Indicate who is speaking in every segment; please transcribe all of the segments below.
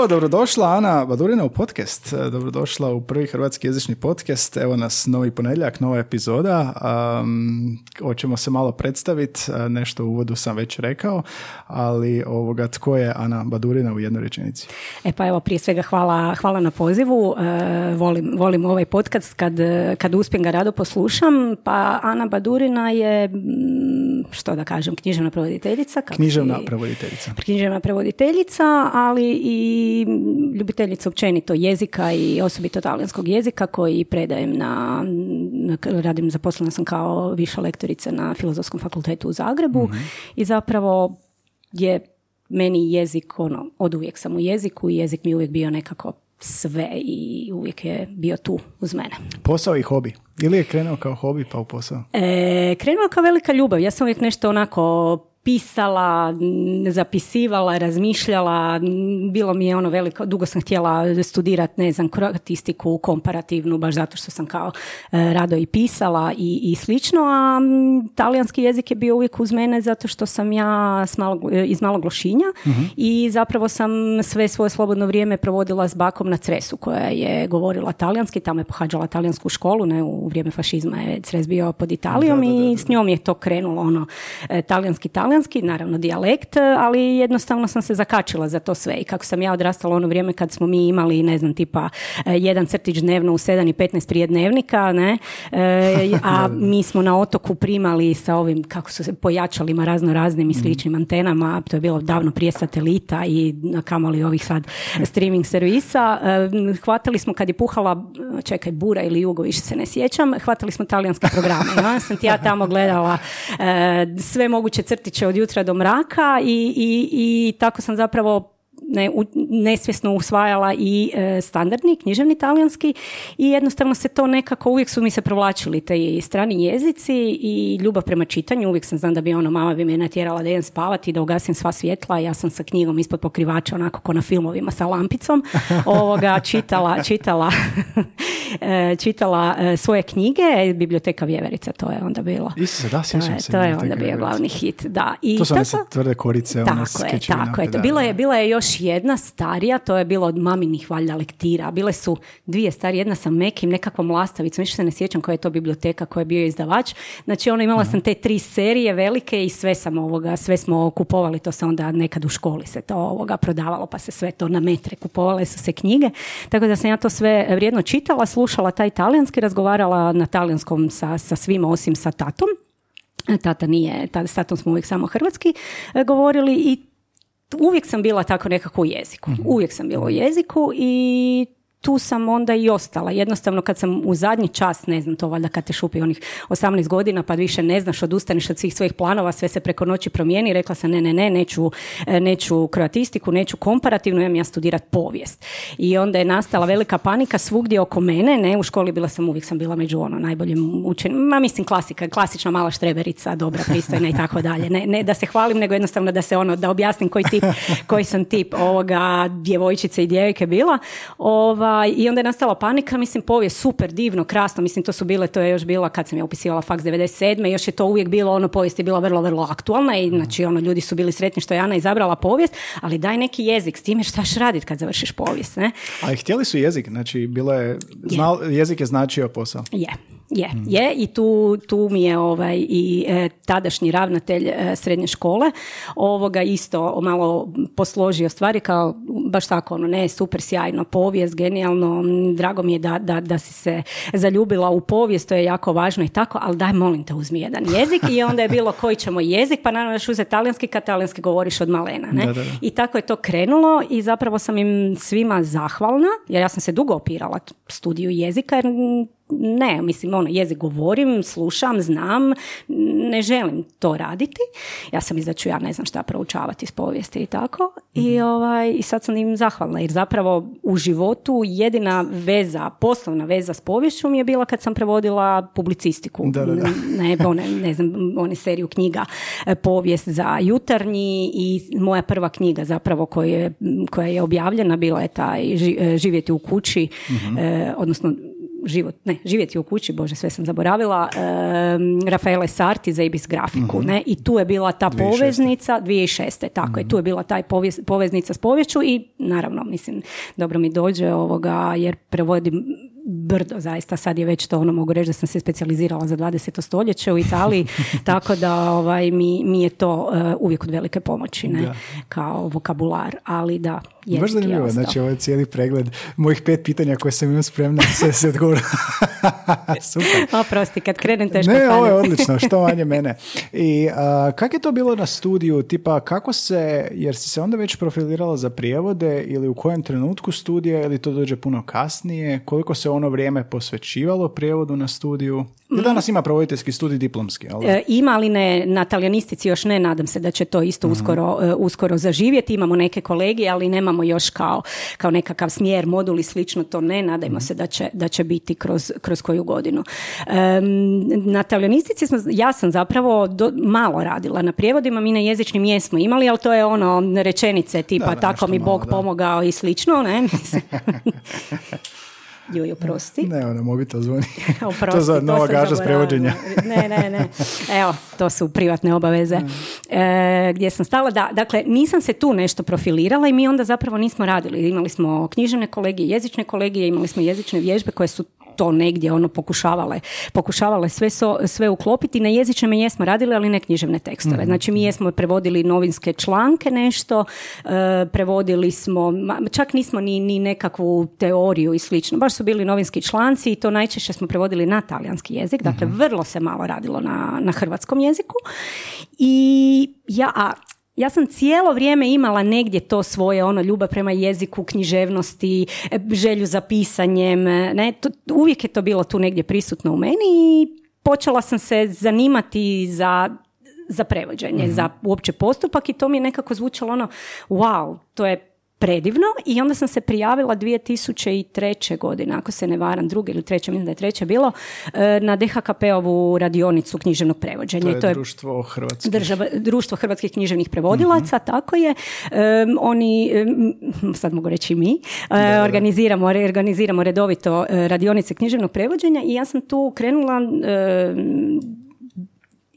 Speaker 1: Evo, dobrodošla Ana Badurina u podcast. E, dobrodošla u prvi hrvatski jezični podcast. Evo nas novi ponedjeljak, nova epizoda. Um, hoćemo se malo predstaviti. E, nešto u uvodu sam već rekao. Ali ovoga, tko je Ana Badurina u jednoj rečenici?
Speaker 2: E pa evo, prije svega hvala, hvala na pozivu. E, volim, volim ovaj podcast kad, kad uspijem ga rado poslušam. Pa Ana Badurina je što da kažem, književna prevoditeljica.
Speaker 1: književna prevoditeljica.
Speaker 2: Književna prevoditeljica, ali i ljubiteljica općenito jezika i osobito talijanskog jezika koji predajem na, radim, zaposlena sam kao viša lektorica na Filozofskom fakultetu u Zagrebu mhm. i zapravo je meni jezik, ono, od uvijek sam u jeziku i jezik mi je uvijek bio nekako sve i uvijek je bio tu uz mene.
Speaker 1: Posao i hobi? Ili je krenuo kao hobi pa u posao?
Speaker 2: E, krenuo kao velika ljubav. Ja sam uvijek nešto onako pisala, zapisivala, razmišljala, bilo mi je ono veliko, dugo sam htjela studirati, ne znam, kroatistiku komparativnu, baš zato što sam kao e, rado i pisala i, i slično, a talijanski jezik je bio uvijek uz mene zato što sam ja iz malog lošinja mhm. i zapravo sam sve svoje slobodno vrijeme provodila s bakom na Cresu koja je govorila talijanski, tamo je pohađala talijansku školu, ne, u vrijeme fašizma je Cres bio pod Italijom i s njom je to krenulo ono e, talijanski talijanski talijanski, naravno dijalekt, ali jednostavno sam se zakačila za to sve. I kako sam ja odrastala ono vrijeme kad smo mi imali, ne znam, tipa e, jedan crtić dnevno u 7 i 15 prije dnevnika, ne, e, a mi smo na otoku primali sa ovim, kako su se pojačalima razno raznim i mhm. sličnim antenama, to je bilo davno prije satelita i kamoli ovih sad streaming servisa, e, hvatali smo kad je puhala, čekaj, bura ili jugo, više se ne sjećam, hvatali smo talijanske programe, ja sam ti ja tamo gledala sve moguće crtiće od jutra do mraka i, i, i tako sam zapravo ne, nesvjesno usvajala i e, standardni književni talijanski i jednostavno se to nekako uvijek su mi se provlačili te strani jezici i ljubav prema čitanju. Uvijek sam znam da bi ono mama bi me natjerala da idem spavati da ugasim sva svjetla. Ja sam sa knjigom ispod pokrivača onako ko na filmovima sa lampicom ovoga čitala čitala e, čitala e, svoje knjige. Biblioteka Vjeverica to je onda bilo.
Speaker 1: Isuse, da,
Speaker 2: to
Speaker 1: se
Speaker 2: to je onda bio glavni hit da. I
Speaker 1: to su tako, tvrde korice
Speaker 2: tako je, tako je. Bila je, bila je još jedna starija, to je bilo od maminih valjda lektira. Bile su dvije starije, jedna sa Mekim, nekakvom lastavicom, više se ne sjećam koja je to biblioteka, koja je bio izdavač. Znači ono imala sam te tri serije velike i sve sam ovoga, sve smo kupovali, to se onda nekad u školi se to ovoga prodavalo, pa se sve to na metre kupovale su se knjige. Tako da sam ja to sve vrijedno čitala, slušala taj talijanski, razgovarala na talijanskom sa, sa svima osim sa tatom. Tata nije, s tatom smo uvijek samo hrvatski e, govorili i uvijek sam bila tako nekako u jeziku. Mhm. Uvijek sam bila u jeziku i tu sam onda i ostala. Jednostavno kad sam u zadnji čas, ne znam to valjda kad te šupi onih 18 godina pa više ne znaš, odustaneš od svih svojih planova, sve se preko noći promijeni, rekla sam ne, ne, ne, neću, e, neću kroatistiku, neću komparativno, imam ja studirat povijest. I onda je nastala velika panika svugdje oko mene, ne, u školi bila sam, uvijek sam bila među ono najboljim učenim, ma mislim klasika, klasična mala štreberica, dobra, pristojna i tako dalje. Ne, ne da se hvalim, nego jednostavno da se ono, da objasnim koji tip, koji sam tip ovoga djevojčice i djevojke bila. Ova, Ovaj, I onda je nastala panika, mislim, povijest super, divno, krasno, mislim, to su bile, to je još bila kad sam ja upisivala faks 97. Još je to uvijek bilo, ono, povijest je bila vrlo, vrlo aktualna i znači, ono, ljudi su bili sretni što je Ana izabrala povijest, ali daj neki jezik, s time štaš raditi kad završiš povijest, ne?
Speaker 1: A htjeli su jezik, znači, bilo je, znal, jezik je značio posao.
Speaker 2: Je, je, mm. je i tu, tu mi je ovaj i e, tadašnji ravnatelj e, srednje škole ovoga isto malo posložio stvari kao baš tako ono ne super sjajno povijest genijalno drago mi je da, da, da si se zaljubila u povijest to je jako važno i tako ali daj molim te uzmi jedan jezik i onda je bilo koji ćemo jezik pa naravno da uzeti talijanski kad talijanski govoriš od malena ne? i tako je to krenulo i zapravo sam im svima zahvalna jer ja sam se dugo opirala studiju jezika jer ne, mislim, ono, jezik govorim, slušam, znam, ne želim to raditi. Ja sam da ću ja ne znam šta proučavati iz povijesti i tako. I, mhm. ovaj, I sad sam im zahvalna jer zapravo u životu jedina veza, poslovna veza s poviješću mi je bila kad sam prevodila publicistiku.
Speaker 1: Da, da, da.
Speaker 2: Ne, one, ne znam, one seriju knjiga e, povijest za jutarnji i moja prva knjiga zapravo koja je, koja je objavljena bila je taj e, živjeti u kući, mhm. e, odnosno život, ne, živjeti u kući, bože, sve sam zaboravila, um, Rafaele Sarti za Ibis grafiku,
Speaker 1: Mhm.
Speaker 2: ne, i tu je bila ta
Speaker 1: 2006.
Speaker 2: poveznica, 2006. tako je, tu je bila taj povez- poveznica s povješću i naravno, mislim, dobro mi dođe ovoga, jer prevodim brdo zaista, sad je već to ono, mogu reći da sam se specijalizirala za 20. stoljeće u Italiji, tako da ovaj, mi, mi je to uh, uvijek od velike pomoći, ne,
Speaker 1: Da.
Speaker 2: kao vokabular, ali da, jezik
Speaker 1: Baš
Speaker 2: je
Speaker 1: zanimljivo,
Speaker 2: ostao.
Speaker 1: znači ovo je cijeli pregled mojih pet pitanja koje sam imao spremno, sve se odgovora. Super.
Speaker 2: Oprosti, kad krenem teško
Speaker 1: Ne, ovo je odlično, što manje mene. I a, kak je to bilo na studiju, tipa kako se, jer si se onda već profilirala za prijevode ili u kojem trenutku studija ili to dođe puno kasnije, koliko se ono vrijeme posvećivalo prijevodu na studiju? I danas ima provoditeljski studij diplomski, ali...
Speaker 2: E, ima, ali ne, na talijanistici još ne, nadam se da će to isto
Speaker 1: Mhm.
Speaker 2: uskoro, e, uskoro zaživjeti. Imamo neke kolegije, ali nemamo još kao, kao nekakav smjer, modul i slično, to ne, nadajmo
Speaker 1: Mhm.
Speaker 2: se da će, da će biti kroz, kroz koju godinu. Em, na talijanistici smo, ja sam zapravo do- malo radila na prijevodima, mi na jezičnim jesmo imali, ali to je ono rečenice tipa
Speaker 1: Da, da,
Speaker 2: tako mi
Speaker 1: malo,
Speaker 2: Bog
Speaker 1: da.
Speaker 2: pomogao i slično, ne? Joj, oprosti.
Speaker 1: Ne, ono, mobitel zvoni.
Speaker 2: Oprosti,
Speaker 1: to za nova gaža s prevođenja.
Speaker 2: ne, ne, ne. Evo, to su privatne obaveze. E, gdje sam stala, da, dakle, nisam se tu nešto profilirala i mi onda zapravo nismo radili. Imali smo književne kolegije, jezične kolegije, imali smo jezične vježbe koje su to negdje ono pokušavale, pokušavale sve, so, sve uklopiti. Na jezičnome jesmo radili, ali ne književne tekstove. Znači mi jesmo prevodili novinske članke nešto, e, prevodili smo, čak nismo ni, ni nekakvu teoriju i slično. Baš su bili novinski članci i to najčešće smo prevodili na talijanski jezik. Dakle, vrlo se malo radilo na, na hrvatskom jeziku. I ja, a ja sam cijelo vrijeme imala negdje to svoje ono ljubav prema jeziku, književnosti, e, želju za pisanjem, e, ne, to, uvijek je to bilo tu negdje prisutno u meni i počela sam se zanimati za za prevođenje, za uopće postupak i to mi je nekako zvučalo ono, wow, to je predivno i onda sam se prijavila 2003. godine, ako se ne varam, druge ili treće, mislim da je treće bilo, e, na DHKP-ovu radionicu književnog prevođenja.
Speaker 1: To
Speaker 2: I
Speaker 1: je društvo hrvatskih.
Speaker 2: država, društvo hrvatskih književnih prevodilaca, tako je. Em, oni, em, sad mogu reći mi, e, organiziramo, organiziramo redovito e, radionice književnog prevođenja i ja sam tu krenula em,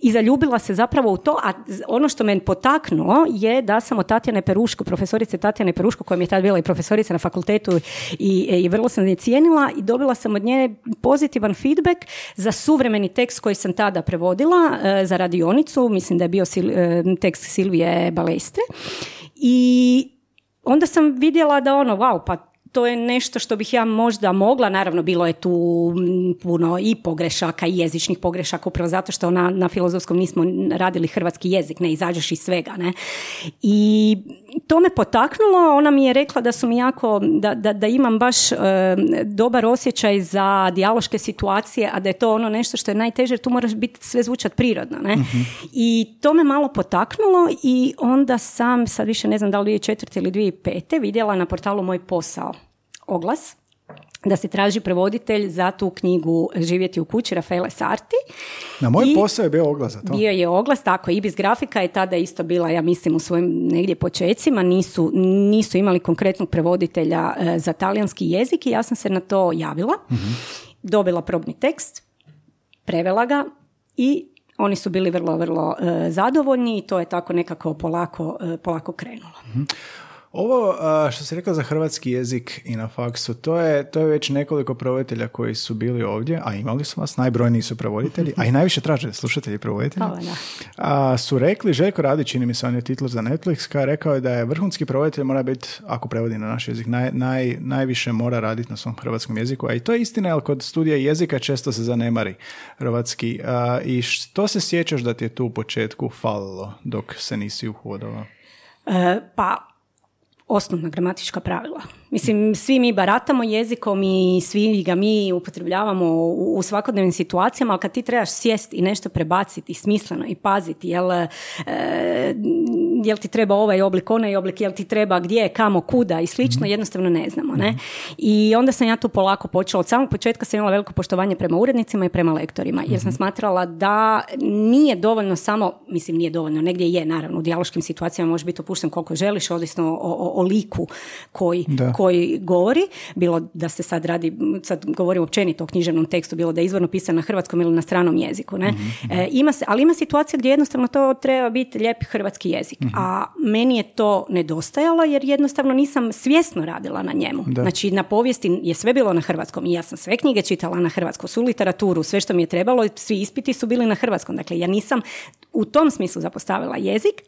Speaker 2: i zaljubila se zapravo u to, a ono što me potaknulo je da sam od Tatjane Peruško, profesorice Tatjane Peruško, koja mi je tad bila i profesorica na fakultetu i, i vrlo sam je cijenila i dobila sam od nje pozitivan feedback za suvremeni tekst koji sam tada prevodila e, za radionicu, mislim da je bio sil- e, tekst Silvije Balestre. I onda sam vidjela da ono, wow, pa to je nešto što bih ja možda mogla, naravno bilo je tu mm, puno i pogrešaka i jezičnih pogrešaka, upravo zato što na, na filozofskom nismo radili hrvatski jezik, ne izađeš iz svega, ne. I to me potaknulo, ona mi je rekla da su mi jako, da, da, da imam baš e, dobar osjećaj za dijaloške situacije, a da je to ono nešto što je najteže, jer tu moraš biti sve zvučat prirodno, ne. I to me malo potaknulo i onda sam, sad više ne znam da li 2004. ili 2005. vidjela na portalu Moj posao oglas da se traži prevoditelj za tu knjigu Živjeti u kući Rafaele Sarti.
Speaker 1: Na moj
Speaker 2: I-
Speaker 1: posao je bio oglas za to.
Speaker 2: Bio je oglas, tako, Ibis grafika je tada isto bila, ja mislim, u svojim negdje počecima, nisu, nisu imali konkretnog prevoditelja e, za talijanski jezik i ja sam se na to javila, dobila probni tekst, prevela ga i oni su bili vrlo, vrlo e, zadovoljni i to je tako nekako polako, e, polako krenulo.
Speaker 1: Ovo što si rekla za hrvatski jezik i na faksu, to je, to je već nekoliko prevoditelja koji su bili ovdje, a imali su vas, najbrojniji su prevoditelji, a i najviše traže slušatelji
Speaker 2: da.
Speaker 1: A, su rekli, Željko Radić, čini mi se, on je titlar za Netflix, je rekao je da je vrhunski prevoditelj mora biti, ako prevodi na naš jezik, naj, naj- najviše mora raditi na svom hrvatskom jeziku, a i to je istina, jer kod studija jezika često se zanemari hrvatski. A, I što se sjećaš da ti je tu u početku falilo dok se nisi uhodala?
Speaker 2: E, pa, osnovna gramatička pravila. Mislim, svi mi baratamo jezikom i svi ga mi upotrebljavamo u, u svakodnevnim situacijama, ali kad ti trebaš sjest i nešto prebaciti smisleno i paziti, jel, e, jel ti treba ovaj oblik, onaj oblik, jel ti treba gdje, kamo, kuda i slično, jednostavno ne znamo. Ne? I onda sam ja tu polako počela. Od samog početka sam imala veliko poštovanje prema urednicima i prema lektorima, jer sam smatrala da nije dovoljno samo, mislim nije dovoljno, negdje je naravno, u dijaloškim situacijama može biti opušten koliko želiš, ovisno o, o, o liku koji,
Speaker 1: Da.
Speaker 2: koji koji govori, bilo da se sad radi, sad govorim općenito o književnom tekstu, bilo da je izvorno pisan na hrvatskom ili na stranom jeziku. Ne?
Speaker 1: Mhm,
Speaker 2: E, ima se, ali ima situacija gdje jednostavno to treba biti lijep hrvatski jezik.
Speaker 1: Mhm.
Speaker 2: A meni je to nedostajalo jer jednostavno nisam svjesno radila na njemu.
Speaker 1: Da.
Speaker 2: Znači na povijesti je sve bilo na hrvatskom i ja sam sve knjige čitala na hrvatskom, svu literaturu, sve što mi je trebalo, svi ispiti su bili na hrvatskom. Dakle, ja nisam u tom smislu zapostavila jezik,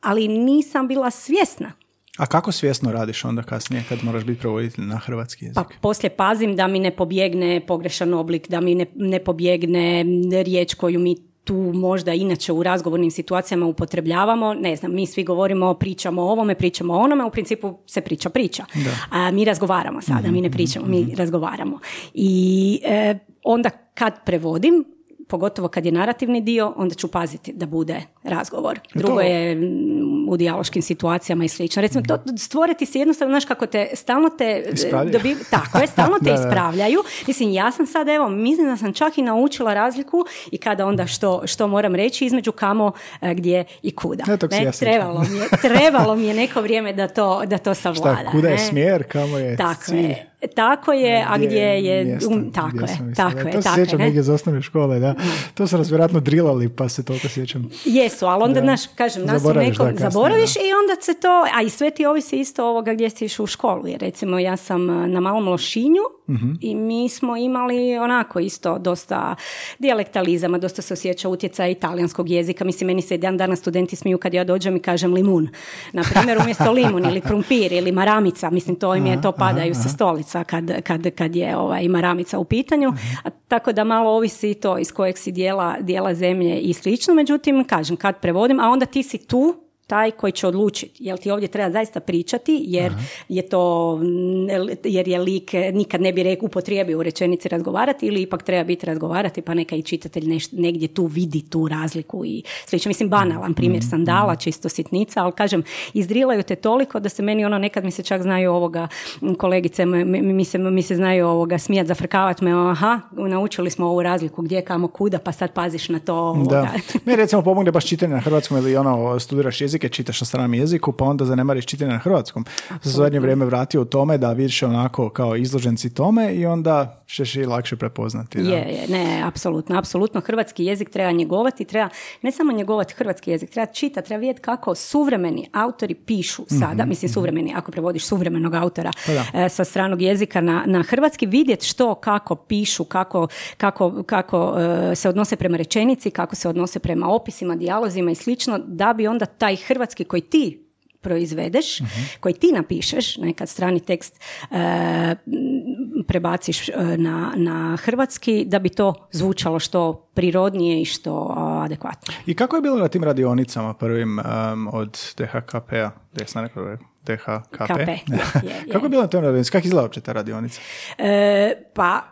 Speaker 2: ali nisam bila svjesna.
Speaker 1: A kako svjesno radiš onda kasnije kad moraš biti prevoditelj na hrvatski jezik?
Speaker 2: Pa poslije pazim da mi ne pobjegne pogrešan oblik, da mi ne, ne pobjegne riječ koju mi tu možda inače u razgovornim situacijama upotrebljavamo, ne znam, mi svi govorimo, pričamo o ovome, pričamo o onome, u principu se priča priča. A mi razgovaramo sada, mi ne pričamo, mi razgovaramo. I e, onda kad prevodim, pogotovo kad je narativni dio, onda ću paziti da bude razgovor. Drugo je u dijaloškim situacijama i slično. Recimo, to stvoriti se jednostavno, znaš kako te, stalno te e, dobi, tako je, stalno te
Speaker 1: Da, da.
Speaker 2: ispravljaju. Mislim, ja sam sad, evo, mislim da sam čak i naučila razliku i kada onda što, što moram reći između kamo, e, gdje i kuda.
Speaker 1: Ne, se ja sjećam.
Speaker 2: trebalo, mi je, trebalo mi je neko vrijeme da to, da to savlada.
Speaker 1: Šta, kuda je
Speaker 2: ne?
Speaker 1: smjer, kamo je
Speaker 2: Tako
Speaker 1: cilj?
Speaker 2: je. Tako je, a gdje je...
Speaker 1: mjesto,
Speaker 2: um, tako
Speaker 1: gdje
Speaker 2: je,
Speaker 1: sam mislio,
Speaker 2: tako je,
Speaker 1: To se
Speaker 2: tako
Speaker 1: sjećam
Speaker 2: je, ne?
Speaker 1: negdje iz osnovne škole, da. To su nas vjerojatno drilali, pa se toliko sjećam.
Speaker 2: Jesu, ali onda,
Speaker 1: Da.
Speaker 2: znaš, kažem, nas u nekom,
Speaker 1: kasnije,
Speaker 2: zaboraviš i onda se to, a i sve ti ovisi isto ovoga gdje si išao u školu. Jer recimo ja sam eh, na Malom Lošinju
Speaker 1: Mhm.
Speaker 2: i mi smo imali onako isto dosta dijalektalizama, dosta se osjeća utjecaj italijanskog jezika. Mislim, meni se dan danas studenti smiju kad ja dođem i kažem limun. Na primjer, umjesto limun ili krumpir ili maramica, mislim, to im je, to padaju sa stolica kad, kad, kad je ovaj, maramica u pitanju. A, tako da malo ovisi i to iz kojeg si dijela, dijela zemlje i slično. Međutim, kažem, kad prevodim, a onda ti si tu taj koji će odlučiti. Jel ti ovdje treba zaista pričati, jer je to, jer je lik nikad ne bi rekao upotrijebio u rečenici razgovarati ili ipak treba biti razgovarati pa neka i čitatelj neš- negdje tu vidi tu razliku i slično. Mislim, banalan primjer sandala, čisto sitnica, ali kažem, izdrilaju te toliko da se meni ono, nekad mi se čak znaju ovoga, kolegice, mi, mi- se, mi se znaju ovoga smijat, zafrkavat me, aha, naučili smo ovu razliku gdje, kamo, kuda, pa sad paziš na to. ovoga.
Speaker 1: Da. Mi recimo pomogne baš čitanje na hrvatskom ili ono, studiraš jezike, čitaš na stranom jeziku, pa onda zanemariš čitanje na hrvatskom. Za zadnje vrijeme vratio u tome da vidiš onako kao izloženci tome i onda ćeš i lakše prepoznati. Da.
Speaker 2: Je, je, ne, apsolutno, apsolutno. Hrvatski jezik treba njegovati, treba ne samo njegovati hrvatski jezik, treba čitati, treba vidjeti kako suvremeni autori pišu sada, mislim suvremeni, ako prevodiš suvremenog autora
Speaker 1: Pa
Speaker 2: e, sa stranog jezika na, na hrvatski, vidjeti što, kako pišu, kako, kako, kako e, se odnose prema rečenici, kako se odnose prema opisima, dijalozima i slično, da bi onda taj hrvatski koji ti proizvedeš, koji ti napišeš, nekad strani tekst e, prebaciš e, na, na hrvatski, da bi to zvučalo što prirodnije i što adekvatno.
Speaker 1: I kako je bilo na tim radionicama prvim um, od DHKP-a? Gdje sam rekao? DHKP?
Speaker 2: KP, je, je, je.
Speaker 1: Kako je bilo na tim radionicama? Kako izgleda uopće ta radionica?
Speaker 2: E, pa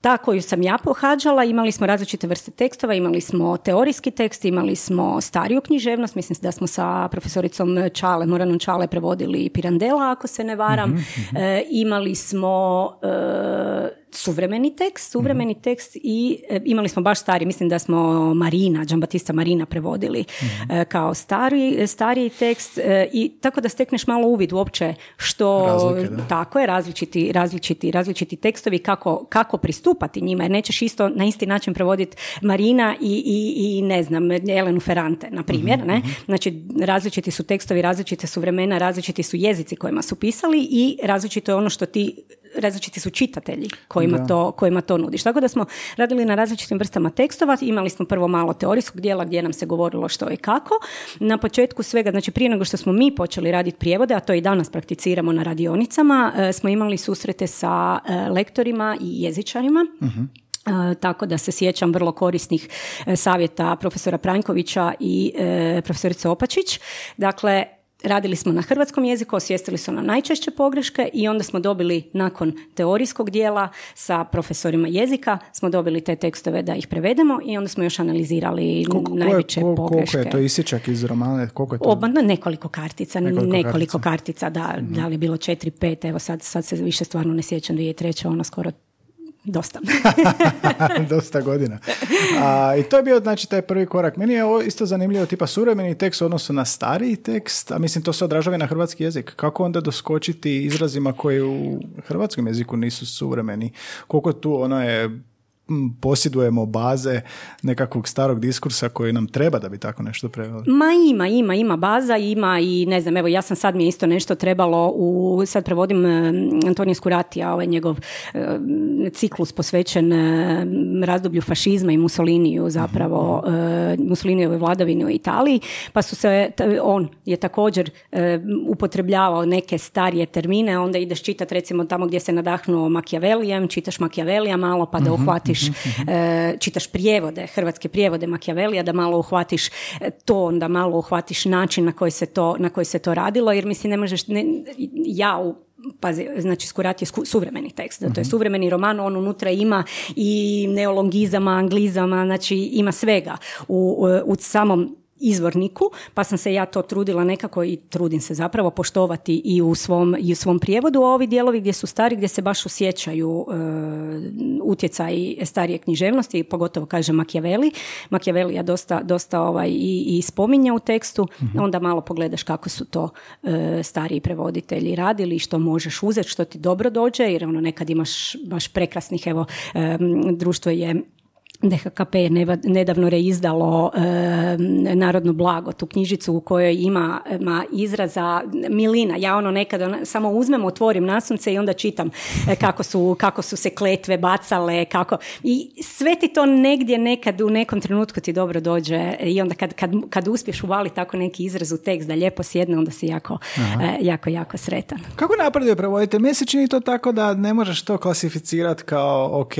Speaker 2: ta koju sam ja pohađala, imali smo različite vrste tekstova, imali smo teorijski tekst, imali smo stariju književnost, mislim da smo sa profesoricom Čale, Moranom Čale prevodili Pirandela, ako se ne varam. E, imali smo e, suvremeni tekst, suvremeni tekst i e, imali smo baš stari, mislim da smo Marina, Giambattista Marina prevodili e, kao stari, stariji tekst e, i tako da stekneš malo uvid uopće što
Speaker 1: Razlike, da.
Speaker 2: tako je, različiti, različiti, različiti tekstovi kako, kako pristupati njima, jer nećeš isto na isti način prevoditi Marina i, i, i ne znam, Elenu Ferrante, na primjer, ne? Znači, različiti su tekstovi, različite su vremena, različiti su jezici kojima su pisali i različito je ono što ti različiti su čitatelji kojima,
Speaker 1: Da.
Speaker 2: to, kojima to nudiš. Tako da smo radili na različitim vrstama tekstova, imali smo prvo malo teorijskog dijela gdje nam se govorilo što i kako. Na početku svega, znači prije nego što smo mi počeli raditi prijevode, a to i danas prakticiramo na radionicama, e, smo imali susrete sa e, lektorima i jezičarima. E, tako da se sjećam vrlo korisnih e, savjeta profesora Pranjkovića i e, profesorice Opačić. Dakle, radili smo na hrvatskom jeziku, osvijestili su na najčešće pogreške i onda smo dobili nakon teorijskog dijela sa profesorima jezika, smo dobili te tekstove da ih prevedemo i onda smo još analizirali
Speaker 1: Koliko,
Speaker 2: najveće
Speaker 1: koliko, koliko
Speaker 2: pogreške.
Speaker 1: je to isječak iz romana? Koliko je to?
Speaker 2: Oba, nekoliko kartica,
Speaker 1: Nekoliko
Speaker 2: nekoliko,
Speaker 1: kartica. Mhm.
Speaker 2: kartica, da, da li je bilo četiri, pet, evo sad, sad se više stvarno ne sjećam, 2003. ono skoro dosta.
Speaker 1: dosta godina. A, I to je bio znači taj prvi korak. Meni je ovo isto zanimljivo tipa suvremeni tekst u odnosu na stariji tekst, a mislim to se odražava na hrvatski jezik. Kako onda doskočiti izrazima koji u hrvatskom jeziku nisu suvremeni? Koliko tu ono je posjedujemo baze nekakvog starog diskursa koji nam treba da bi tako nešto preveli?
Speaker 2: Ma ima, ima, ima baza, ima i ne znam, evo ja sam sad mi je isto nešto trebalo u, sad prevodim e, Antonija Skuratija, ovaj njegov e, ciklus posvećen e, razdoblju fašizma i Mussoliniju zapravo, uh Mussolinijevoj vladavini u Italiji, pa su se, on je također upotrebljavao neke starije termine, onda ideš čitati recimo tamo gdje se nadahnuo Machiavellijem, čitaš Machiavellija malo pa da mhm, uhvatiš E, čitaš prijevode, hrvatske prijevode Machiavellija, da malo uhvatiš to, onda malo uhvatiš način na koji se to, na koji se to radilo, jer mislim ne možeš, ne, ja u pazi, znači Skurat je suvremeni tekst, to je mhm. suvremeni roman, on unutra ima i neolongizama, anglizama, znači ima svega u, u samom izvorniku, pa sam se ja to trudila nekako i trudim se zapravo poštovati i u svom, i u svom prijevodu, a ovi dijelovi gdje su stari, gdje se baš osjećaju e, utjecaj starije književnosti, pogotovo kaže Machiavelli. Machiavelli ja dosta, dosta ovaj, i, i spominja u tekstu, mhm. onda malo pogledaš kako su to e, stariji prevoditelji radili, što možeš uzeti, što ti dobro dođe, jer ono nekad imaš baš prekrasnih, evo, e, društvo je DHKP je nedavno reizdalo e, Narodno blago, tu knjižicu u kojoj ima, ima izraza milina. Ja ono nekad samo uzmem, otvorim nasumce i onda čitam e, kako, su, kako su se kletve bacale, kako... I sve ti to negdje nekad u nekom trenutku ti dobro dođe i onda kad, kad, kad uspiješ uvali tako neki izraz u tekst da lijepo sjedne, onda si jako, e, jako, jako sretan.
Speaker 1: Kako napreduje prevodite? Meni se čini to tako da ne možeš to klasificirati kao ok,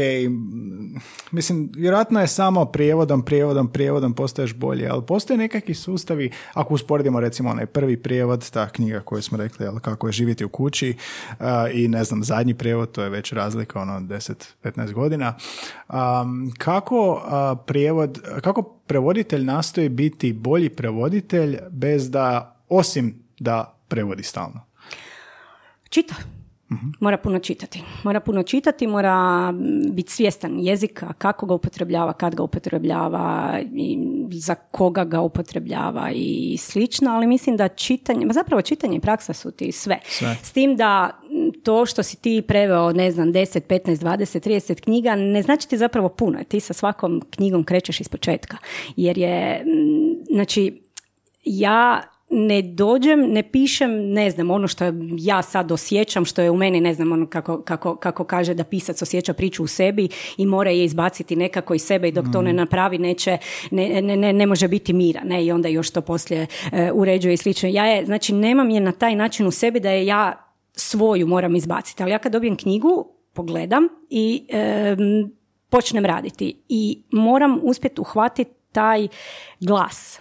Speaker 1: mislim, vjerojatno je samo prijevodom, prijevodom, prijevodom postaješ bolje, ali postoje nekakvi sustavi, ako usporedimo recimo onaj prvi prijevod, ta knjiga koju smo rekli, ali kako je živjeti u kući uh, i ne znam, zadnji prijevod, to je već razlika, ono 10-15 godina. Um, kako uh, prijevod, kako prevoditelj nastoji biti bolji prevoditelj bez da, osim da prevodi stalno?
Speaker 2: Čita Mora puno čitati. Mora puno čitati, mora biti svjestan jezika, kako ga upotrebljava, kad ga upotrebljava, i za koga ga upotrebljava i slično, ali mislim da čitanje, ma zapravo čitanje i praksa su ti sve. sve. S tim da to što si ti preveo, ne znam, 10, 15, 20, 30 knjiga, ne znači ti zapravo puno. Ti sa svakom knjigom krećeš iz početka. Jer je, znači, ja ne dođem, ne pišem, ne znam, ono što ja sad osjećam, što je u meni, ne znam, ono kako, kako, kako kaže da pisac osjeća priču u sebi i mora je izbaciti nekako iz sebe i dok to ne mm. napravi neće, ne, ne, ne, ne može biti mira, ne, i onda još to poslije uh, uređuje i slično. Ja je, znači, nemam je na taj način u sebi da je ja svoju moram izbaciti, ali ja kad dobijem knjigu, pogledam i počnem raditi i moram uspjeti uhvatiti taj glas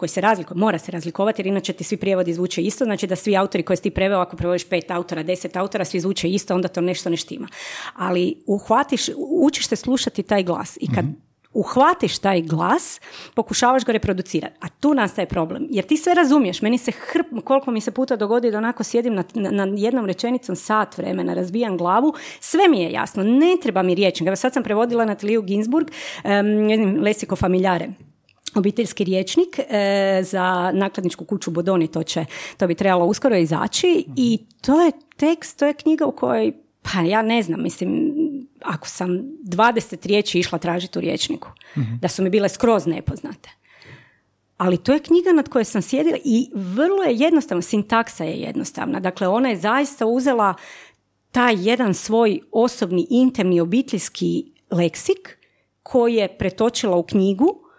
Speaker 2: koji se razlikuje, mora se razlikovati jer inače ti svi prijevodi zvuče isto, znači da svi autori koje si ti preveo, ako prevodiš pet autora, deset autora, svi zvuče isto, onda to nešto ne štima. Ali uhvatiš, učiš se slušati taj glas i kad mhm. uhvatiš taj glas, pokušavaš ga reproducirati. A tu nastaje problem. Jer ti sve razumiješ. Meni se hrp, koliko mi se puta dogodi da onako sjedim na, na, jednom rečenicom sat vremena, razbijam glavu, sve mi je jasno. Ne treba mi riječnik. Evo sad sam prevodila na Tiliju Ginsburg, um, Lesiko Familjare obiteljski riječnik e, za nakladničku kuću Bodoni, to, će, to bi trebalo uskoro izaći i to je tekst, to je knjiga u kojoj, pa ja ne znam, mislim, ako sam 20 riječi išla tražiti u riječniku, da su mi bile skroz nepoznate. Ali to je knjiga nad kojoj sam sjedila i vrlo je jednostavna, sintaksa je jednostavna. Dakle, ona je zaista uzela taj jedan svoj osobni, intimni, obiteljski leksik koji je pretočila u knjigu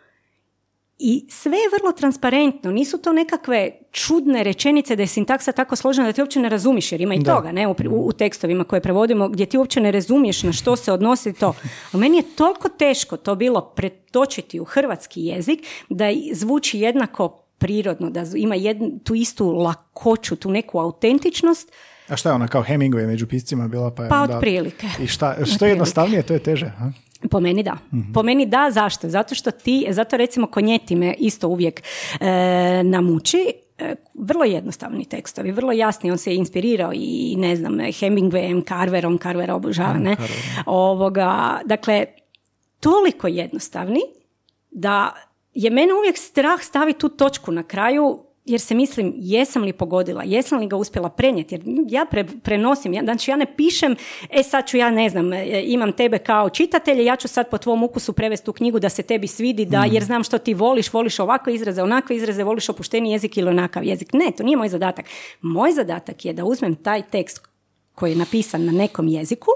Speaker 2: i sve je vrlo transparentno, nisu to nekakve čudne rečenice da je sintaksa tako složena da ti uopće ne razumiš, jer ima i toga ne, u, u, tekstovima koje prevodimo gdje ti uopće ne razumiješ na što se odnosi to. A meni je toliko teško to bilo pretočiti u hrvatski jezik da zvuči jednako prirodno, da ima jednu, tu istu lakoću, tu neku autentičnost.
Speaker 1: A šta je ona kao Hemingway među piscima bila? Pa,
Speaker 2: pa otprilike.
Speaker 1: I šta, što je jednostavnije, to je teže. Ha?
Speaker 2: Po meni da. Po meni da, zašto? Zato što ti, zato recimo konjeti me isto uvijek e, namuči, e, vrlo jednostavni tekstovi, vrlo jasni, on se je inspirirao i ne znam, Hemingwayem, Carverom, Carver obožava, ne? Ovoga, dakle, toliko jednostavni da je mene uvijek strah staviti tu točku na kraju jer se mislim jesam li pogodila, jesam li ga uspjela prenijeti, jer ja prenosim, ja, znači ja ne pišem, e sad ću ja ne znam, e, imam tebe kao čitatelje, ja ću sad po tvom ukusu prevesti u knjigu da se tebi svidi, da, mm. jer znam što ti voliš, voliš ovakve izraze, onakve izraze, voliš opušteni jezik ili onakav jezik. Ne, to nije moj zadatak. Moj zadatak je da uzmem taj tekst koji je napisan na nekom jeziku,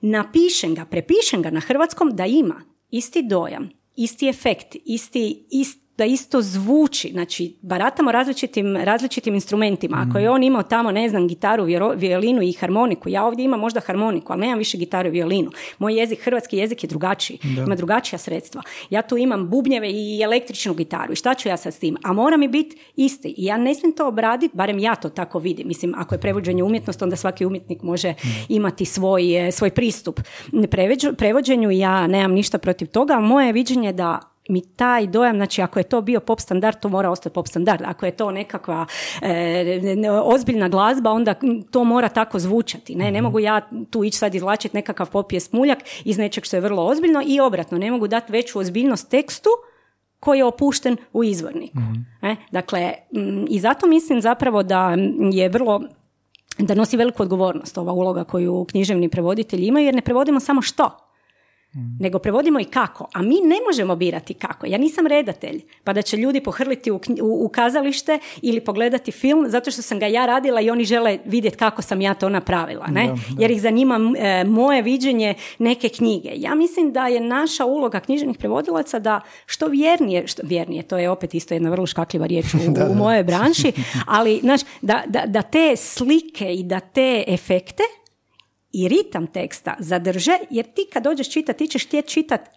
Speaker 2: napišem ga, prepišem ga na hrvatskom da ima isti dojam, isti efekt, isti, isti da isto zvuči, znači baratamo različitim, različitim instrumentima. Ako je on imao tamo, ne znam, gitaru, violinu i harmoniku, ja ovdje imam možda harmoniku, ali nemam više gitaru i violinu. Moj jezik, hrvatski jezik je drugačiji, ima drugačija sredstva. Ja tu imam bubnjeve i električnu gitaru i šta ću ja sad s tim? A mora mi biti isti. I ja ne smijem to obraditi, barem ja to tako vidim. Mislim, ako je prevođenje umjetnost, onda svaki umjetnik može imati svoj, svoj pristup prevođenju. Ja nemam ništa protiv toga, ali moje viđenje da mi taj dojam, znači ako je to bio pop standard, to mora ostati pop standard. Ako je to nekakva e, ozbiljna glazba, onda to mora tako zvučati. Ne, ne mhm. mogu ja tu ići sad izvlačiti nekakav pop smuljak iz nečeg što je vrlo ozbiljno i obratno, ne mogu dati veću ozbiljnost tekstu koji je opušten u izvorniku. mm dakle, i zato mislim zapravo da je vrlo da nosi veliku odgovornost ova uloga koju književni prevoditelji imaju, jer ne prevodimo samo što, Mm. nego prevodimo i kako. A mi ne možemo birati kako. Ja nisam redatelj, pa da će ljudi pohrliti u, u, kazalište ili pogledati film zato što sam ga ja radila i oni žele vidjeti kako sam ja to napravila. Ne? Jer ih zanima e, moje viđenje neke knjige. Ja mislim da je naša uloga književnih prevodilaca da što vjernije, što vjernije, to je opet isto jedna vrlo škakljiva riječ u, da, u mojoj branši, ali znaš, da, da, da te slike i da te efekte i ritam teksta zadrže, jer ti kad dođeš čitati, ti ćeš htjeti čitati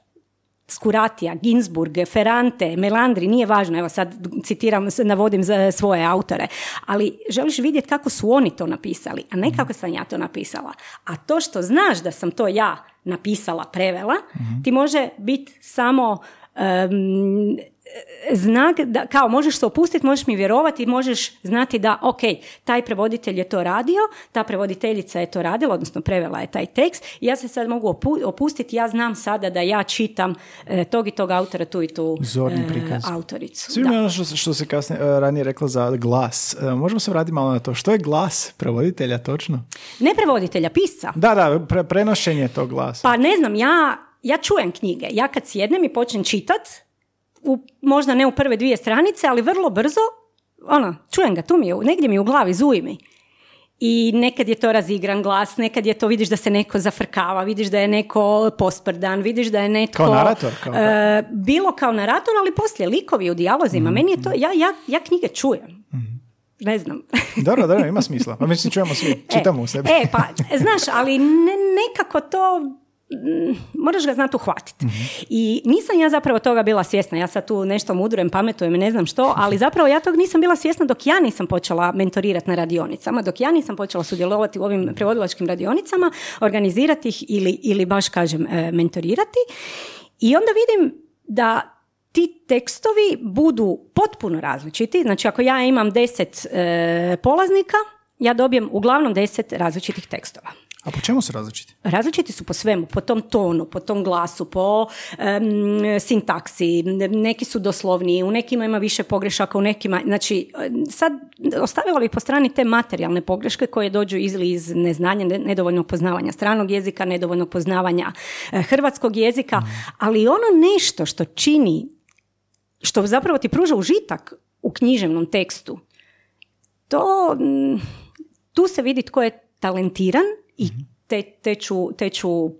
Speaker 2: Skuratija, Ginsburg, Ferrante, Melandri, nije važno, evo sad citiram, navodim za svoje autore, ali želiš vidjeti kako su oni to napisali, a ne mhm. kako sam ja to napisala. A to što znaš da sam to ja napisala, prevela, mhm. ti može biti samo znak da kao možeš se opustiti, možeš mi vjerovati, možeš znati da ok, taj prevoditelj je to radio, ta prevoditeljica je to radila, odnosno prevela je taj tekst i ja se sad mogu opustiti, ja znam sada da ja čitam e, tog i tog autora, tu i tu
Speaker 1: Zorni e,
Speaker 2: autoricu.
Speaker 1: Svi ono što, što se kasnije e, ranije rekla za glas. možemo se vratiti malo na to. Što je glas prevoditelja točno?
Speaker 2: Ne prevoditelja, pisca.
Speaker 1: Da, da, pre, prenošenje tog glasa.
Speaker 2: Pa ne znam, ja, ja čujem knjige. Ja kad sjednem i počnem čitat, u, možda ne u prve dvije stranice, ali vrlo brzo, ono, čujem ga, tu mi je, negdje mi je u glavi, zuji mi. I nekad je to razigran glas, nekad je to, vidiš da se neko zafrkava, vidiš da je neko posprdan, vidiš da je netko...
Speaker 1: Kao narator? Kao
Speaker 2: e, bilo kao narator, ali poslije likovi u dijalozima. mm Meni je to, ja, ja, ja knjige čujem. mm Ne znam.
Speaker 1: dobro, dobro, ima smisla. Pa mislim, čujemo svi, e, čitamo u sebi.
Speaker 2: E, pa, znaš, ali ne, nekako to moraš ga znati uhvatiti. I nisam ja zapravo toga bila svjesna. Ja sad tu nešto mudrujem, pametujem, ne znam što, ali zapravo ja tog nisam bila svjesna dok ja nisam počela mentorirati na radionicama, dok ja nisam počela sudjelovati u ovim prevodilačkim radionicama, organizirati ih ili, ili baš kažem e, mentorirati. I onda vidim da ti tekstovi budu potpuno različiti. Znači ako ja imam deset e, polaznika, ja dobijem uglavnom deset različitih tekstova.
Speaker 1: A po čemu su različiti?
Speaker 2: Različiti su po svemu, po tom tonu, po tom glasu, po sintaksi, neki su doslovniji, u nekima ima više pogrešaka, u nekima, znači sad ostavila bih po strani te materijalne pogreške koje dođu izli iz neznanja, nedovoljnog poznavanja stranog jezika, nedovoljnog poznavanja eh, hrvatskog jezika, ali ono nešto što čini, što zapravo ti pruža užitak u književnom tekstu, to, tu se vidi tko je talentiran i te, te, ću, te ću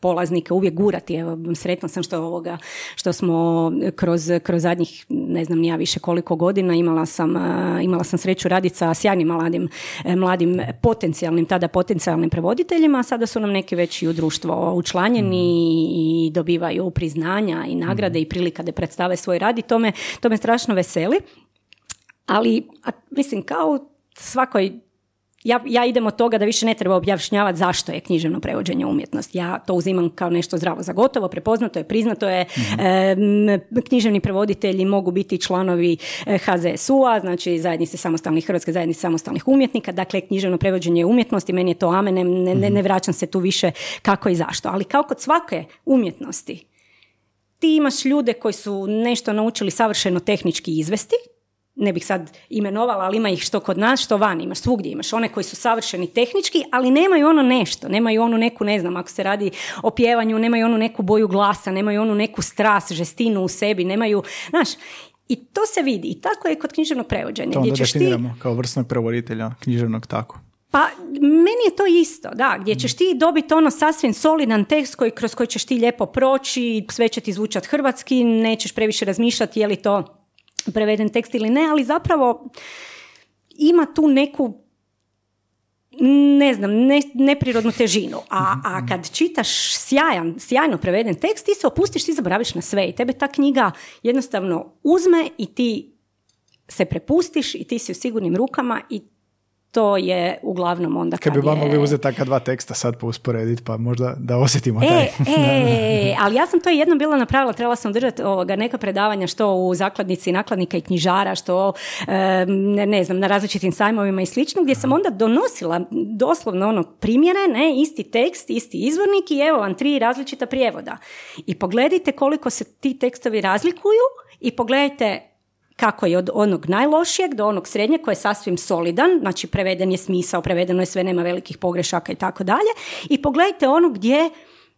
Speaker 2: polaznike uvijek gurati. Evo, sretna sam što ovoga, što smo kroz, kroz zadnjih, ne znam nija više koliko godina, imala sam, imala sam sreću raditi sa sjajnim mladim, e, mladim potencijalnim, tada potencijalnim prevoditeljima, a sada su nam neki već i u društvo učlanjeni i dobivaju priznanja i nagrade i prilika da predstave svoj rad i to me, to me strašno veseli. Ali, a, mislim, kao svakoj ja, ja idem od toga da više ne treba objašnjavati zašto je književno prevođenje umjetnost. Ja to uzimam kao nešto zdravo za gotovo, prepoznato je, priznato je. mm književni prevoditelji mogu biti članovi e, HZSU-a, znači zajednice samostalnih, Hrvatske zajednice samostalnih umjetnika. Dakle, književno prevođenje umjetnosti, meni je to amen, ne, ne, ne vraćam se tu više kako i zašto. Ali kao kod svake umjetnosti, ti imaš ljude koji su nešto naučili savršeno tehnički izvesti, ne bih sad imenovala, ali ima ih što kod nas, što van, imaš svugdje, imaš one koji su savršeni tehnički, ali nemaju ono nešto, nemaju onu neku, ne znam, ako se radi o pjevanju, nemaju onu neku boju glasa, nemaju onu neku strast, žestinu u sebi, nemaju, znaš, i to se vidi. I tako je kod književnog prevođenja.
Speaker 1: To onda definiramo kao vrsnog prevoditelja književnog tako.
Speaker 2: Pa meni je to isto, da, gdje ćeš ti dobiti ono sasvim solidan tekst koji, kroz koji ćeš ti lijepo proći, sve će ti zvučat hrvatski, nećeš previše razmišljati je li to preveden tekst ili ne, ali zapravo ima tu neku ne znam, ne, neprirodnu težinu. A, a kad čitaš sjajan, sjajno preveden tekst, ti se opustiš, ti zaboraviš na sve i tebe ta knjiga jednostavno uzme i ti se prepustiš i ti si u sigurnim rukama i to je uglavnom onda kad,
Speaker 1: kad bi vam
Speaker 2: je...
Speaker 1: mogli uzeti takva dva teksta sad pa usporediti, pa možda da osjetimo
Speaker 2: taj... E, e, ali ja sam to jednom bila napravila, trebala sam držati ovoga, neka predavanja što u zakladnici nakladnika i knjižara, što ne, ne znam, na različitim sajmovima i slično, gdje sam onda donosila doslovno ono primjere, ne, isti tekst, isti izvornik i evo vam tri različita prijevoda. I pogledajte koliko se ti tekstovi razlikuju i pogledajte kako je od onog najlošijeg do onog srednjeg koji je sasvim solidan, znači preveden je smisao, prevedeno je sve, nema velikih pogrešaka i tako dalje. I pogledajte ono gdje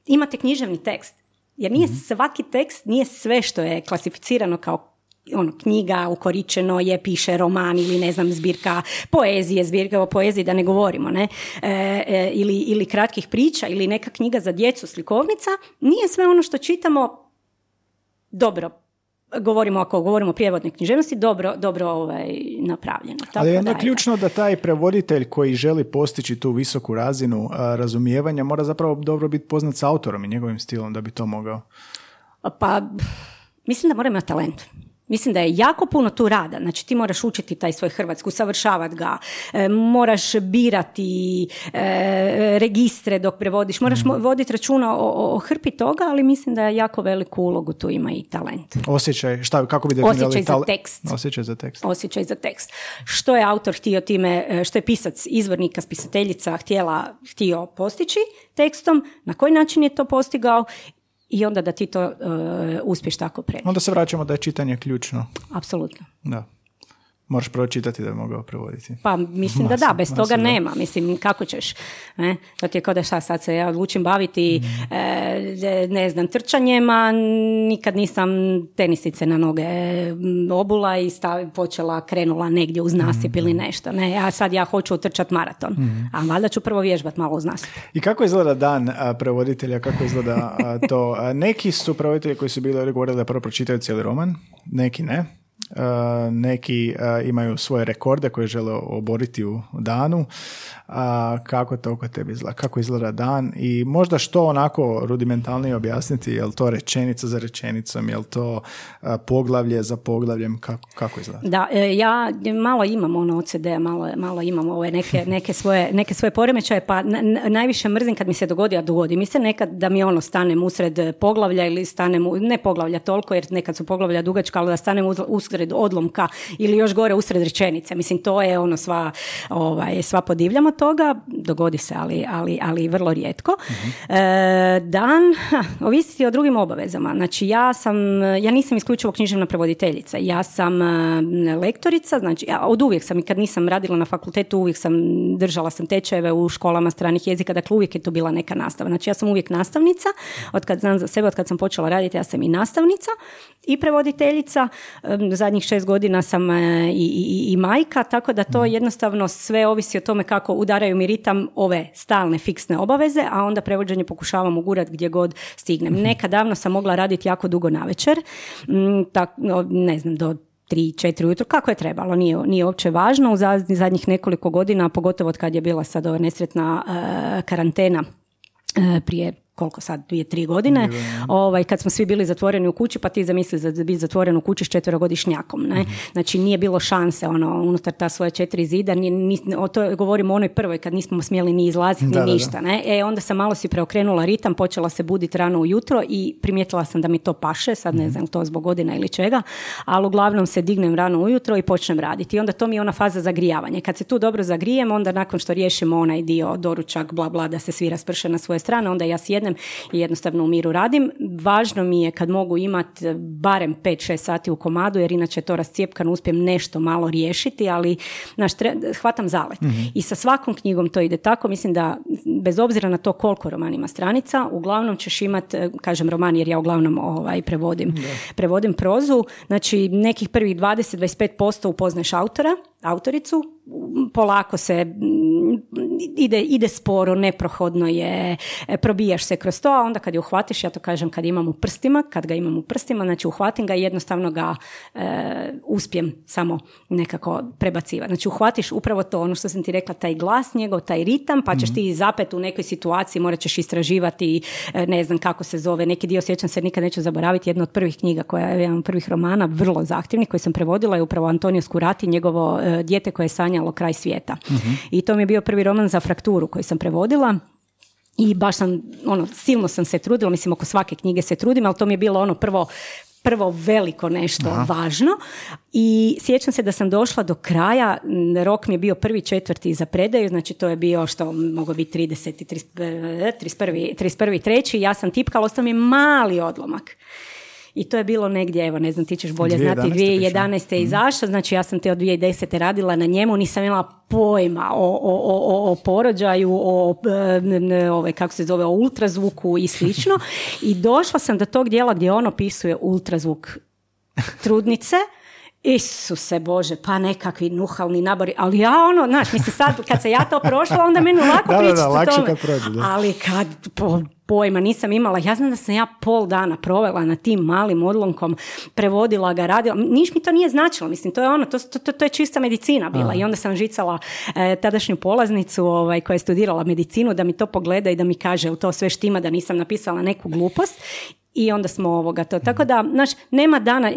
Speaker 2: imate književni tekst. Jer nije mhm. svaki tekst, nije sve što je klasificirano kao ono, knjiga, ukoričeno je, piše roman ili ne znam, zbirka poezije, zbirka o poeziji da ne govorimo, ne, e, e, ili, ili kratkih priča ili neka knjiga za djecu, slikovnica, nije sve ono što čitamo dobro govorimo ako govorimo o prijevodnoj književnosti, dobro, dobro ovaj, napravljeno.
Speaker 1: Tako Ali je onda ključno da taj prevoditelj koji želi postići tu visoku razinu razumijevanja mora zapravo dobro biti poznat s autorom i njegovim stilom da bi to mogao.
Speaker 2: Pa, mislim da mora imati talent. Mislim da je jako puno tu rada. Znači ti moraš učiti taj svoj hrvatski, usavršavati ga, e, moraš birati e, registre dok prevodiš, moraš mm. voditi računa o, o, hrpi toga, ali mislim da je jako veliku ulogu tu ima i talent.
Speaker 1: Osjećaj, šta, kako bi
Speaker 2: definirali Osjećaj za tekst.
Speaker 1: Osjećaj za tekst.
Speaker 2: Osjećaj za tekst. Što je autor htio time, e, što je pisac, izvornika, spisateljica htjela, htio postići tekstom, na koji način je to postigao i onda da ti to uh, uspješ tako prenijeti.
Speaker 1: Onda se vraćamo da je čitanje ključno.
Speaker 2: Apsolutno.
Speaker 1: Da. Moraš pročitati da bi mogao prevoditi.
Speaker 2: Pa mislim da da, bez toga nema. Mislim, kako ćeš? Ne? To ti je kao da šta sad se ja odlučim baviti mm. e, ne znam, trčanjem, a nikad nisam tenisice na noge obula i stav, počela, krenula negdje uz nasip ili mm. nešto. Ne? A sad ja hoću utrčati maraton. Mm. A valjda ću prvo vježbat malo uz nasip.
Speaker 1: I kako izgleda dan a, prevoditelja? Kako izgleda to? neki su prevoditelji koji su bili govorili da prvo pročitaju cijeli roman, neki ne. Eh, neki eh, imaju svoje rekorde koje žele oboriti u danu. A kako to kod tebi izgleda? Kako izgleda dan? I možda što onako rudimentalnije objasniti, je li to rečenica za rečenicom, je li to poglavlje za poglavljem, kako, kako izgleda?
Speaker 2: Da, ja malo imam ono OCD, malo, malo imam ove neke, neke, svoje, neke svoje poremećaje, pa najviše mrzim kad mi se dogodi, a dogodi mi se nekad da mi ono stanem usred poglavlja ili stanem, ne poglavlja toliko, jer nekad su poglavlja dugačka, ali da stanem usred usred odlomka ili još gore usred rečenice. Mislim, to je ono sva, ovaj, sva podivljamo toga, dogodi se, ali, ali, ali vrlo rijetko. uh dan, ovisi o drugim obavezama. Znači, ja sam, ja nisam isključivo književna prevoditeljica. Ja sam e, lektorica, znači, ja od uvijek sam i kad nisam radila na fakultetu, uvijek sam držala sam tečajeve u školama stranih jezika, dakle uvijek je to bila neka nastava. Znači, ja sam uvijek nastavnica, od kad znam za sebe, od kad sam počela raditi, ja sam i nastavnica i prevoditeljica. Za zadnjih šest godina sam e, i, i, i majka, tako da to mm. jednostavno sve ovisi o tome kako udaraju mi ritam ove stalne fiksne obaveze, a onda prevođenje pokušavam ugurati gdje god stignem. Mhm. Neka davno sam mogla raditi jako dugo na večer, tak, ne znam, do tri, četiri ujutro, kako je trebalo, nije, nije uopće važno. U zadnjih nekoliko godina, pogotovo od kad je bila sad ova nesretna uh, karantena uh, prije koliko sad, dvije, tri godine, ovaj, kad smo svi bili zatvoreni u kući, pa ti zamisli za biti zatvoren u kući s četverogodišnjakom. Ne?
Speaker 1: Mhm.
Speaker 2: Znači nije bilo šanse ono, unutar ta svoja četiri zida, ni, ni, o to govorimo o onoj prvoj kad nismo smjeli ni izlaziti ni
Speaker 1: Da, da, da.
Speaker 2: ništa. Ne? E, onda sam malo si preokrenula ritam, počela se buditi rano ujutro i primijetila sam da mi to paše, sad
Speaker 1: Mhm.
Speaker 2: ne znam to zbog godina ili čega, ali uglavnom se dignem rano ujutro i počnem raditi. I onda to mi je ona faza zagrijavanja. Kad se tu dobro zagrijem, onda nakon što riješimo onaj dio doručak, bla bla, da se svi rasprše na svoje strane, onda ja sjednem i jednostavno u miru radim. Važno mi je kad mogu imati barem 5-6 sati u komadu, jer inače to rascijepkano uspijem nešto malo riješiti, ali znaš, tre- hvatam zalet. I sa svakom knjigom to ide tako. Mislim da bez obzira na to koliko roman ima stranica, uglavnom ćeš imati, kažem roman jer ja uglavnom ovaj, prevodim, prevodim prozu, znači nekih prvih 20-25% upoznaš autora, autoricu, polako se ide, ide sporo, neprohodno je, e, probijaš se kroz to, a onda kad je uhvatiš, ja to kažem kad imam u prstima, kad ga imam u prstima, znači uhvatim ga i jednostavno ga e, uspijem samo nekako prebacivati. Znači uhvatiš upravo to, ono što sam ti rekla, taj glas njegov, taj ritam, pa ćeš ti zapet u nekoj situaciji, morat ćeš istraživati, e, ne znam kako se zove, neki dio sjećam se, nikad neću zaboraviti, jedna od prvih knjiga koja je jedan od prvih romana, vrlo zahtjevnih, koji sam prevodila je upravo Antonio Skurati, njegovo e, dijete koje je sanjalo kraj svijeta. I to mi je bio prvi roman za frakturu koji sam prevodila. I baš sam, ono, silno sam se trudila, mislim oko svake knjige se trudim, ali to mi je bilo ono prvo, prvo veliko nešto važno i sjećam se da sam došla do kraja, rok mi je bio prvi četvrti za predaju, znači to je bio što moglo biti 30. 30, 31. 31. treći, ja sam tipkala, ostao mi je mali odlomak. I to je bilo negdje, evo ne znam, ti ćeš bolje
Speaker 1: 2011.
Speaker 2: znati,
Speaker 1: piše.
Speaker 2: 2011. je izašao, znači ja sam te od 2010. radila na njemu, nisam imala pojma o, o, o, o, porođaju, o, e, n- ovaj, kako se zove, o ultrazvuku i slično. I došla sam do tog dijela gdje on opisuje ultrazvuk trudnice, Isuse Bože, pa nekakvi nuhalni nabori, ali ja ono, znaš, mislim sad kad se ja to prošla, onda meni lako pričati o tome.
Speaker 1: kad prođe, da.
Speaker 2: Ali kad po, pojma nisam imala, ja znam da sam ja pol dana provela na tim malim odlomkom, prevodila ga, radila, niš mi to nije značilo, mislim, to je ono, to, to, to, je čista medicina bila. I onda sam žicala e, tadašnju polaznicu ovaj, koja je studirala medicinu da mi to pogleda i da mi kaže u to sve štima da nisam napisala neku glupost. I onda smo ovoga to. Tako da, znaš, nema dana,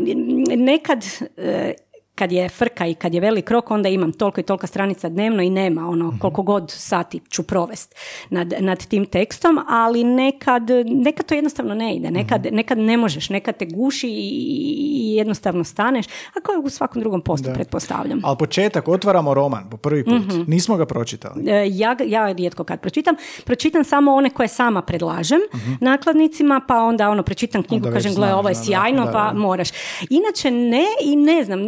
Speaker 2: nekad e, kad je frka i kad je velik rok, onda imam toliko i toliko stranica dnevno i nema ono koliko god sati ću provest nad, nad tim tekstom, ali nekad, nekad to jednostavno ne ide, nekad, nekad ne možeš, nekad te guši i, jednostavno staneš, a kao u svakom drugom poslu, pretpostavljam.
Speaker 1: Ali početak, otvaramo roman po prvi put.
Speaker 2: Mhm.
Speaker 1: Nismo ga pročitali.
Speaker 2: E, Ja, ja rijetko kad pročitam. Pročitam samo one koje sama predlažem nakladnicima, pa onda ono pročitam knjigu,
Speaker 1: Onda
Speaker 2: kažem gle ovo je
Speaker 1: da, da,
Speaker 2: sjajno,
Speaker 1: da,
Speaker 2: pa
Speaker 1: da.
Speaker 2: moraš. Inače ne i ne znam,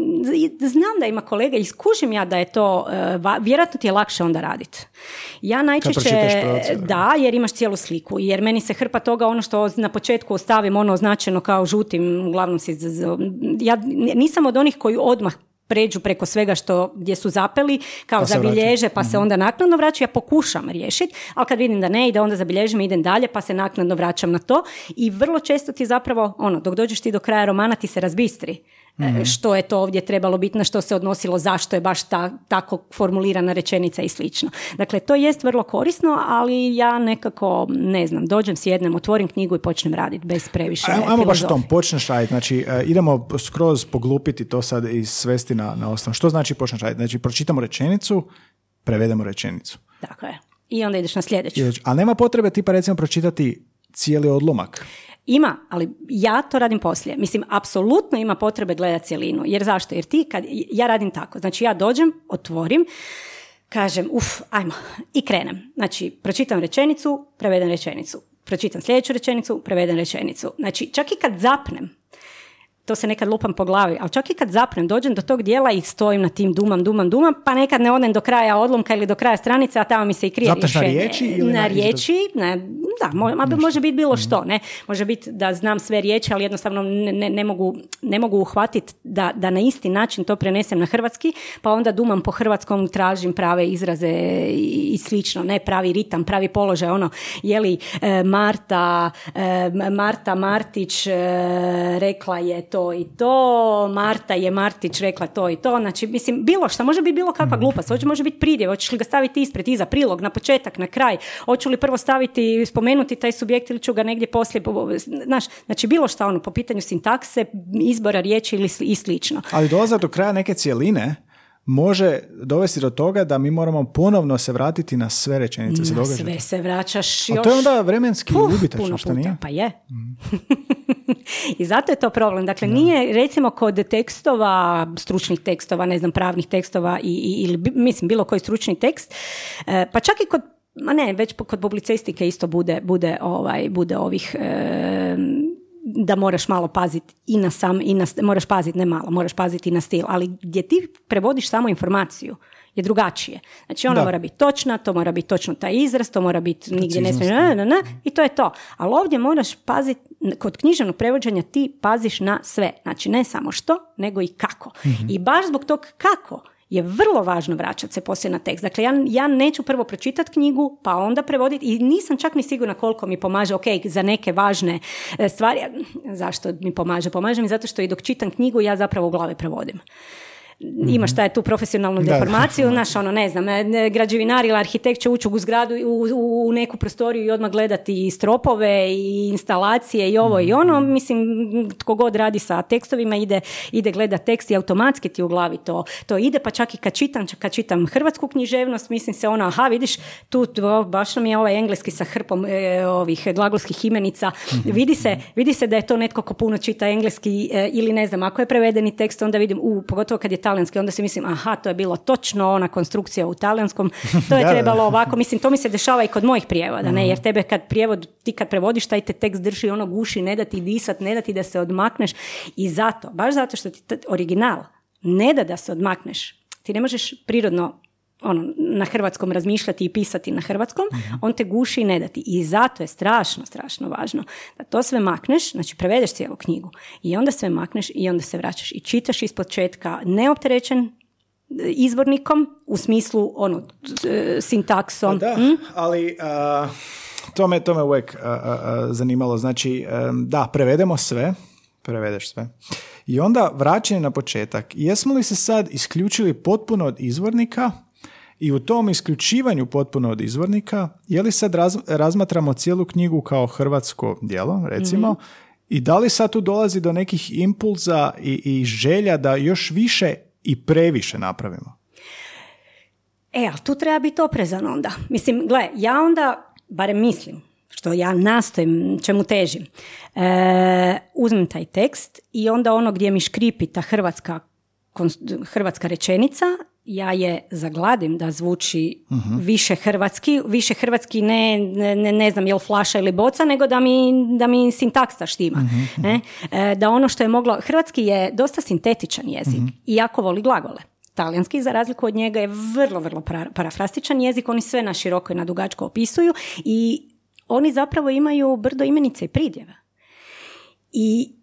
Speaker 2: znam da ima kolega, iskužim ja da je to, e, vjerojatno ti je lakše onda raditi. Ja najčešće, da, jer imaš cijelu sliku, jer meni se hrpa toga ono što na početku ostavim ono označeno kao žutim, uglavnom si, ja nisam od onih koji odmah pređu preko svega što gdje su zapeli, kao
Speaker 1: Pa
Speaker 2: zabilježe pa se onda naknadno vraćaju, ja pokušam riješiti, ali kad vidim da ne ide, onda zabilježim i idem dalje, pa se naknadno vraćam na to i vrlo često ti zapravo, ono, dok dođeš ti do kraja romana ti se razbistri. E, Što je to ovdje trebalo biti, na što se odnosilo, zašto je baš ta, tako formulirana rečenica i slično. Dakle, to jest vrlo korisno, ali ja nekako, ne znam, dođem, sjednem, otvorim knjigu i počnem raditi bez previše
Speaker 1: Ajmo, ajmo baš tom, počneš raditi. Znači, e, idemo skroz poglupiti to sad i svesti na, na osnovu. Što znači počneš raditi? Znači, pročitamo rečenicu, prevedemo rečenicu.
Speaker 2: Tako je. I onda ideš na sljedeću.
Speaker 1: Ali nema potrebe tipa recimo pročitati cijeli odlomak.
Speaker 2: Ima, ali ja to radim poslije. Mislim, apsolutno ima potrebe gledati cjelinu. Jer zašto? Jer ti, kad, ja radim tako. Znači, ja dođem, otvorim, kažem, uf, ajmo, i krenem. Znači, pročitam rečenicu, prevedem rečenicu. Pročitam sljedeću rečenicu, prevedem rečenicu. Znači, čak i kad zapnem, to se nekad lupam po glavi, ali čak i kad zapnem, dođem do tog dijela i stojim na tim dumam, dumam, dumam, pa nekad ne odem do kraja odlomka ili do kraja stranice, a tamo mi se i krije
Speaker 1: Zapneš na riječi ili na
Speaker 2: na riječi, ne, da, mo- može biti bilo što, ne. Može biti da znam sve riječi, ali jednostavno ne, ne, ne mogu, ne mogu uhvatiti da, da na isti način to prenesem na hrvatski, pa onda dumam po hrvatskom, tražim prave izraze i, i slično, ne pravi ritam, pravi položaj, ono, je li e, Marta, e, Marta Martić e, rekla je to to i to, Marta je Martić rekla to i to, znači, mislim, bilo što, može biti bilo kakva glupost, hoće može biti pridjev, hoćeš li ga staviti ispred, iza, prilog, na početak, na kraj, hoću li prvo staviti, spomenuti taj subjekt ili ću ga negdje poslije, znaš, znači bilo što ono, po pitanju sintakse, izbora riječi ili i slično.
Speaker 1: Ali dolazak do kraja neke cijeline, može dovesti do toga da mi moramo ponovno se vratiti na sve rečenice.
Speaker 2: Na
Speaker 1: se događa.
Speaker 2: sve se vraćaš još...
Speaker 1: A to je onda vremenski
Speaker 2: Puh,
Speaker 1: ubitačno,
Speaker 2: puno
Speaker 1: što nije?
Speaker 2: Pa je. I zato je to problem. Dakle, nije recimo kod tekstova, stručnih tekstova, ne znam, pravnih tekstova i, i, ili mislim bilo koji stručni tekst, e, pa čak i kod ma ne, već kod publicistike isto bude, bude, ovaj, bude ovih e, da moraš malo paziti i na sam, i na, moraš paziti, ne malo, moraš paziti i na stil, ali gdje ti prevodiš samo informaciju je drugačije. Znači ona
Speaker 1: Da.
Speaker 2: mora biti točna, to mora biti točno taj izraz, to mora biti nigdje ne smije, ne, ne, ne, i to je to. Ali ovdje moraš paziti, kod književnog prevođenja ti paziš na sve. Znači ne samo što, nego i kako. I baš zbog tog kako je vrlo važno vraćati se poslije na tekst. Dakle, ja, ja neću prvo pročitati knjigu, pa onda prevoditi i nisam čak ni sigurna koliko mi pomaže, ok, za neke važne e, stvari. Zašto mi pomaže? Pomaže mi zato što i dok čitam knjigu, ja zapravo u glave prevodim. Imaš taj tu profesionalnu
Speaker 1: Da, da.
Speaker 2: deformaciju, znaš, ono, ne znam, e, građevinar ili arhitekt će ući u zgradu, u, u neku prostoriju i odmah gledati i stropove i instalacije i ovo i ono, mislim, tko god radi sa tekstovima ide, ide gleda tekst i automatski ti u glavi to, to ide, pa čak i kad čitam, kad čitam hrvatsku književnost, mislim se ono, aha, vidiš, tu o, baš nam je ovaj engleski sa hrpom e, ovih glagolskih imenica, vidi se, vidi se da je to netko ko puno čita engleski e, ili ne znam, ako je prevedeni tekst, onda vidim, u, pogotovo kad je talijanski, onda si mislim, aha, to je bilo točno ona konstrukcija u talijanskom, to je trebalo
Speaker 1: da.
Speaker 2: ovako, mislim, to mi se dešava i kod mojih prijevoda, ne, jer tebe kad prijevod, ti kad prevodiš taj te tekst drži ono guši, ne da ti disat, ne da ti da se odmakneš i zato, baš zato što ti t- original ne da da se odmakneš, ti ne možeš prirodno ono, na hrvatskom razmišljati i pisati na hrvatskom, on te guši i ne da ti. I zato je strašno, strašno važno da to sve makneš, znači prevedeš cijelu knjigu i onda sve makneš i onda se vraćaš i čitaš iz početka neopterećen e, izvornikom u smislu ono e, sintaksom.
Speaker 1: Da, ali a, to, me, to me uvijek a, a, zanimalo. Znači, em, da, prevedemo sve, prevedeš sve. I onda vraćanje na početak. Jesmo li se sad isključili potpuno od izvornika i u tom isključivanju potpuno od izvornika, je li sad raz- razmatramo cijelu knjigu kao hrvatsko djelo, recimo, i da li sad tu dolazi do nekih impulza i, i želja da još više i previše napravimo?
Speaker 2: E, ali tu treba biti oprezan onda. Mislim, gle, ja onda, barem mislim, što ja nastojim, čemu težim, e, uzmem taj tekst i onda ono gdje mi škripi ta hrvatska, hrvatska rečenica, ja je zagladim da zvuči više hrvatski, više hrvatski ne, ne, ne, znam je li flaša ili boca, nego da mi, da mi sintaksa štima. ne? E, da ono što je moglo, hrvatski je dosta sintetičan jezik, iako voli glagole. Talijanski, za razliku od njega, je vrlo, vrlo para- parafrastičan jezik. Oni sve na široko i na dugačko opisuju i oni zapravo imaju brdo imenica i pridjeva. I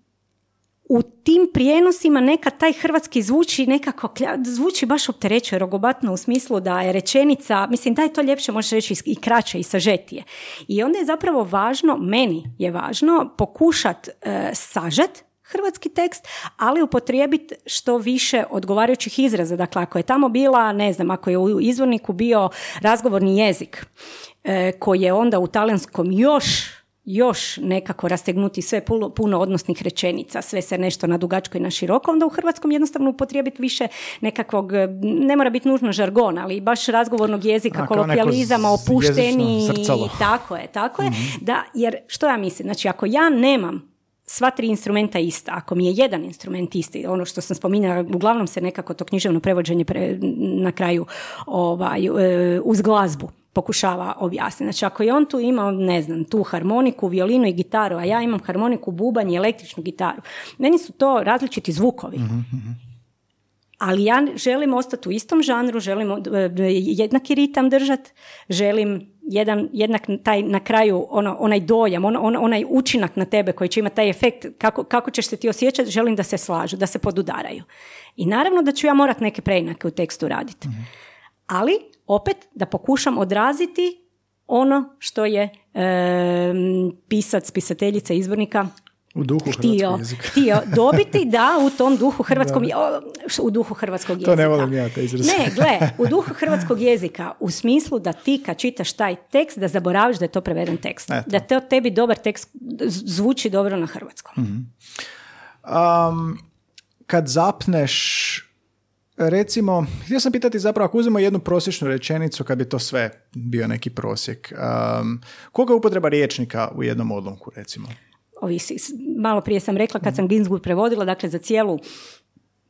Speaker 2: u tim prijenosima nekad taj hrvatski zvuči nekako, zvuči baš opterećuje, rogobatno u smislu da je rečenica, mislim da je to ljepše možeš reći i kraće i sažetije. I onda je zapravo važno, meni je važno pokušat e, sažet hrvatski tekst, ali upotrijebiti što više odgovarajućih izraza. Dakle, ako je tamo bila, ne znam, ako je u izvorniku bio razgovorni jezik, e, koji je onda u talijanskom još još nekako rastegnuti sve puno, puno odnosnih rečenica, sve se nešto na dugačko i na široko, onda u hrvatskom jednostavno upotrijebiti više nekakvog, e, ne mora biti nužno žargon, ali baš razgovornog jezika,
Speaker 1: A, kao neko
Speaker 2: kolokvijalizama,
Speaker 1: z-
Speaker 2: opušteni,
Speaker 1: zrcalo.
Speaker 2: tako je, tako je, da, jer što ja mislim, znači ako ja nemam sva tri instrumenta ista, ako mi je jedan instrument isti, ono što sam spominjala, uglavnom se nekako to književno prevođenje pre- na kraju ovaj, e, uz glazbu pokušava objasniti. Znači ako je on tu imao, ne znam, tu harmoniku, violinu i gitaru, a ja imam harmoniku, bubanj i električnu gitaru, meni su to različiti zvukovi. Ali ja želim ostati u istom žanru, želim e, jednaki ritam držati, želim jedan, jednak taj na kraju ono, onaj dojam, ono, ono- onaj učinak na tebe koji će imati taj efekt, kako, kako ćeš se ti osjećati, želim da se slažu, da se podudaraju. I naravno da ću ja morat neke preinake u tekstu raditi. Ali opet da pokušam odraziti ono što je em, pisac, pisateljica, izvornika
Speaker 1: U duhu
Speaker 2: htio, htio dobiti da u tom duhu hrvatskog u duhu hrvatskog jezika.
Speaker 1: To ne volim ja te izraze.
Speaker 2: Ne, gle, u duhu hrvatskog jezika u smislu da ti kad čitaš taj tekst da zaboraviš da je to preveden tekst.
Speaker 1: Eto.
Speaker 2: Da to tebi dobar tekst zvuči dobro na hrvatskom.
Speaker 1: Um, kad zapneš, recimo, htio sam pitati zapravo, ako uzmemo jednu prosječnu rečenicu, kad bi to sve bio neki prosjek, um, koga upotreba riječnika u jednom odlomku, recimo?
Speaker 2: Ovisi. Malo prije sam rekla kad sam Ginsburg prevodila, dakle za cijelu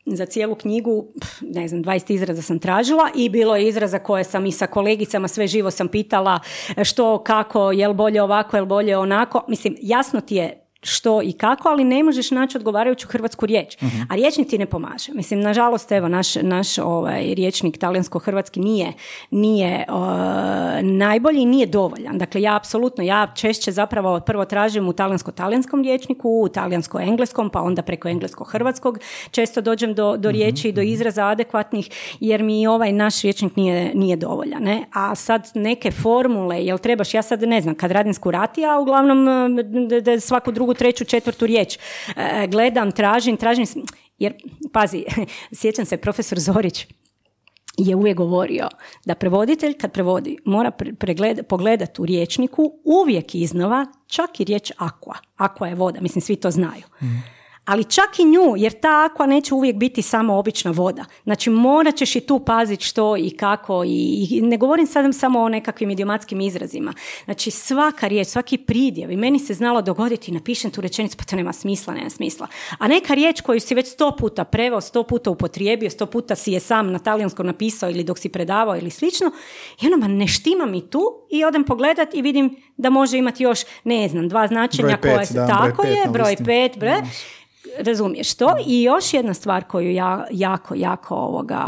Speaker 2: za cijelu knjigu, ne znam, 20 izraza sam tražila i bilo je izraza koje sam i sa kolegicama sve živo sam pitala što, kako, jel bolje ovako, jel bolje onako. Mislim, jasno ti je što i kako, ali ne možeš naći odgovarajuću hrvatsku riječ. A riječnik ti ne pomaže. Mislim, nažalost, evo, naš, naš ovaj, riječnik talijansko-hrvatski nije, nije uh, najbolji i nije dovoljan. Dakle, ja apsolutno, ja češće zapravo prvo tražim u talijansko-talijanskom riječniku, u talijansko-engleskom, pa onda preko englesko-hrvatskog često dođem do, do riječi i do izraza adekvatnih, jer mi ovaj naš riječnik nije, nije dovoljan. Ne? A sad neke formule, jel trebaš, ja sad ne znam, kad radim skurati, a uglavnom da, da svaku drugu, treću, četvrtu riječ e, gledam, tražim, tražim, jer, pazi, sjećam se, profesor Zorić je uvijek govorio da prevoditelj kad prevodi mora pogledati u riječniku uvijek iznova čak i riječ aqua. Aqua je voda, mislim svi to znaju. Ali čak i nju, jer ta akva neće uvijek biti samo obična voda. Znači morat ćeš i tu paziti što i kako i, i ne govorim sad samo o nekakvim idiomatskim izrazima. Znači svaka riječ, svaki pridjev i meni se znalo dogoditi napišem tu rečenicu pa to nema smisla, nema smisla. A neka riječ koju si već sto puta preveo, sto puta upotrijebio, sto puta si je sam na talijanskom napisao ili dok si predavao ili slično i ono ma ne štima mi tu i odem pogledat i vidim da može imati još, ne znam, dva značenja
Speaker 1: Broj pet,
Speaker 2: su
Speaker 1: da,
Speaker 2: tako
Speaker 1: broj
Speaker 2: je, broj pet, broj, razumiješ to. I još jedna stvar koju ja jako, jako ovoga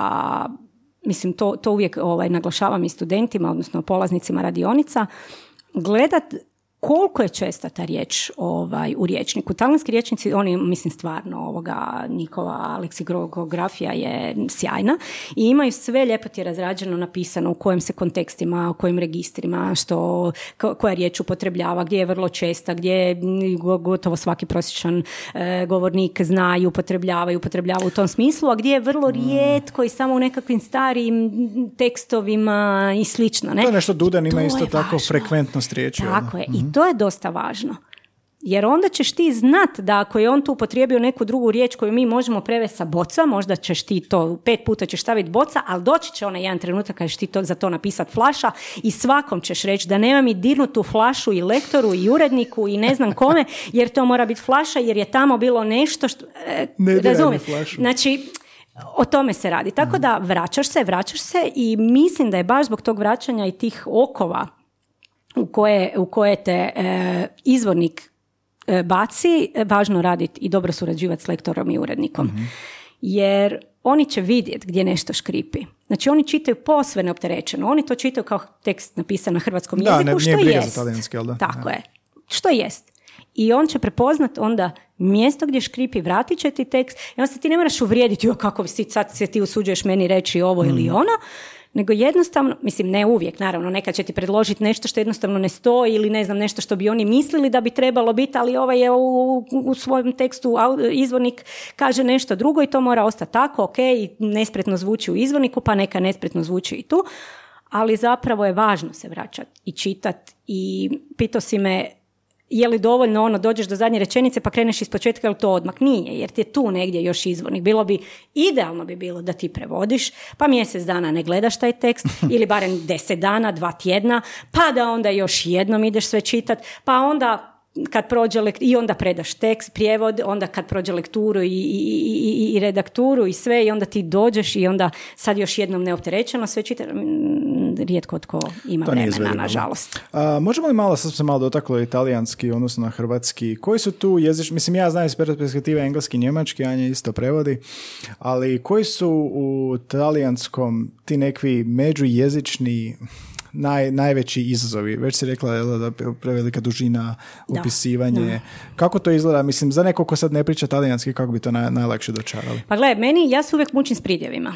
Speaker 2: mislim to, to uvijek ovaj, naglašavam i studentima, odnosno polaznicima radionica, gledat koliko je česta ta riječ ovaj, u riječniku. Talijanski riječnici, oni, mislim, stvarno, ovoga, njihova leksikografija je sjajna i imaju sve lijepo ti je razrađeno, napisano u kojim se kontekstima, u kojim registrima, što, ko- koja riječ upotrebljava, gdje je vrlo česta, gdje je go- gotovo svaki prosječan e, govornik zna i upotrebljava i upotrebljava u tom smislu, a gdje je vrlo rijetko i samo u nekakvim starijim tekstovima i slično. Ne?
Speaker 1: To je nešto Dudan ima
Speaker 2: To
Speaker 1: isto tako
Speaker 2: važno.
Speaker 1: frekventnost riječi.
Speaker 2: Tako
Speaker 1: ono.
Speaker 2: je. I to je dosta važno. Jer onda ćeš ti znat da ako je on tu upotrijebio neku drugu riječ koju mi možemo prevesti sa boca, možda ćeš ti to, pet puta ćeš staviti boca, ali doći će onaj jedan trenutak kad ćeš ti to, za to napisat flaša i svakom ćeš reći da nema mi dirnutu flašu i lektoru i uredniku i ne znam kome, jer to mora biti flaša jer je tamo bilo nešto što... e,
Speaker 1: Ne flašu.
Speaker 2: Znači, o tome se radi. Tako da vraćaš se, vraćaš se i mislim da je baš zbog tog vraćanja i tih okova u koje, u koje te e, izvornik e, baci, e, važno raditi i dobro surađivati s lektorom i urednikom. Jer oni će vidjeti gdje nešto škripi. Znači oni čitaju posve neopterećeno. Oni to čitaju kao tekst napisan na hrvatskom
Speaker 1: Da,
Speaker 2: jeziku,
Speaker 1: ne-
Speaker 2: što
Speaker 1: za
Speaker 2: jest.
Speaker 1: jel da?
Speaker 2: Tako je. Što jest. I on će prepoznat onda mjesto gdje škripi, vratit će ti tekst i onda se ti ne moraš uvrijediti, "Jo, kako si sad se ti usuđuješ meni reći ovo ili
Speaker 1: Mm.
Speaker 2: ono, nego jednostavno, mislim ne uvijek, naravno, nekad će ti predložiti nešto što jednostavno ne stoji ili ne znam nešto što bi oni mislili da bi trebalo biti, ali ovaj je u, u svojem tekstu izvornik kaže nešto drugo i to mora ostati tako, ok, i nespretno zvuči u izvorniku, pa neka nespretno zvuči i tu, ali zapravo je važno se vraćati i čitati i pitao si me je li dovoljno ono, dođeš do zadnje rečenice pa kreneš iz početka ili to odmak? Nije, jer ti je tu negdje još izvornik. Bilo bi, idealno bi bilo da ti prevodiš, pa mjesec dana ne gledaš taj tekst, ili barem deset dana, dva tjedna, pa da onda još jednom ideš sve čitat, pa onda kad prođe lek- i onda predaš tekst, prijevod, onda kad prođe lekturu i, i, i, i- redakturu i sve i onda ti dođeš i onda sad još jednom neopterećeno sve čita, Mm, rijetko tko ima
Speaker 1: To
Speaker 2: vremena,
Speaker 1: da.
Speaker 2: nažalost.
Speaker 1: A, možemo li malo, sad se malo dotaklo italijanski, odnosno na hrvatski, koji su tu jezič, mislim ja znam iz perspektive engleski, njemački, Anja isto prevodi, ali koji su u talijanskom ti nekvi međujezični naj, najveći izazovi? Već si rekla jel, da je prevelika dužina,
Speaker 2: Da,
Speaker 1: upisivanje. Kako to izgleda? Mislim, za neko ko sad ne priča talijanski, kako bi to naj, najlakše dočarali?
Speaker 2: Pa gledaj, meni, ja se uvijek mučim s pridjevima.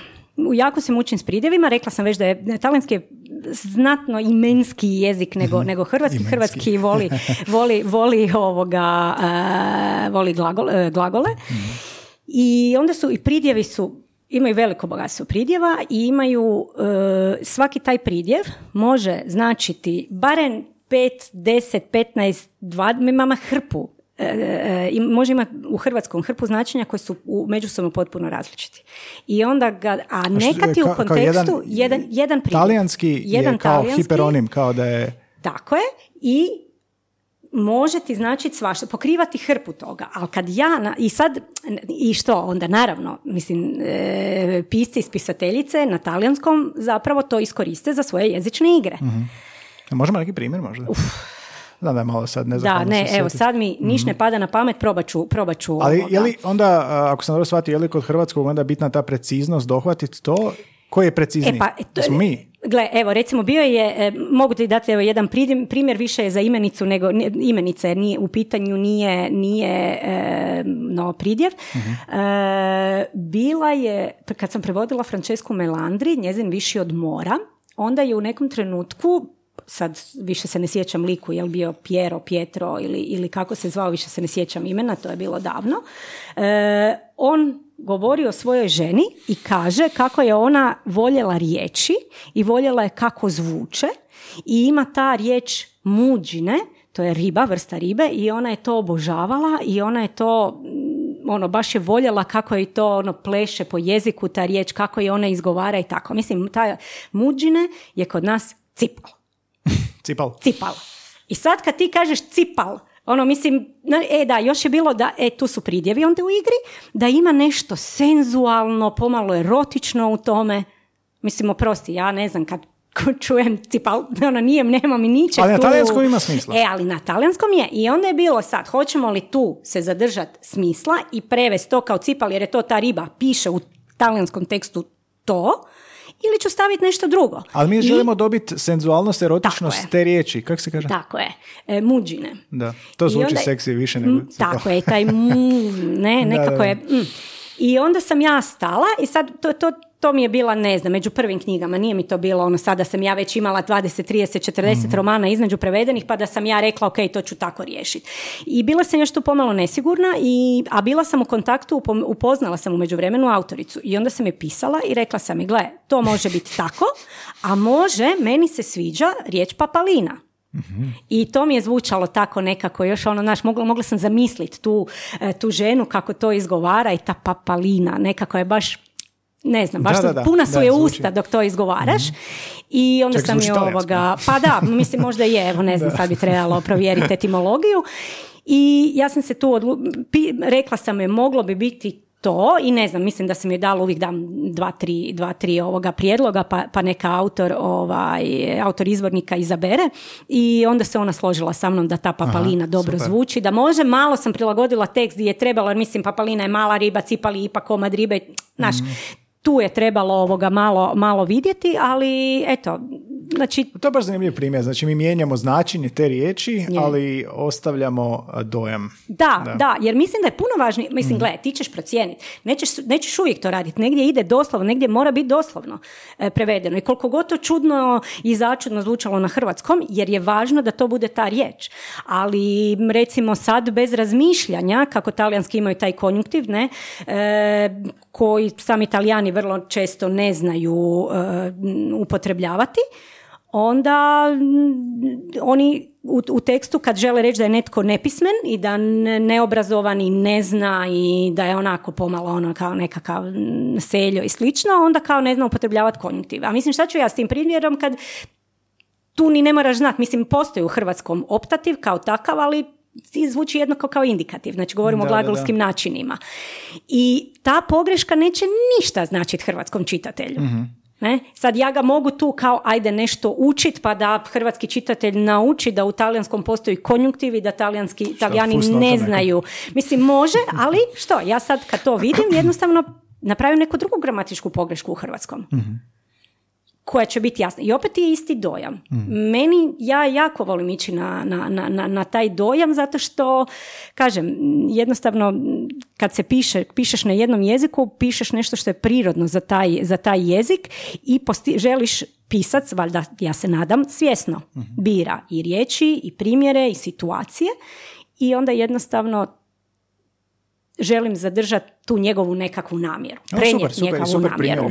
Speaker 2: Jako se mučim s pridjevima, rekla sam već da je talijanski je znatno imenski jezik nego,
Speaker 1: Mhm.
Speaker 2: nego hrvatski. Hrvatski voli, voli, voli ovoga, e, voli glagol- e, glagole. I onda su i pridjevi su imaju veliko bogatstvo pridjeva i imaju e, svaki taj pridjev može značiti barem 5, 10, 15, 20, mi imamo hrpu i može imati u hrvatskom hrpu značenja koji su u međusobno potpuno različiti. I onda ga, a nekad je u kontekstu jedan, jedan, pridjev.
Speaker 1: Talijanski
Speaker 2: jedan
Speaker 1: je kao
Speaker 2: talijanski,
Speaker 1: hiperonim, kao da je...
Speaker 2: tako je i može ti značiti svašta, pokrivati hrpu toga, ali kad ja, na- i sad, i što, onda naravno, mislim, e, pisci i spisateljice na talijanskom zapravo to iskoriste za svoje jezične igre.
Speaker 1: A Možemo neki primjer možda? Znam da je malo sad, ne.
Speaker 2: Da, ne, evo sad mi niš ne pada na pamet, probat ću, probat ću
Speaker 1: Ali
Speaker 2: ovoga.
Speaker 1: je li onda, ako sam dobro shvatio, je li kod hrvatskog onda bitna ta preciznost dohvatiti to? Koji je precizniji?
Speaker 2: E pa, e, to-
Speaker 1: Smo mi?
Speaker 2: Gle, evo, recimo bio je, e, mogu ti dati evo jedan primjer više je za imenicu nego ne- imenica, jer nije, u pitanju nije, nije e, no, pridjev. E, bila je, kad sam prevodila Francesku Melandri, njezin viši od mora, onda je u nekom trenutku sad više se ne sjećam liku, je li bio Piero, Pietro ili, ili kako se zvao, više se ne sjećam imena, to je bilo davno. E, on govori o svojoj ženi i kaže kako je ona voljela riječi i voljela je kako zvuče i ima ta riječ muđine, to je riba, vrsta ribe i ona je to obožavala i ona je to mm, ono, baš je voljela kako je to ono pleše po jeziku ta riječ, kako je ona izgovara i tako. Mislim, ta muđine je kod nas cipal
Speaker 1: Cipal.
Speaker 2: cipal. I sad kad ti kažeš cipal, ono mislim, e da, još je bilo da, e tu su pridjevi onda u igri, da ima nešto senzualno, pomalo erotično u tome. Mislim, oprosti, ja ne znam kad čujem cipal, ono nije, nema mi ničeg
Speaker 1: Ali na talijanskom ima smisla.
Speaker 2: E, ali na talijanskom je. I onda je bilo sad, hoćemo li tu se zadržati smisla i prevesti to kao cipal, jer je to ta riba, piše u talijanskom tekstu to, ili ću staviti nešto drugo.
Speaker 1: Ali mi
Speaker 2: I-
Speaker 1: želimo dobiti senzualnost, erotičnost te riječi. Kako se kaže?
Speaker 2: tako je, e, muđine.
Speaker 1: Da, to zvuči
Speaker 2: onda-
Speaker 1: seksi više nego...
Speaker 2: Mm, Tako je, taj mu, ne, nekako
Speaker 1: da.
Speaker 2: je. mm. I onda sam ja stala i sad to, to, to mi je bila, ne znam, među prvim knjigama, nije mi to bilo ono sada sam ja već imala 20, 30, 40
Speaker 1: Mhm.
Speaker 2: romana između prevedenih pa da sam ja rekla ok, to ću tako riješiti. I bila sam još tu pomalo nesigurna, i, a bila sam u kontaktu, upoznala sam u međuvremenu autoricu i onda sam je pisala i rekla sam mi, gle, to može biti tako, a može, meni se sviđa riječ papalina. I to mi je zvučalo tako nekako, još ono, znaš, mogla, mogla sam zamisliti tu, e, tu ženu kako to izgovara i ta papalina, nekako je baš, ne znam, baš
Speaker 1: Da, da, da.
Speaker 2: puna su je usta dok to izgovaraš. I onda
Speaker 1: Čak
Speaker 2: sam je ovoga, pa da, mislim možda je, evo ne znam, sad bi trebalo provjeriti etimologiju. I ja sam se tu, odlu- pi- rekla sam je, moglo bi biti to i ne znam, mislim da sam joj dala uvijek dam dva, tri, dva, tri ovoga prijedloga pa, pa neka autor, ovaj, autor izvornika izabere i onda se ona složila sa mnom da ta papalina dobro
Speaker 1: super.
Speaker 2: zvuči, da može, malo sam prilagodila tekst gdje je trebalo, jer mislim papalina je mala riba, cipali ipak komad ribe, znaš, tu je trebalo ovoga malo, malo vidjeti, ali eto, znači
Speaker 1: To je baš zanimljiv primjer. Znači mi mijenjamo značenje te riječi, ali ostavljamo dojam.
Speaker 2: Da, da, jer mislim da je puno važnije, mislim,
Speaker 1: Mhm.
Speaker 2: gledaj, ti ćeš procijeniti, nećeš, nećeš uvijek to raditi, negdje ide doslovno, negdje mora biti doslovno e, prevedeno i koliko god to čudno i začudno zvučalo na hrvatskom, jer je važno da to bude ta riječ, ali recimo sad bez razmišljanja, kako talijanski imaju taj konjunktiv, ne, e, koji sami italijani vrlo često ne znaju e, upotrebljavati, onda mm, oni u, u tekstu kad žele reći da je netko nepismen i da ne- neobrazovan i ne zna i da je onako pomalo ono kao nekakav mm, seljo i slično, onda kao ne zna upotrebljavati konjunktiv. A mislim šta ću ja s tim primjerom kad tu ni ne moraš znati, mislim postoji u hrvatskom optativ kao takav, ali zvuči jednako kao indikativ, znači govorimo
Speaker 1: Da,
Speaker 2: o
Speaker 1: da,
Speaker 2: glagolskim načinima. I ta pogreška neće ništa značiti hrvatskom čitatelju. Ne? Sad ja ga mogu tu kao ajde nešto učit pa da hrvatski čitatelj nauči da u talijanskom postoji konjunktiv i da talijanski italijani ne
Speaker 1: neku?
Speaker 2: znaju. Mislim može, ali što, ja sad kad to vidim jednostavno napravim neku drugu gramatičku pogrešku u hrvatskom koja će biti jasna. I opet je isti dojam. Meni, ja jako volim ići na, na, na, na, na taj dojam zato što, kažem, jednostavno kad se piše, pišeš na jednom jeziku, pišeš nešto što je prirodno za taj, za taj jezik i posti- želiš pisac, valjda ja se nadam, svjesno bira i riječi i primjere i situacije i onda jednostavno želim zadržati tu njegovu nekakvu namjeru. Prenijeti
Speaker 1: super, super, super namjeru.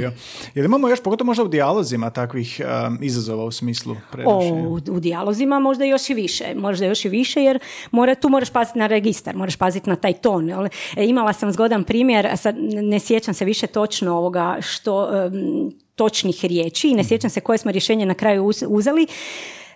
Speaker 1: Jel imamo još, pogotovo možda u dijalozima takvih um, izazova u smislu
Speaker 2: O, u, u dijalozima možda još i više. Možda još i više jer mora, tu moraš paziti na registar, moraš paziti na taj ton. E, imala sam zgodan primjer, sad ne sjećam se više točno ovoga što... Um, točnih riječi i ne sjećam se koje smo rješenje na kraju uzeli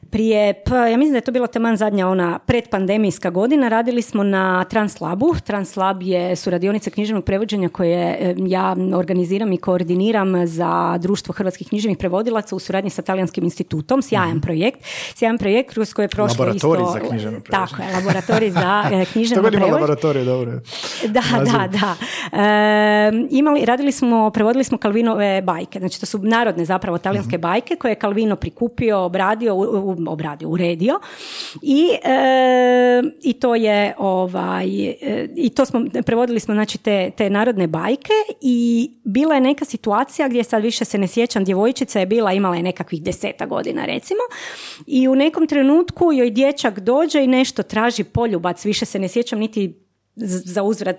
Speaker 2: prije, pa ja mislim da je to bila taman zadnja ona predpandemijska godina, radili smo na Translabu. Translab je su radionice književnog prevođenja koje ja organiziram i koordiniram za Društvo hrvatskih književnih prevodilaca u suradnji sa Talijanskim institutom. Sjajan mm projekt. Sjajan projekt kroz koji je prošlo
Speaker 1: laboratorij za književno
Speaker 2: Tako je, laboratorij za e, književno prevođenje.
Speaker 1: laboratorij, dobro.
Speaker 2: Da, da, da. imali, radili smo, prevodili smo Kalvinove bajke. Znači to su narodne zapravo talijanske mm bajke koje je Kalvino prikupio, obradio, u, obradio, uredio i, e, i to je ovaj, e, i to smo, prevodili smo znači te, te narodne bajke i bila je neka situacija gdje sad više se ne sjećam, djevojčica je bila, imala je nekakvih deseta godina recimo i u nekom trenutku joj dječak dođe i nešto traži poljubac, više se ne sjećam niti za uzvrat,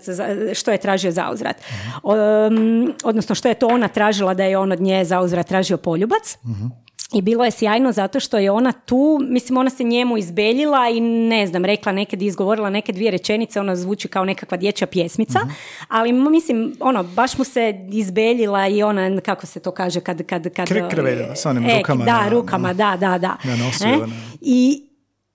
Speaker 2: što je tražio za uzvrat. Um, odnosno što je to ona tražila da je on od nje za uzvrat tražio poljubac. I bilo je sjajno zato što je ona tu, mislim ona se njemu izbeljila i ne znam, rekla nekad izgovorila neke dvije rečenice, ona zvuči kao nekakva dječja pjesmica, mhm. ali mislim, ono, baš mu se izbeljila i ona, kako se to kaže, kad... kad, kad
Speaker 1: s onim e, rukama.
Speaker 2: Da, rukama, da, da, da. e? I,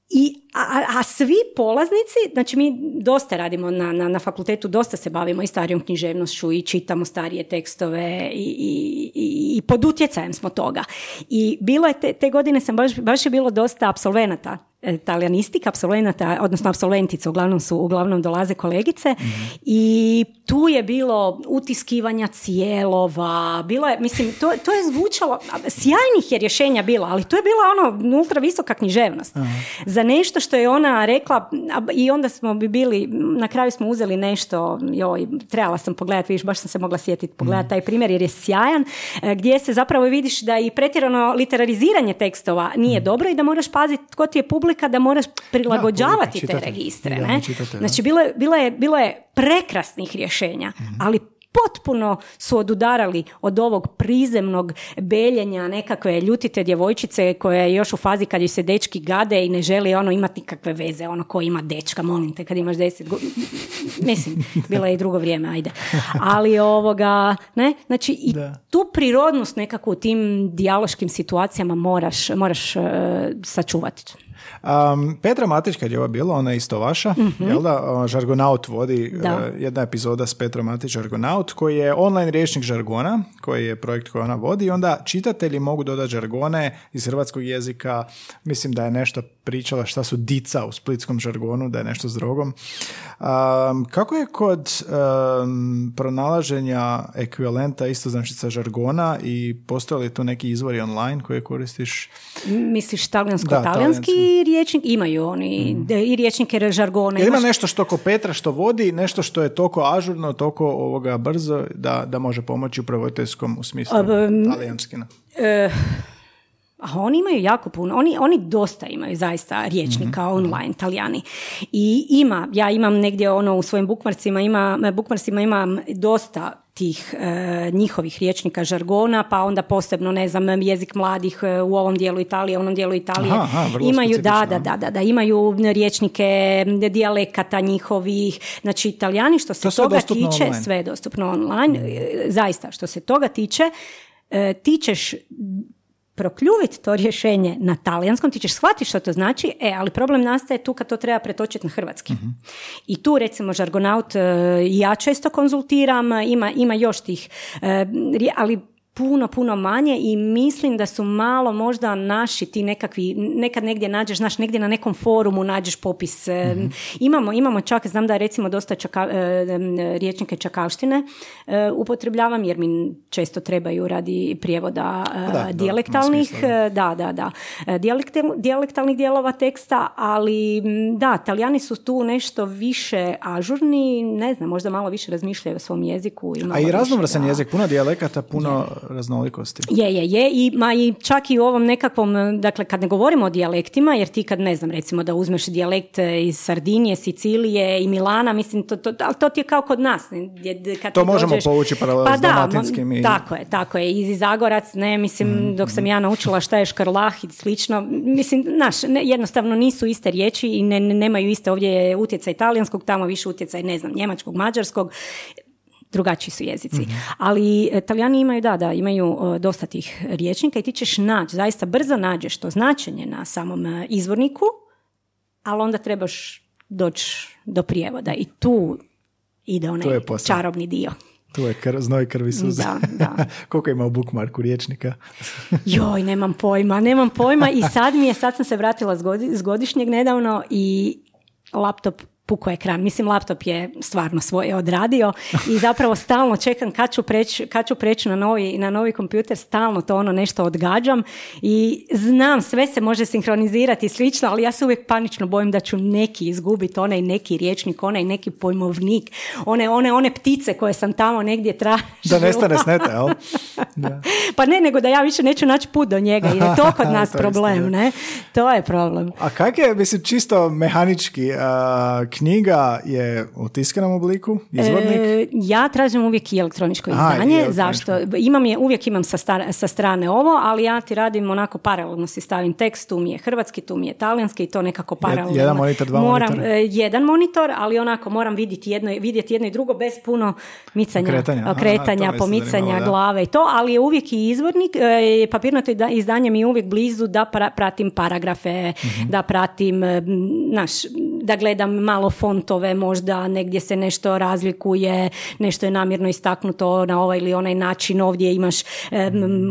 Speaker 2: i a, a, svi polaznici, znači mi dosta radimo na, na, na, fakultetu, dosta se bavimo i starijom književnošću i čitamo starije tekstove i, i, i, pod utjecajem smo toga. I bilo je te, te godine sam baš, baš je bilo dosta absolvenata E, talijanistika, absolvenata, odnosno absolventica, uglavnom su, uglavnom dolaze kolegice. I tu je bilo utiskivanja cijelova, bilo je, mislim, to, to je zvučalo, sjajnih je rješenja bilo, ali to je bila ono ultra visoka književnost. Za nešto što je ona rekla i onda smo bi bili, na kraju smo uzeli nešto, joj, trebala sam pogledati, vidiš, baš sam se mogla sjetiti pogledati taj primjer jer je sjajan, e, gdje se zapravo vidiš da i pretjerano literariziranje tekstova nije dobro i da moraš paziti tko ti je publika kada moraš prilagođavati te registre. Ne? znači, bilo je, bilo, je, bilo je prekrasnih rješenja, mhm. ali potpuno su odudarali od ovog prizemnog beljenja nekakve ljutite djevojčice koja je još u fazi kad ju se dečki gade i ne želi ono imati nikakve veze, ono ko ima dečka, molim te, kad imaš deset godina. Mislim, bilo je i drugo vrijeme, ajde. Ali ovoga, ne, znači i tu prirodnost nekako u tim dijaloškim situacijama moraš, moraš uh, sačuvati.
Speaker 1: Um, Petra Matić, kad je ovo bilo, ona je isto vaša, mm-hmm. jel da? Žargonaut vodi uh, jedna epizoda s Petrom Matić Žargonaut, koji je online rječnik žargona, koji je projekt koji ona vodi i onda čitatelji mogu dodati žargone iz hrvatskog jezika. Mislim da je nešto pričala šta su dica u splitskom žargonu, da je nešto s drogom. Um, kako je kod um, pronalaženja ekvivalenta istoznačica žargona i postoje li tu neki izvori online koje koristiš?
Speaker 2: Misliš talijansko-talijanski riječnik? Imaju oni mm. i riječnike žargona.
Speaker 1: Ima nešto što ko Petra što vodi, nešto što je toliko ažurno, toliko ovoga brzo da, da može pomoći u pravojiteljskom u smislu talijanskina?
Speaker 2: Uh, a oni imaju jako puno, oni, oni dosta imaju zaista riječnika mm online, talijani. I ima, ja imam negdje ono u svojim bukmarcima, ima, bukmarcima imam dosta tih e, njihovih riječnika žargona, pa onda posebno, ne znam, jezik mladih e, u ovom dijelu Italije, u onom dijelu Italije. imaju, da, da, da, da, da, imaju riječnike dijalekata njihovih, znači italijani što se toga tiče, sve je dostupno online, mm. zaista što se toga tiče, e, ti ćeš prokljuviti to rješenje na talijanskom, ti ćeš shvatiti što to znači, e, ali problem nastaje tu kad to treba pretočiti na hrvatski. Mhm. I tu recimo žargonaut e, ja često konzultiram, ima, ima još tih, e, ali puno, puno manje i mislim da su malo možda naši ti nekakvi, nekad negdje nađeš, znaš, negdje na nekom forumu nađeš popis. mm Imamo, imamo čak, znam da recimo dosta čaka, e, riječnike čakavštine e, upotrebljavam jer mi često trebaju radi prijevoda da, dijalektalnih, da, da, da, dijalektalnih dijelova teksta, ali da, talijani su tu nešto više ažurni, ne znam, možda malo više razmišljaju o svom jeziku.
Speaker 1: A i raznovrsan jezik, puno dijalekata, puno raznolikosti.
Speaker 2: Je, je, je. I, ma, I čak i u ovom nekakvom, dakle kad ne govorimo o dijalektima, jer ti kad ne znam recimo da uzmeš dijalekt iz Sardinije, Sicilije i Milana, mislim to, to, to ti je kao kod nas.
Speaker 1: Kad to možemo dođeš, povući paralel
Speaker 2: pa
Speaker 1: s dalmatinskim. I...
Speaker 2: Tako je, tako je. I Zagorac, ne, mislim, mm, dok sam ja naučila šta je škarlah i slično, mislim, naš, ne, jednostavno nisu iste riječi i ne, nemaju iste, ovdje je utjecaj italijanskog, tamo više utjecaj, ne znam, njemačkog, mađarskog, drugačiji su jezici. Mhm. Ali Italijani imaju, da, da, imaju e, dosta tih riječnika i ti ćeš naći, zaista brzo nađeš to značenje na samom e, izvorniku, ali onda trebaš doći do prijevoda i tu ide onaj čarobni dio.
Speaker 1: Tu je kr, znoj krvi suze.
Speaker 2: Da, da.
Speaker 1: Koliko ima u bookmarku riječnika?
Speaker 2: Joj, nemam pojma, nemam pojma i sad mi je, sad sam se vratila s godišnjeg nedavno i laptop puko ekran. Mislim, laptop je stvarno svoje odradio i zapravo stalno čekam kad ću preći kad ću preći na, novi, na novi kompjuter, stalno to ono nešto odgađam i znam, sve se može sinhronizirati i slično, ali ja se uvijek panično bojim da ću neki izgubiti, onaj neki riječnik, onaj neki pojmovnik, one, one, one ptice koje sam tamo negdje tražila.
Speaker 1: Da nestane snete, jel?
Speaker 2: Pa ne, nego da ja više neću naći put do njega, jer je to kod nas problem, ne? To je problem.
Speaker 1: A kak je, mislim, čisto mehanički, knjiga je u tiskanom obliku, izvornik? E,
Speaker 2: ja tražim uvijek i elektroničko izdanje. Zašto? Imam je, uvijek imam sa, sa strane ovo, ali ja ti radim onako paralelno si stavim tekst, tu mi je hrvatski, tu mi je talijanski i to nekako paralelno.
Speaker 1: Jedan monitor, dva
Speaker 2: moram, e, jedan monitor, ali onako moram vidjeti jedno, vidjeti jedno i drugo bez puno micanja, kretanja, kretanja pomicanja glave i to, ali je uvijek i izvornik, e, papirnato izdanje mi je uvijek blizu da pratim paragrafe, mhm. da pratim, naš, da gledam malo fontove, možda negdje se nešto razlikuje, nešto je namjerno istaknuto na ovaj ili onaj način, ovdje imaš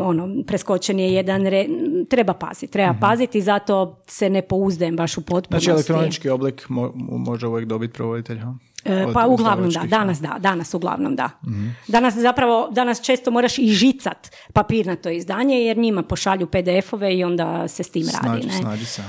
Speaker 2: ono, preskočen je jedan, re, treba paziti, treba mm paziti, zato se ne pouzdajem baš u potpunosti.
Speaker 1: Znači elektronički oblik može uvijek dobiti provoditelj, ha?
Speaker 2: E, pa uglavnom da, danas da, danas uglavnom da. Mhm. Danas zapravo, danas često moraš i žicat papir na to izdanje jer njima pošalju PDF-ove i onda se s tim radi. Ne?
Speaker 1: Snađi se,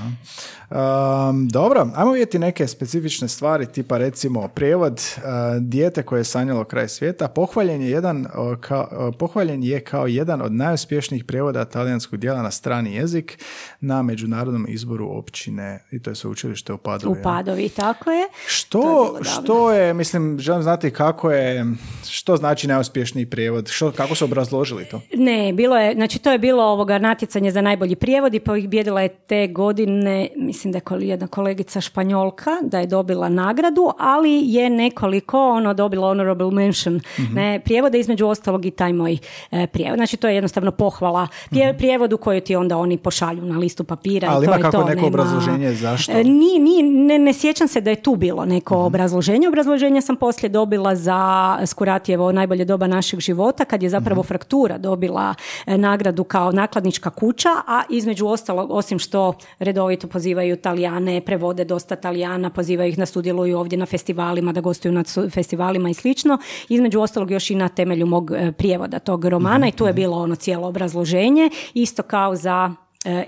Speaker 1: Um, dobro, ajmo vidjeti neke specifične stvari, tipa recimo prijevod uh, dijete koje je sanjalo kraj svijeta. Pohvaljen je, jedan, uh, pohvaljen je kao jedan od najuspješnijih prijevoda talijanskog dijela na strani jezik na međunarodnom izboru općine i to je sveučilište u Padovi.
Speaker 2: U Padovi, tako je.
Speaker 1: Što, je što je, mislim, želim znati kako je, što znači najuspješniji prijevod, što, kako su obrazložili to?
Speaker 2: Ne, bilo je, znači to je bilo ovoga natjecanje za najbolji prijevod i pobjedila je te godine, mislim da je jedna kolegica Španjolka da je dobila nagradu, ali je nekoliko ono dobila honorable mention mm-hmm. ne, prijevode, između ostalog i taj moj e, prijevod. Znači to je jednostavno pohvala mm prijevodu koju ti onda oni pošalju na listu papira.
Speaker 1: Ali
Speaker 2: i
Speaker 1: to
Speaker 2: ima
Speaker 1: kako
Speaker 2: to,
Speaker 1: neko obrazloženje zašto?
Speaker 2: E, ni, ni, ne, ne sjećam se da je tu bilo neko mm obrazloženje. Obrazloženje sam poslije dobila za Skuratijevo najbolje doba našeg života kad je zapravo mhm. fraktura dobila e, nagradu kao nakladnička kuća, a između ostalog, osim što redovito pozivaju Talijane, prevode dosta Talijana, pozivaju ih na sudjeluju ovdje na festivalima, da gostuju na festivalima i slično. Između ostalog još i na temelju mog e, prijevoda tog romana i tu je bilo ono cijelo obrazloženje, isto kao za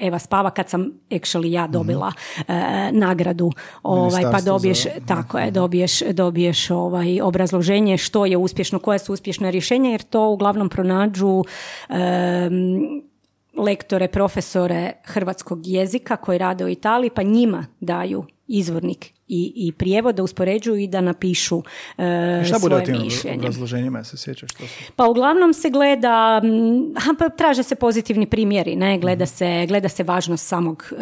Speaker 2: Eva Spava kad sam actually ja dobila e, nagradu ovaj pa dobiješ tako je dobiješ dobiješ ovaj obrazloženje što je uspješno koja su uspješna rješenja jer to uglavnom pronađu lektore, profesore hrvatskog jezika koji rade u Italiji, pa njima daju izvornik i, i prijevod da uspoređuju i da napišu uh,
Speaker 1: Šta
Speaker 2: svoje
Speaker 1: bude
Speaker 2: mišljenje.
Speaker 1: obrazloženjima, se sjećaš? Što su?
Speaker 2: Pa uglavnom se gleda, pa traže se pozitivni primjeri, ne? Gleda, mhm. se, gleda se važnost samog uh,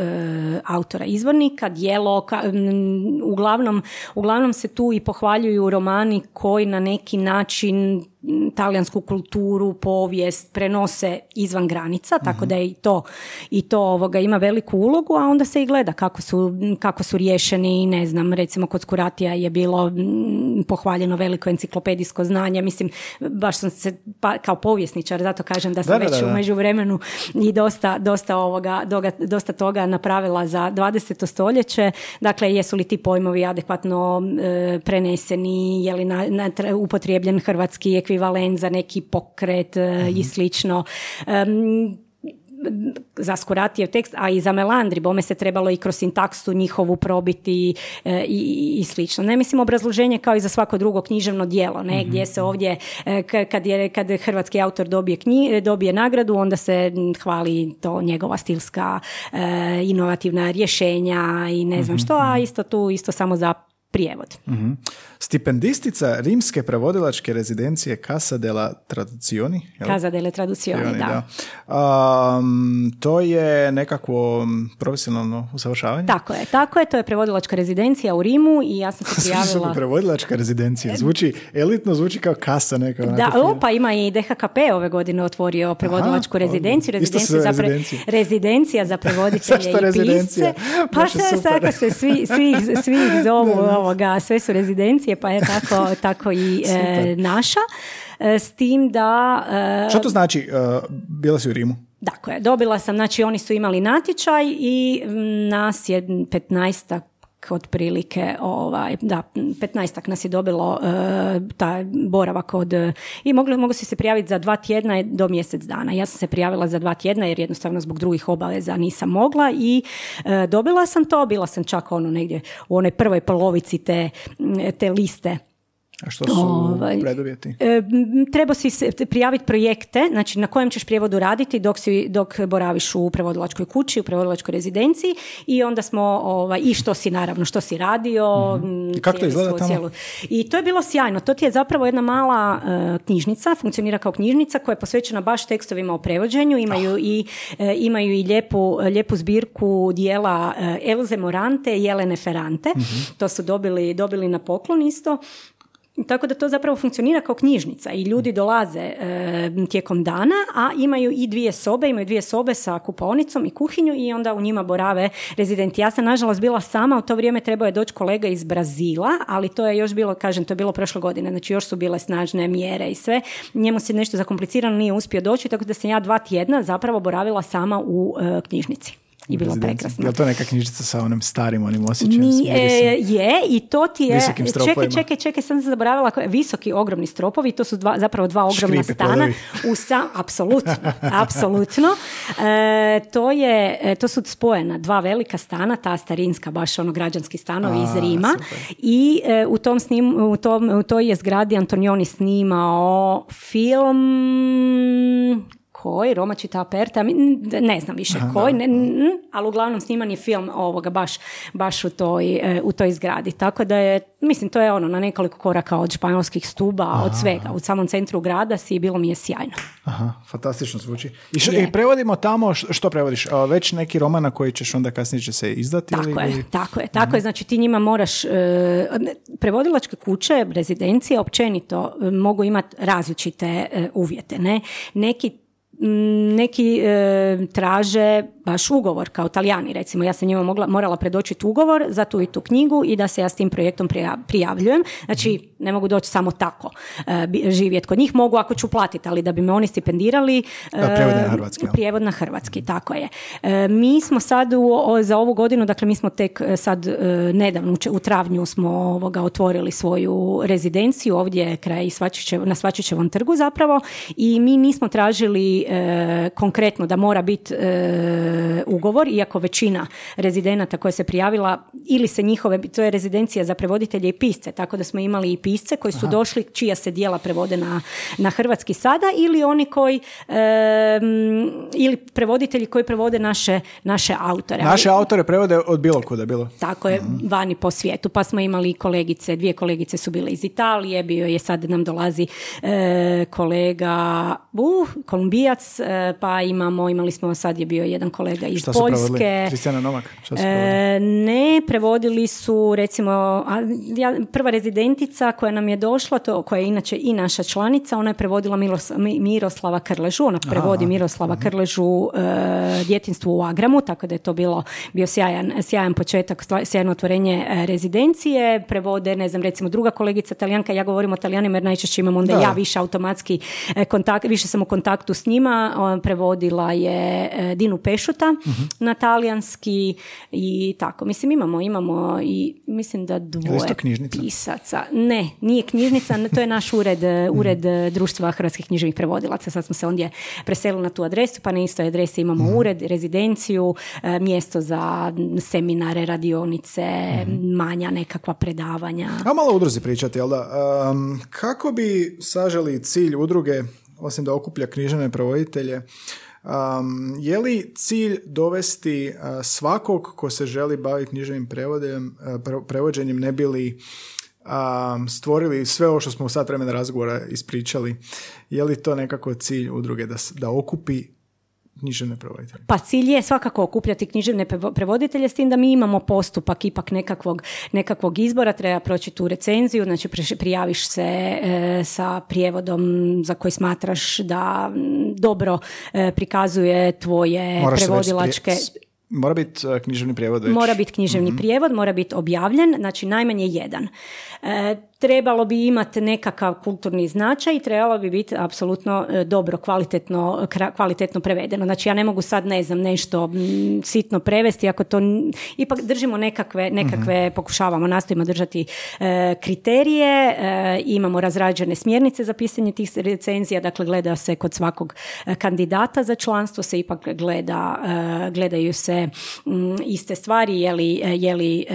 Speaker 2: autora izvornika, dijelo, uglavnom, uglavnom se tu i pohvaljuju romani koji na neki način talijansku kulturu, povijest prenose izvan granica, tako mhm. da i to, i to ovoga ima veliku ulogu, a onda se i gleda kako su, kako su riješeni, ne znam, recimo kod Skuratija je bilo pohvaljeno veliko enciklopedijsko znanje, mislim, baš sam se pa, kao povjesničar, zato kažem da sam već u međuvremenu i dosta, dosta, ovoga, dosta toga napravila za 20. stoljeće, dakle, jesu li ti pojmovi adekvatno e, preneseni, je li na, na, upotrijebljen hrvatski ekvivalent za neki pokret e, i mhm. slično za Skuratijev tekst, a i za Melandri, bome se trebalo i kroz sintaksu njihovu probiti e, i, i slično. Ne mislim obrazloženje kao i za svako drugo književno djelo, ne, gdje se ovdje, e, kad, je, kad hrvatski autor dobije, knji, dobije nagradu, onda se hvali to njegova stilska e, inovativna rješenja i ne znam što, a isto tu isto samo za prijevod.
Speaker 1: Stipendistica rimske prevodilačke rezidencije Casa della Traduzioni.
Speaker 2: Casa delle Traduzioni, da.
Speaker 1: to je nekakvo profesionalno usavršavanje?
Speaker 2: Tako je, tako je. To je prevodilačka rezidencija u Rimu i ja sam se prijavila...
Speaker 1: prevodilačka rezidencija. Zvuči, elitno zvuči kao kasa neka.
Speaker 2: Da, opa, ima i DHKP ove godine otvorio prevodilačku Aha, rezidenciju. Rezidenciju za pre, rezidencija za prevoditelje i pisce. Pa sve, se svi, svi, svi zovu ovoga, sve su rezidencije pa je tako, tako i e, naša. E, s tim da...
Speaker 1: E, Što to znači? bila si u Rimu?
Speaker 2: Dakle, dobila sam, znači oni su imali natječaj i nas je 15 otprilike, ovaj, da, 15 nas je dobilo uh, taj boravak od, i mogli, mogu si se prijaviti za dva tjedna do mjesec dana. Ja sam se prijavila za dva tjedna jer jednostavno zbog drugih obaveza nisam mogla i dobila sam to, bila sam čak ono negdje u onoj prvoj polovici te, te liste
Speaker 1: a što su ovaj, preduvjeti?
Speaker 2: E, treba si se prijaviti projekte, znači na kojem ćeš prijevodu raditi dok, si, dok boraviš u prevodilačkoj kući, u prevodilačkoj rezidenciji i onda smo, ovaj, i što si naravno, što si radio.
Speaker 1: mm Kako to izgleda tamo? Cijelu.
Speaker 2: I to je bilo sjajno. To ti je zapravo jedna mala uh, knjižnica, funkcionira kao knjižnica koja je posvećena baš tekstovima o prevođenju. Imaju oh. i, uh, imaju i lijepu, lijepu zbirku dijela uh, Elze Morante i Jelene Ferrante. mm To su dobili, dobili na poklon isto. Tako da to zapravo funkcionira kao knjižnica i ljudi dolaze e, tijekom dana, a imaju i dvije sobe, imaju dvije sobe sa kupovnicom i kuhinju i onda u njima borave rezidenti. Ja sam nažalost bila sama, u to vrijeme trebao je doći kolega iz Brazila, ali to je još bilo, kažem, to je bilo prošle godine, znači još su bile snažne mjere i sve. Njemu se nešto zakomplicirano nije uspio doći, tako da sam ja dva tjedna zapravo boravila sama u e, knjižnici i bilo prekrasno.
Speaker 1: Je to neka knjižica sa onim starim onim osjećajem?
Speaker 2: E, je i to ti je... Čekaj, čekaj, čekaj, sam se zaboravila. Visoki, ogromni stropovi, to su dva, zapravo dva ogromna stana. U sam, apsolutno, apsolutno. E, to, je, e, to su spojena dva velika stana, ta starinska, baš ono građanski stanovi iz Rima. I u, tom snim, u, tom, u toj je zgradi Antonioni snimao film koji, Roma Čita Aperta, ne znam više Aha, koji, ne, ali uglavnom sniman je film ovoga baš, baš u, toj, e, u toj zgradi. Tako da je, mislim, to je ono na nekoliko koraka od španjolskih stuba, od svega. U samom centru grada si i bilo mi je sjajno.
Speaker 1: Aha, fantastično zvuči. I, I prevodimo tamo, što prevodiš? Već neki roman na koji ćeš onda kasnije će se izdati?
Speaker 2: Tako
Speaker 1: ili,
Speaker 2: je, tako je. Tako je, znači ti njima moraš, e, prevodilačke kuće, rezidencije općenito e, mogu imati različite uvjete. Ne? Neki neki e, traže baš ugovor kao talijani recimo. Ja sam njima mogla, morala predočiti ugovor za tu i tu knjigu i da se ja s tim projektom prijavljujem. Znači ne mogu doći samo tako e, živjeti kod njih. Mogu ako ću platiti ali da bi me oni stipendirali
Speaker 1: e, prijevod na hrvatski
Speaker 2: prijevod na hrvatski tako je. Mi smo sad u, za ovu godinu dakle mi smo tek sad nedavno u travnju smo ovoga otvorili svoju rezidenciju ovdje kraj Svačićev, na Svačićevom trgu zapravo i mi nismo tražili e, konkretno da mora biti e, ugovor, iako većina rezidenata koja se prijavila ili se njihove, to je rezidencija za prevoditelje i pisce, tako da smo imali i pisce koji su došli, čija se dijela prevode na, na hrvatski sada ili oni koji e, ili prevoditelji koji prevode naše, naše autore.
Speaker 1: Naše autore prevode od bilo kuda bilo.
Speaker 2: Tako je, mhm. vani po svijetu. Pa smo imali kolegice, dvije kolegice su bile iz Italije, bio je sad nam dolazi e, kolega uh, Kolumbijac E, pa imamo, imali smo, sad je bio jedan kolega iz Šta Poljske.
Speaker 1: Kristijana Nomak?
Speaker 2: E, ne, prevodili su recimo, prva rezidentica koja nam je došla, to, koja je inače i naša članica, ona je prevodila Miroslava Krležu, ona prevodi Miroslava Krležu e, djetinstvo u Agramu, tako da je to bilo bio sjajan, sjajan početak, sjajno otvorenje e, rezidencije, prevode, ne znam, recimo druga kolegica talijanka, ja govorim o talijanima jer najčešće imam onda ja više automatski kontakt, više sam u kontaktu s njima njima, prevodila je Dinu Pešuta na talijanski i tako. Mislim, imamo, imamo i mislim da dvoje pisaca. Ne, nije knjižnica, to je naš ured, ured društva hrvatskih književnih prevodilaca. Sad smo se ondje preselili na tu adresu, pa na istoj adresi imamo ured, rezidenciju, mjesto za seminare, radionice, manja nekakva predavanja.
Speaker 1: A malo udruzi pričati, jel da? kako bi saželi cilj udruge, osim da okuplja književne prevoditelje, Um, je li cilj dovesti svakog ko se želi baviti književnim prevodem, prevođenjem ne bili um, stvorili sve ovo što smo u sat vremena razgovora ispričali? Je li to nekako cilj udruge da, da okupi književne prevoditelje?
Speaker 2: Pa cilj je svakako okupljati književne prevoditelje s tim da mi imamo postupak ipak nekakvog, nekakvog izbora, treba proći tu recenziju, znači prijaviš se e, sa prijevodom za koji smatraš da dobro e, prikazuje tvoje prevodilačke...
Speaker 1: Mora biti e, književni prijevod već.
Speaker 2: Mora biti književni mm prijevod, mora biti objavljen, znači najmanje jedan. E, trebalo bi imati nekakav kulturni značaj i trebalo bi biti apsolutno e, dobro, kvalitetno, kvalitetno prevedeno. Znači ja ne mogu sad, ne znam, nešto sitno prevesti, ako to ipak držimo nekakve, nekakve mhm. pokušavamo, nastojimo držati e, kriterije, imamo razrađene smjernice za pisanje tih recenzija, dakle gleda se kod svakog kandidata za članstvo, se ipak gleda, gledaju se iste stvari, je li, je li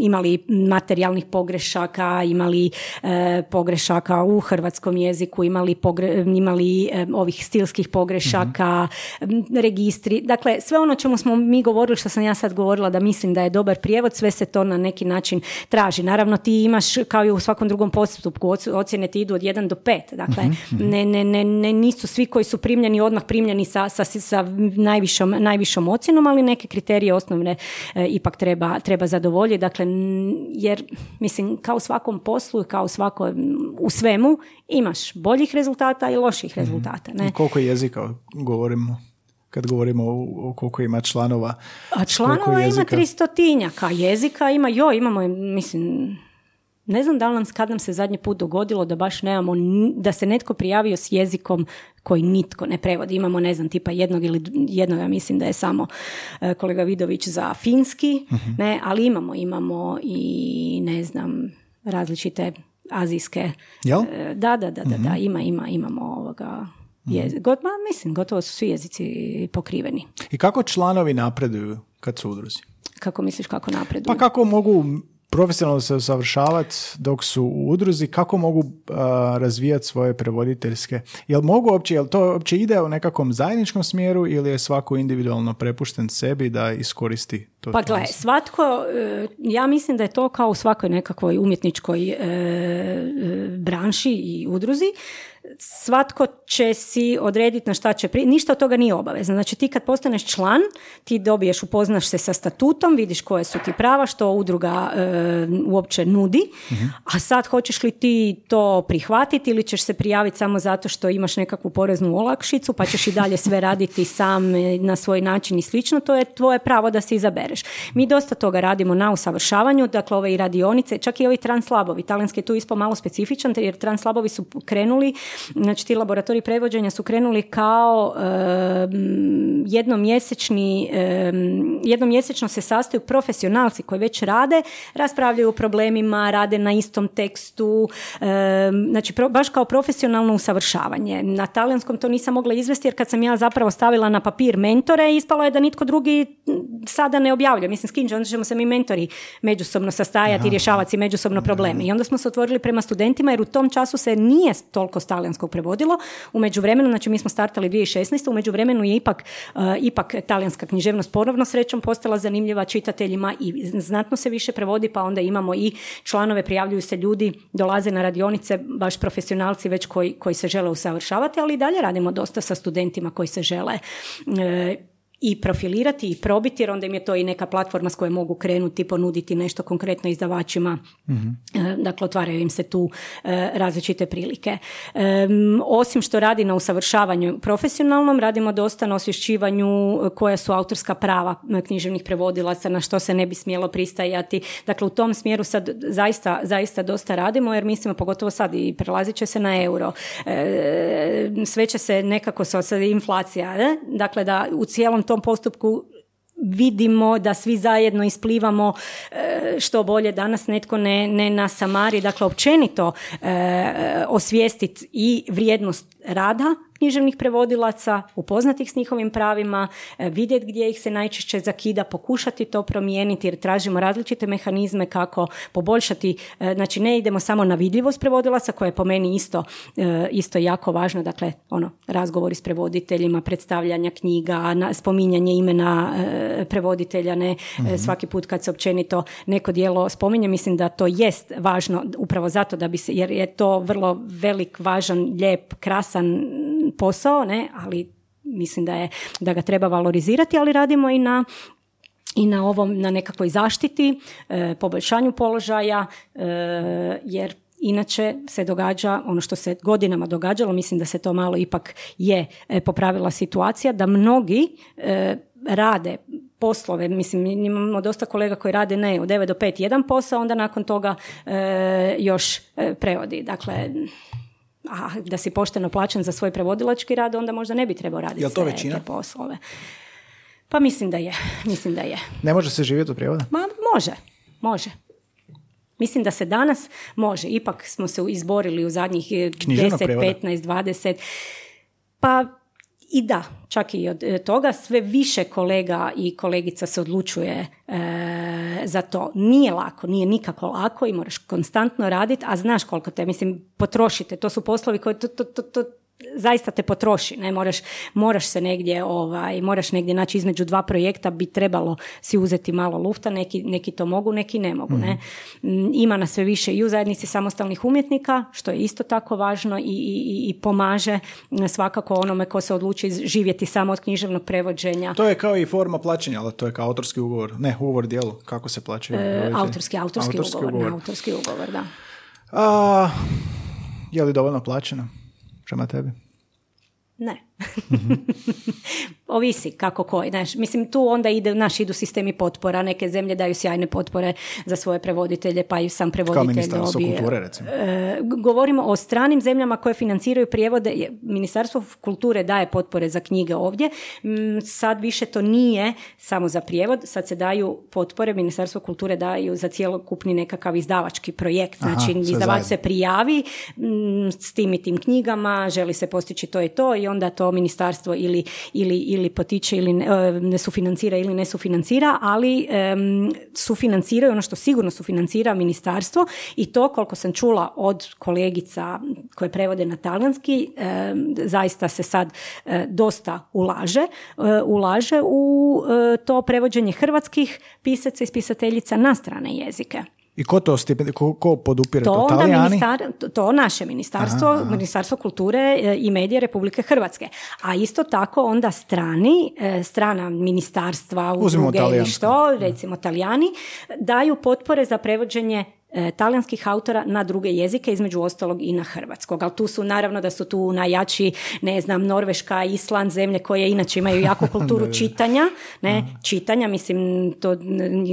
Speaker 2: imali materijalnih pogrešaka, imali e, pogrešaka u hrvatskom jeziku, imali, imali e, ovih stilskih pogrešaka, registri. Dakle, sve ono čemu smo mi govorili, što sam ja sad govorila da mislim da je dobar prijevod, sve se to na neki način traži. Naravno, ti imaš, kao i u svakom drugom postupku, ocjene ti idu od 1 do 5. Dakle, ne, ne, ne, ne, nisu svi koji su primljeni odmah primljeni sa, sa, sa najvišom, najvišom ocjenom, ali neke kriterije osnovne e, ipak treba, treba zadovoljiti. Dakle, jer mislim kao u svakom poslu kao svako u svemu imaš boljih rezultata i loših mhm. rezultata. Ne?
Speaker 1: Koliko jezika govorimo? kad govorimo o, koliko ima članova.
Speaker 2: A članova ima tristotinjaka, jezika ima, jo, imamo, mislim, ne znam da li nam, kad nam se zadnji put dogodilo da baš nemamo, da se netko prijavio s jezikom koji nitko ne prevodi. Imamo, ne znam, tipa jednog ili jednog, ja mislim da je samo e, kolega Vidović za finski, mhm. ne, ali imamo, imamo i ne znam, različite azijske.
Speaker 1: Jel?
Speaker 2: E, da, da, da, da, da, mhm. ima, ima, imamo ovoga jezik. God, mislim, gotovo su svi jezici pokriveni.
Speaker 1: I kako članovi napreduju kad su udruzi?
Speaker 2: Kako misliš kako napreduju?
Speaker 1: Pa kako mogu profesionalno se usavršavati dok su u udruzi, kako mogu uh, razvijati svoje prevoditeljske, jel mogu uopće, jel to uopće ide u nekakvom zajedničkom smjeru ili je svako individualno prepušten sebi da iskoristi to?
Speaker 2: Pa gle, svatko, uh, ja mislim da je to kao u svakoj nekakvoj umjetničkoj uh, branši i udruzi, svatko će si odrediti na šta će pri... Ništa od toga nije obavezno. Znači ti kad postaneš član, ti dobiješ, upoznaš se sa statutom, vidiš koje su ti prava, što udruga e, uopće nudi, a sad hoćeš li ti to prihvatiti ili ćeš se prijaviti samo zato što imaš nekakvu poreznu olakšicu, pa ćeš i dalje sve raditi sam e, na svoj način i slično, to je tvoje pravo da se izabereš. Mi dosta toga radimo na usavršavanju, dakle ove i radionice, čak i ovi translabovi. Talijanski je tu ispao malo specifičan, jer translabovi su krenuli Znači ti laboratoriji prevođenja su krenuli kao jednomjesečni, jednomjesečno se sastaju profesionalci koji već rade, raspravljaju o problemima, rade na istom tekstu, znači baš kao profesionalno usavršavanje. Na talijanskom to nisam mogla izvesti jer kad sam ja zapravo stavila na papir mentore, ispalo je da nitko drugi sada ne objavlja. Mislim, s kim onda ćemo se mi mentori međusobno sastajati i rješavati međusobno probleme. I onda smo se otvorili prema studentima jer u tom času se nije toliko talijanskog prevodilo. U međuvremenu, znači mi smo startali 2016. U međuvremenu je ipak, uh, ipak talijanska književnost ponovno srećom postala zanimljiva čitateljima i znatno se više prevodi, pa onda imamo i članove, prijavljuju se ljudi, dolaze na radionice, baš profesionalci već koji, koji se žele usavršavati, ali i dalje radimo dosta sa studentima koji se žele uh, i profilirati i probiti jer onda im je to i neka platforma s kojom mogu krenuti ponuditi nešto konkretno izdavačima. E, dakle otvaraju im se tu e, različite prilike. Osim što radi na usavršavanju profesionalnom radimo dosta na osvješćivanju koja su autorska prava književnih prevodilaca na što se ne bi smjelo pristajati. Dakle u tom smjeru sad zaista, zaista dosta radimo jer mislimo pogotovo sad i prelazit će se na euro. Sve će se nekako sad inflacija dakle da u cijelom tom postupku vidimo da svi zajedno isplivamo e, što bolje danas netko ne, ne na samari, dakle općenito e, osvijestiti i vrijednost rada književnih prevodilaca, upoznati ih s njihovim pravima, e, vidjeti gdje ih se najčešće zakida, pokušati to promijeniti jer tražimo različite mehanizme kako poboljšati, e, znači ne idemo samo na vidljivost prevodilaca koja je po meni isto, e, isto jako važno, dakle ono, razgovori s prevoditeljima, predstavljanja knjiga, spominjanje imena prevoditelja, ne mhm. svaki put kad se općenito neko dijelo spominje, mislim da to jest važno upravo zato da bi se, jer je to vrlo velik, važan, lijep, krasan posao, ne, ali mislim da, je, da ga treba valorizirati, ali radimo i na i na ovom, na nekakvoj zaštiti, e, poboljšanju položaja, e, jer inače se događa ono što se godinama događalo, mislim da se to malo ipak je e, popravila situacija, da mnogi rade poslove, mislim imamo dosta kolega koji rade ne u 9 do 5 jedan posao, onda nakon toga još prevodi. Dakle, a da si pošteno plaćen za svoj prevodilački rad, onda možda ne bi trebao raditi
Speaker 1: to sve većina?
Speaker 2: te poslove. Pa mislim da je, mislim da je.
Speaker 1: Ne može se živjeti od prijevoda?
Speaker 2: Ma, može, može. Mislim da se danas može. Ipak smo se izborili u zadnjih 10, 15, 20. Pa i da, čak i od e, toga sve više kolega i kolegica se odlučuje e, za to. Nije lako, nije nikako lako i moraš konstantno raditi, a znaš koliko te, mislim, potrošite. To su poslovi koji to, to, to, to zaista te potroši, ne moraš, moraš se negdje ovaj, moraš negdje naći između dva projekta bi trebalo si uzeti malo lufta, neki, neki to mogu, neki ne mogu, ne. Mhm. Mm, ima na sve više i u zajednici samostalnih umjetnika, što je isto tako važno i, i, i pomaže svakako onome ko se odluči živjeti samo od književnog prevođenja.
Speaker 1: To je kao i forma plaćanja, ali to je kao autorski ugovor, ne, ugovor dijelu, kako se plaćaju?
Speaker 2: E, autorski, autorski, autorski ugovor, ugovor. autorski ugovor, da.
Speaker 1: A, je li dovoljno plaćeno? Prema tebi?
Speaker 2: Ne. Ovisi kako koji. Znaš, mislim, tu onda ide, naš idu sistemi potpora. Neke zemlje daju sjajne potpore za svoje prevoditelje, pa i sam prevoditelj Kao
Speaker 1: ministarstvo kulture, recimo.
Speaker 2: E, govorimo o stranim zemljama koje financiraju prijevode. Ministarstvo kulture daje potpore za knjige ovdje. Mm, sad više to nije samo za prijevod. Sad se daju potpore, Ministarstvo kulture daju za cijelokupni nekakav izdavački projekt. Znači, izdavač se prijavi mm, s tim i tim knjigama, želi se postići to i to i onda to ministarstvo ili, ili, ili potiče ili ne sufinancira ili ne sufinancira, ali um, sufinanciraju ono što sigurno sufinancira ministarstvo i to koliko sam čula od kolegica koje prevode na talijanski, zaista se sad e, dosta ulaže, e, ulaže u e, to prevođenje hrvatskih pisaca i pisateljica na strane jezike.
Speaker 1: I ko to ko, ko podupire to?
Speaker 2: To, ministar, to naše ministarstvo, ministarstvo kulture e, i medije Republike Hrvatske. A isto tako onda strani, e, strana ministarstva, udruge ili što, recimo Talijani, daju potpore za prevođenje talijanskih autora na druge jezike, između ostalog i na hrvatskog. Ali tu su, naravno da su tu najjači, ne znam, Norveška, Island, zemlje koje inače imaju jako kulturu čitanja, ne, čitanja, mislim, to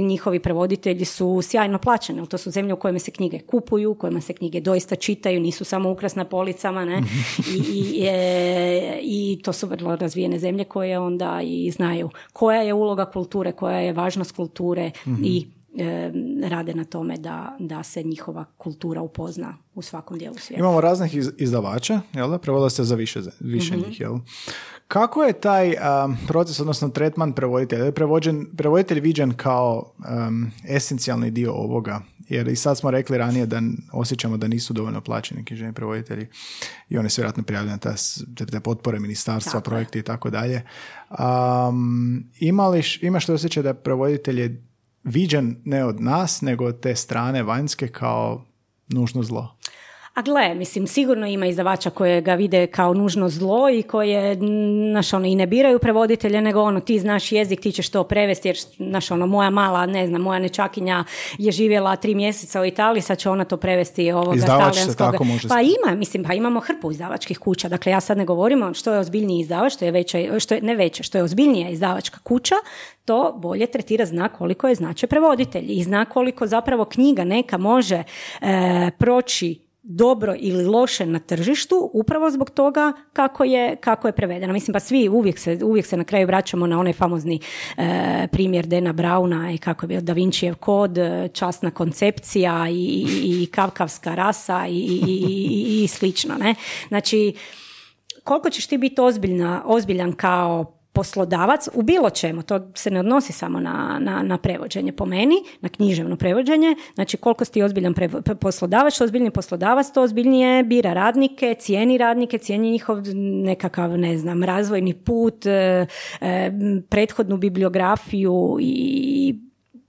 Speaker 2: njihovi prevoditelji su sjajno plaćeni, ali to su zemlje u kojima se knjige kupuju, u kojima se knjige doista čitaju, nisu samo ukras na policama, ne, I, i, e, i to su vrlo razvijene zemlje koje onda i znaju koja je uloga kulture, koja je važnost kulture i rade na tome da, da se njihova kultura upozna u svakom dijelu svijeta.
Speaker 1: Imamo raznih izdavača, jel da? Prevodila ste za više, više mhm. njih, jel? Kako je taj proces, odnosno tretman prevoditelja? Je prevođen, prevoditelj viđen kao esencijalni dio ovoga? Jer i sad smo rekli ranije da osjećamo da nisu dovoljno plaćeni književni prevoditelji i oni se vjerojatno prijavljaju na te, potpore ministarstva, projekte i tako dalje. imaš li osjećaj da prevoditelj je viđen ne od nas, nego od te strane vanjske kao nužno zlo?
Speaker 2: A gle, mislim, sigurno ima izdavača koje ga vide kao nužno zlo i koje, znaš, ono, i ne biraju prevoditelje, nego ono, ti znaš jezik, ti ćeš to prevesti, jer, znaš, ono, moja mala, ne znam, moja nečakinja je živjela tri mjeseca u Italiji, sad će ona to prevesti ovoga
Speaker 1: Izdavač se tako može
Speaker 2: Pa ima, mislim, pa imamo hrpu izdavačkih kuća, dakle, ja sad ne govorim što je ozbiljniji izdavač, što je veća, što je, ne veća, što je ozbiljnija izdavačka kuća, to bolje tretira, zna koliko je značaj prevoditelj i zna koliko zapravo knjiga neka može e, proći dobro ili loše na tržištu upravo zbog toga kako je, kako je prevedena. Mislim pa svi uvijek se, uvijek se na kraju vraćamo na onaj famozni e, primjer Dena Brauna i kako je bio Da Vincijev kod, e, časna koncepcija i, i, i kavkavska rasa i, i, i slično. Ne? Znači, koliko ćeš ti biti ozbiljna, ozbiljan kao poslodavac u bilo čemu, to se ne odnosi samo na, na, na prevođenje. Po meni, na književno prevođenje, znači koliko si ti ozbiljan poslodavac, što ozbiljni poslodavac, to ozbiljnije bira radnike, cijeni radnike, cijeni njihov nekakav, ne znam, razvojni put, e, e, prethodnu bibliografiju i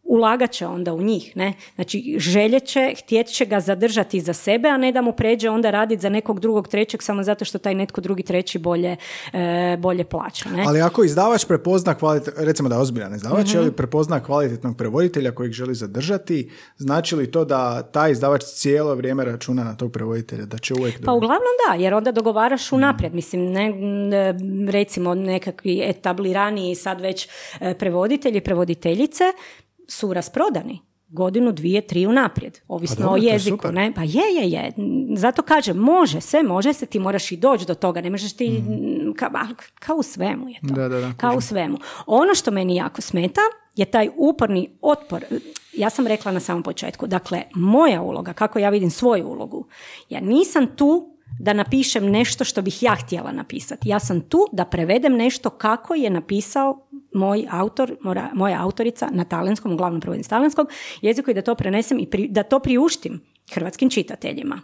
Speaker 2: ulagat će onda u njih. Ne? Znači, želje će, htjet će ga zadržati za sebe, a ne da mu pređe onda raditi za nekog drugog trećeg samo zato što taj netko drugi treći bolje, e, bolje plaća. Ne?
Speaker 1: Ali ako izdavač prepozna kvalitet, recimo da je ozbiljan izdavač, mm prepozna kvalitetnog prevoditelja kojeg želi zadržati, znači li to da taj izdavač cijelo vrijeme računa na tog prevoditelja, da će uvijek...
Speaker 2: Pa uglavnom da, jer onda dogovaraš unaprijed. Mislim, ne, recimo nekakvi etablirani sad već e, prevoditelji, prevoditeljice, su rasprodani godinu, dvije, tri unaprijed, ovisno pa o jeziku. Ne? Pa je, je, je. Zato kažem, može se, može se, ti moraš i doći do toga, ne možeš ti, mm. ka, kao u svemu je to.
Speaker 1: Da, da, da,
Speaker 2: kao u svemu. Ono što meni jako smeta je taj uporni otpor. Ja sam rekla na samom početku, dakle, moja uloga, kako ja vidim svoju ulogu, ja nisam tu da napišem nešto što bih ja htjela napisati. Ja sam tu da prevedem nešto kako je napisao moj autor, moja autorica na talenskom, uglavnom prevodim s talenskom jeziku i da to prenesem i da to priuštim hrvatskim čitateljima.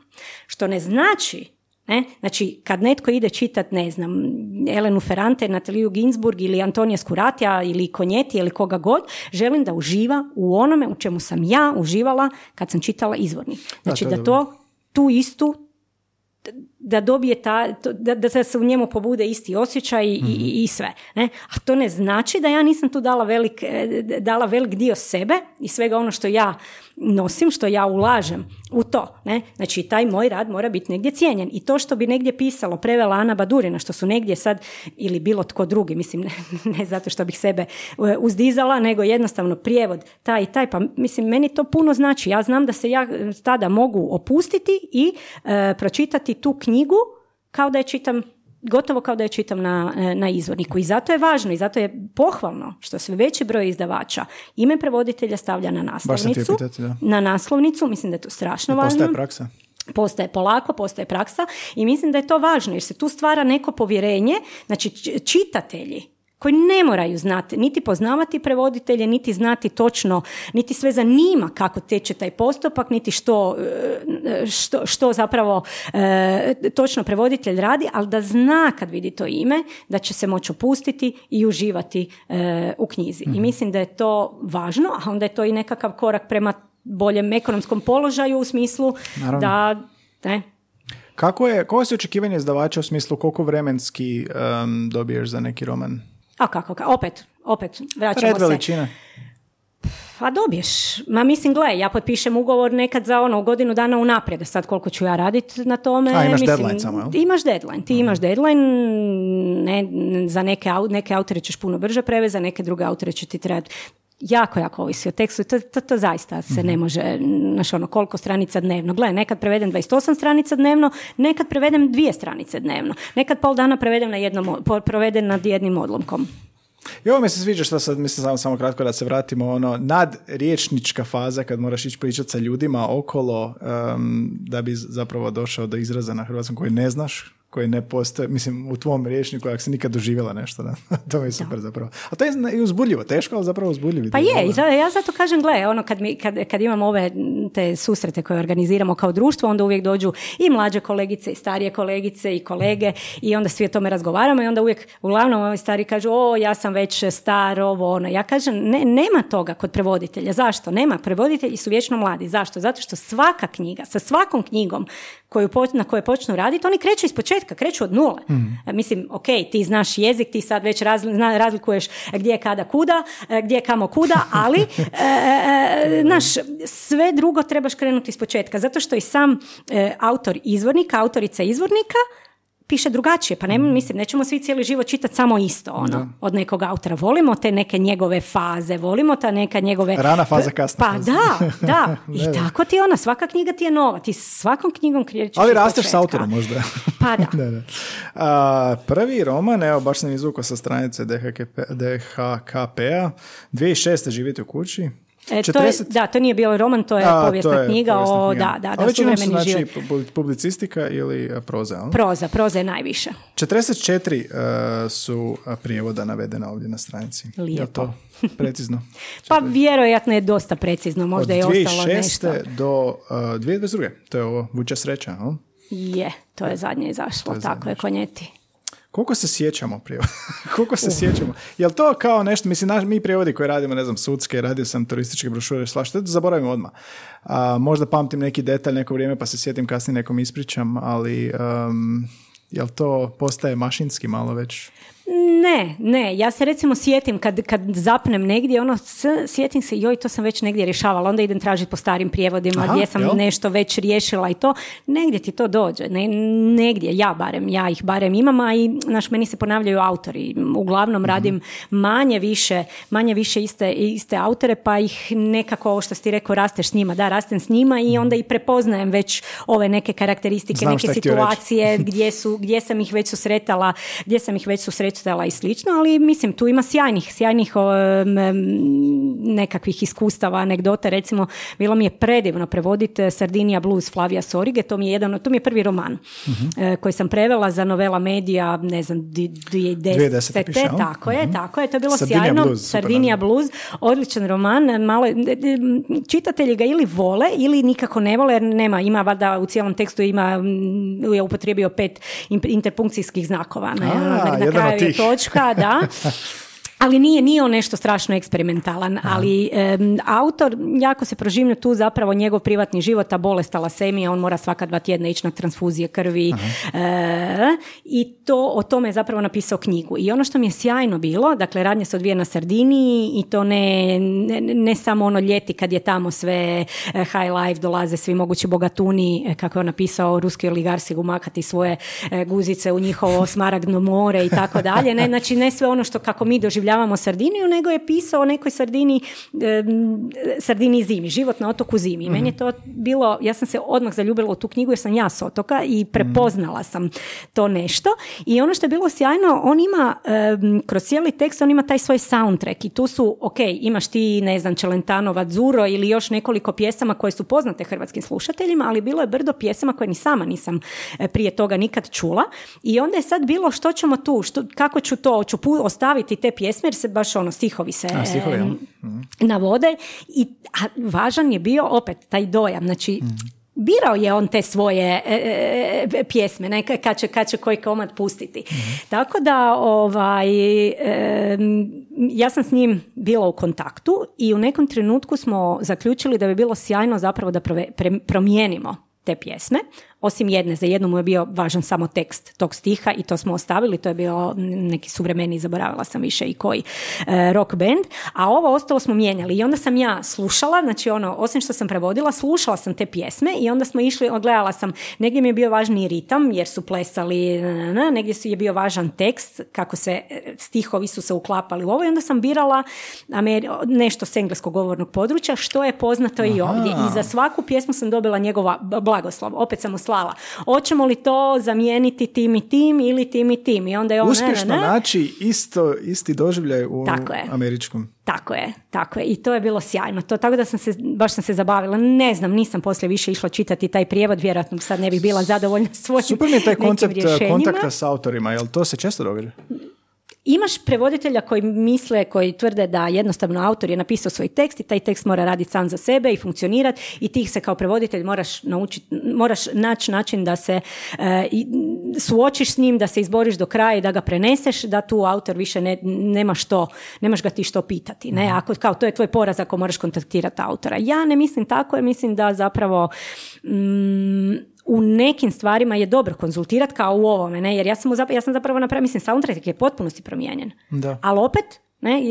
Speaker 2: Što ne znači ne? Znači, kad netko ide čitat, ne znam, Elenu Ferrante, Nataliju Ginsburg ili Antonija Skuratija ili Konjeti ili koga god, želim da uživa u onome u čemu sam ja uživala kad sam čitala izvorni. Znači, da, to tu istu da dobije ta, da, da se u njemu pobude isti osjećaj i, i, i, sve. Ne? A to ne znači da ja nisam tu dala velik, e, dala velik dio sebe i svega ono što ja nosim, što ja ulažem u to. Ne? Znači, taj moj rad mora biti negdje cijenjen. I to što bi negdje pisalo, prevela Ana Badurina, što su negdje sad, ili bilo tko drugi, mislim, ne, ne zato što bih sebe e, uzdizala, nego jednostavno prijevod taj i taj. Pa, mislim, meni to puno znači. Ja znam da se ja tada mogu opustiti i e, pročitati tu knjigu kao da je čitam gotovo kao da je čitam na, e, na izvorniku. I zato je važno i zato je pohvalno što sve veći broj izdavača ime prevoditelja stavlja na naslovnicu. na naslovnicu, mislim da je to strašno važno.
Speaker 1: Postaje praksa
Speaker 2: postaje polako, postaje praksa i mislim da je to važno jer se tu stvara neko povjerenje, znači čitatelji koji ne moraju znati, niti poznavati prevoditelje, niti znati točno, niti sve zanima kako teče taj postupak, niti što, e, što, što zapravo e, točno prevoditelj radi, ali da zna kad vidi to ime, da će se moći opustiti i uživati e, u knjizi. I mhm. mislim da je to važno, a onda je to i nekakav korak prema boljem ekonomskom položaju u smislu da ne,
Speaker 1: kako je, koje su očekivanje izdavača u smislu koliko vremenski um, dobiješ za neki roman?
Speaker 2: A kako, opet, opet, vraćamo Red
Speaker 1: veličina.
Speaker 2: Pa dobiješ. Ma mislim, gle, ja potpišem ugovor nekad za ono godinu dana unaprijed, sad koliko ću ja raditi na tome.
Speaker 1: A imaš mislim, deadline samo, jel?
Speaker 2: Imaš deadline, ti imaš deadline, ne, za neke, neke autore ćeš puno brže preve, za neke druge autore će ti trebati jako, jako ovisi o tekstu. To, to, to zaista se ne mhm. može, znaš ono, koliko stranica dnevno. Gle, nekad prevedem 28 stranica dnevno, nekad prevedem dvije stranice dnevno. Nekad pol dana prevedem na jednom, provedem nad jednim odlomkom.
Speaker 1: I ovo mi se sviđa što sad, mislim samo, samo kratko da se vratimo, ono, nad riječnička faza kad moraš ići pričati sa ljudima okolo da bi zapravo došao do izraza na hrvatskom koji ne znaš koji ne postoje, mislim, u tvom rječniku ako si nikad doživjela nešto, da. to mi je super zapravo. A to je i uzbudljivo, teško, ali zapravo uzbudljivo.
Speaker 2: Pa je, i ja zato kažem, gle, ono kad, mi, kad, kad imam ove te susrete koje organiziramo kao društvo, onda uvijek dođu i mlađe kolegice i starije kolegice i kolege i onda svi o tome razgovaramo i onda uvijek uglavnom ovi stari kažu, o, ja sam već star, ovo, ono. Ja kažem, ne, nema toga kod prevoditelja. Zašto? Nema. Prevoditelji su vječno mladi. Zašto? Zato što svaka knjiga, sa svakom knjigom koju, na kojoj počnu raditi, oni kreću iz početka, kreću od nule. Mm. Mislim, ok, ti znaš jezik, ti sad već razlikuješ gdje, kada, kuda, e, gdje, kamo, kuda, ali e, e, znaš, sve drugo trebaš krenuti iz početka, zato što i sam autor izvornika, autorica izvornika, piše drugačije. Pa ne, mm. mislim, nećemo svi cijeli život čitati samo isto ono, od nekog autora. Volimo te neke njegove faze, volimo ta neka njegove...
Speaker 1: Rana faza, kasna
Speaker 2: Pa da, da. I tako ti ona, svaka knjiga ti je nova. Ti svakom knjigom krećeš
Speaker 1: Ali rasteš s autorom možda.
Speaker 2: Pa da.
Speaker 1: da, A, prvi roman, evo, baš sam izvukao sa stranice DHKP, DHKP-a. 2006. živite u kući.
Speaker 2: E, to je, da, to nije bio roman, to je A, povijesna to je knjiga o, da, da, da, suvremeni
Speaker 1: znači, život. publicistika ili proza? Ali?
Speaker 2: Proza, proza je najviše.
Speaker 1: 44 uh, su prijevoda navedena ovdje na stranici.
Speaker 2: Lijepo.
Speaker 1: Je to precizno?
Speaker 2: pa vjerojatno je dosta precizno, možda je ostalo nešto.
Speaker 1: Od 2006. do uh, 2022. To je ovo Vuča sreća, ali?
Speaker 2: Je, to je zadnje izašlo, je tako zadnje. je, konjeti.
Speaker 1: Koliko se sjećamo prije? Koliko se uh. sjećamo? Jel to kao nešto, mislim, naš, mi prijevodi koji radimo, ne znam, sudske, radio sam turističke brošure, svašta, to zaboravimo odmah. A, možda pamtim neki detalj neko vrijeme pa se sjetim kasnije nekom ispričam, ali um, jel to postaje mašinski malo već?
Speaker 2: Ne, ne, ja se recimo sjetim kad, kad zapnem negdje, ono, sjetim se, joj, to sam već negdje rješavala, onda idem tražiti po starim prijevodima gdje sam nešto već riješila i to, negdje ti to dođe, ne, negdje, ja barem, ja ih barem imam, a i, naš, meni se ponavljaju autori, uglavnom mhm. radim manje više, manje više iste, iste autore, pa ih nekako, ovo što si ti rekao, rasteš s njima, da, rastem s njima i mhm. onda i prepoznajem već ove neke karakteristike, neke situacije gdje, su, gdje sam ih već susretala, gdje sam ih već susretala i slično, ali mislim tu ima sjajnih, sjajnih nekakvih iskustava, anegdota, recimo bilo mi je predivno prevoditi eh, Sardinija blues Flavija Sorige, to mi je jedan, to mi je prvi roman uh koji sam prevela za novela medija, ne znam, 2010. Tako je, mhm. tako je, to je bilo Sardinija sjajno. Blues, Sardinija blues, odličan roman, malo, čitatelji ga ili vole ili nikako ne vole, jer nema, ima valjda u cijelom tekstu ima, je upotrijebio pet interpunkcijskih znakova. Ne?
Speaker 1: A, na, na kraju
Speaker 2: točka, da. ali nije, nije on nešto strašno eksperimentalan, ali autor jako se proživlja tu zapravo njegov privatni život, a bolest talasemija, on mora svaka dva tjedna ići na transfuzije krvi e, i to o tome je zapravo napisao knjigu. I ono što mi je sjajno bilo, dakle radnje se odvije na Sardiniji i to ne, ne, samo ono ljeti kad je tamo sve e, high life, dolaze svi mogući bogatuni, e, kako je on napisao, ruski oligarsi gumakati svoje guzice u njihovo smaragdno more i tako dalje. Ne, znači ne sve ono što kako mi doživljavamo doživljavamo Sardiniju, nego je pisao o nekoj Sardini, e, Sardini zimi, život na otoku zimi. Meni je to bilo, ja sam se odmah zaljubila u tu knjigu jer sam ja s otoka i prepoznala sam to nešto. I ono što je bilo sjajno, on ima, kroz cijeli tekst, on ima taj svoj soundtrack i tu su, ok, imaš ti, ne znam, Čelentanova, Zuro ili još nekoliko pjesama koje su poznate hrvatskim slušateljima, ali bilo je brdo pjesama koje ni sama nisam e, prije toga nikad čula. I onda je sad bilo što ćemo tu, što, kako ću to, ću ostaviti te pjesme jer se baš ono stihovi se a, stihovi, mm. navode i a važan je bio opet taj dojam, znači mm. birao je on te svoje e, e, e pjesme, ne, kad, će, kad će koji komad pustiti. Mm. Tako da ovaj, e, ja sam s njim bila u kontaktu i u nekom trenutku smo zaključili da bi bilo sjajno zapravo da prove, promijenimo te pjesme, osim jedne, za jednu mu je bio važan samo tekst tog stiha i to smo ostavili, to je bio neki suvremeni, zaboravila sam više i koji, e, rock band, a ovo ostalo smo mijenjali i onda sam ja slušala, znači ono, osim što sam prevodila, slušala sam te pjesme i onda smo išli, odgledala sam, negdje mi je bio važniji ritam jer su plesali, na, negdje su je bio važan tekst, kako se e, stihovi su se uklapali u ovo i onda sam birala nešto s engleskog govornog područja, što je poznato i ovdje. I za svaku pjesmu sam dobila njegova blagoslov. Opet sam u hvala. Hoćemo li to zamijeniti tim i tim ili tim i tim? I onda je on,
Speaker 1: Uspješno
Speaker 2: ne, ne, ne.
Speaker 1: naći isto, isti doživljaj u
Speaker 2: Tako je.
Speaker 1: američkom.
Speaker 2: Tako je, tako je. I to je bilo sjajno. To, tako da sam se, baš sam se zabavila. Ne znam, nisam poslije više išla čitati taj prijevod, vjerojatno sad ne bih bila zadovoljna svojim
Speaker 1: Super mi je taj koncept
Speaker 2: rješenjima.
Speaker 1: kontakta s autorima, jel to se često događa?
Speaker 2: Imaš prevoditelja koji misle, koji tvrde da jednostavno autor je napisao svoj tekst i taj tekst mora raditi sam za sebe i funkcionirati i ti se kao prevoditelj moraš naučiti, moraš naći način da se e, suočiš s njim, da se izboriš do kraja i da ga preneseš, da tu autor više ne, nema što, nemaš ga ti što pitati. Ne? Ako, kao to je tvoj poraz ako moraš kontaktirati autora. Ja ne mislim tako, jer mislim da zapravo mm, u nekim stvarima je dobro konzultirati kao u ovome, ne? jer ja sam, mu zap- ja sam zapravo napravila, mislim, soundtrack je potpunosti promijenjen.
Speaker 1: Da.
Speaker 2: Ali opet, ne,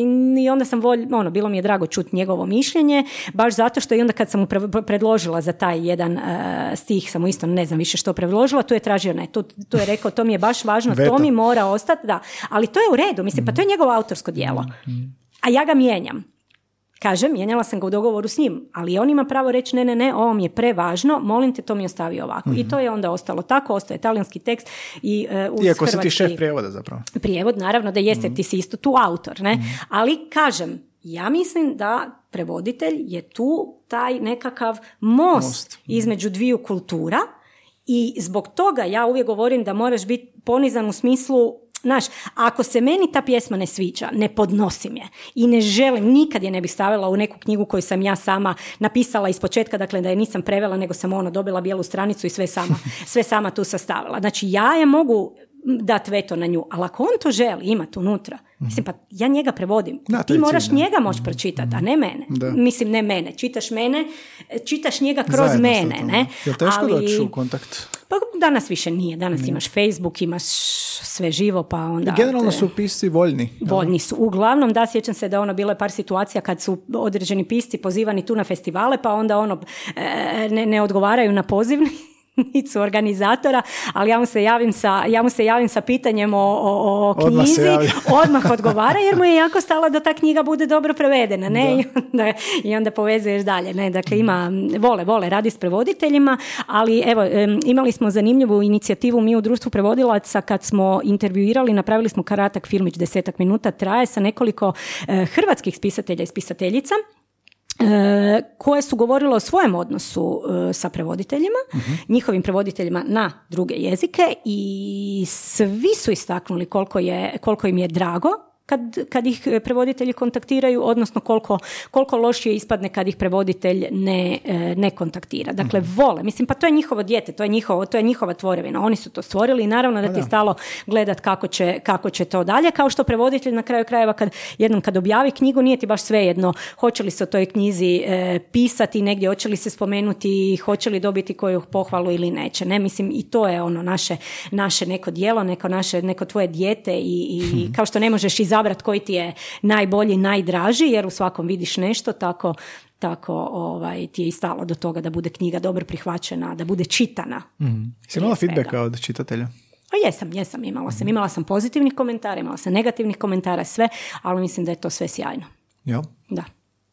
Speaker 2: i onda sam volj, ono, bilo mi je drago čuti njegovo mišljenje, baš zato što i onda kad sam mu pre- predložila za taj jedan eh, stih, sam mu isto ne znam više što predložila, tu je tražio ne, tu, tu je rekao, to mi je baš važno, to mi mora ostati, da, ali to je u redu, mislim, pa to je njegovo autorsko djelo, a ja ga mijenjam. Kažem, mijenjala sam ga u dogovoru s njim, ali on ima pravo reći ne, ne, ne, ovo mi je prevažno, molim te, to mi ostavi ovako. I to je onda ostalo tako, ostao je talijanski tekst i uh, uz
Speaker 1: Iako si ti šef prijevoda zapravo.
Speaker 2: prijevod, naravno da jeste,
Speaker 1: Mhm.
Speaker 2: ti si isto tu autor, ne? Ali kažem, ja mislim da prevoditelj je tu taj nekakav most,
Speaker 1: Most.
Speaker 2: između dviju kultura i zbog toga ja uvijek govorim da moraš biti ponizan u smislu Znaš, ako se meni ta pjesma ne sviđa, ne podnosim je i ne želim, nikad je ne bih stavila u neku knjigu koju sam ja sama napisala iz početka, dakle da je nisam prevela, nego sam ono dobila bijelu stranicu i sve sama, sve sama tu sastavila. Znači ja je mogu dati veto na nju, ali ako on to želi imati unutra, mislim pa ja njega prevodim,
Speaker 1: Da,
Speaker 2: ti
Speaker 1: je
Speaker 2: moraš
Speaker 1: cilj,
Speaker 2: njega moći pročitati, a ne mene.
Speaker 1: Da.
Speaker 2: Mislim ne mene, čitaš mene, čitaš njega kroz
Speaker 1: Zajedno
Speaker 2: mene, ne?
Speaker 1: Jel teško
Speaker 2: Ali-
Speaker 1: doći u kontakt?
Speaker 2: Pa danas više nije, danas imaš Facebook, imaš sve živo, pa onda...
Speaker 1: Generalno
Speaker 2: te-
Speaker 1: su pisci voljni.
Speaker 2: Voljni su. Uglavnom, da, sjećam se da ono bilo je par situacija kad su određeni pisci pozivani tu na festivale, pa onda ono e, ne, ne odgovaraju na pozivnicu organizatora, ali ja mu se javim sa, ja mu se javim sa pitanjem o, o, o
Speaker 1: Odmah
Speaker 2: knjizi,
Speaker 1: javlja.
Speaker 2: odmah odgovara jer mu je jako stalo da ta knjiga bude dobro prevedena, ne? I onda, I onda povezuješ dalje, ne? Dakle, ima, vole, vole, radi s prevoditeljima, ali evo, imali smo zanimljivu inicijativu mi u društvu prevodilaca kad smo intervjuirali, napravili smo karatak filmić, desetak minuta, traje sa nekoliko e, hrvatskih spisatelja i spisateljica, koje su govorile o svojem odnosu e, sa prevoditeljima, njihovim prevoditeljima na druge jezike i svi su istaknuli koliko, je, koliko im je drago kad, kad ih e, prevoditelji kontaktiraju, odnosno koliko, koliko lošije ispadne kad ih prevoditelj ne, e, ne kontaktira. Dakle, vole. Mislim, pa to je njihovo dijete, to je, njihovo, to je njihova tvorevina. Oni su to stvorili i naravno da ti je stalo gledat kako će, kako će to dalje. Kao što prevoditelj na kraju krajeva kad jednom kad objavi knjigu nije ti baš svejedno hoće li se o toj knjizi e, pisati negdje, hoće li se spomenuti, hoće li dobiti koju pohvalu ili neće. Ne, mislim i to je ono naše, naše neko djelo, neko naše, neko tvoje dijete i, i kao što ne možeš izabrati koji ti je najbolji, najdraži jer u svakom vidiš nešto, tako tako ovaj, ti je i stalo do toga da bude knjiga dobro prihvaćena, da bude čitana.
Speaker 1: Si imala feedbacka od čitatelja?
Speaker 2: Pa jesam, jesam, imala sam. Imala sam pozitivnih komentara, imala sam negativnih komentara, sve, ali mislim da je to sve sjajno.
Speaker 1: Jel?
Speaker 2: Da.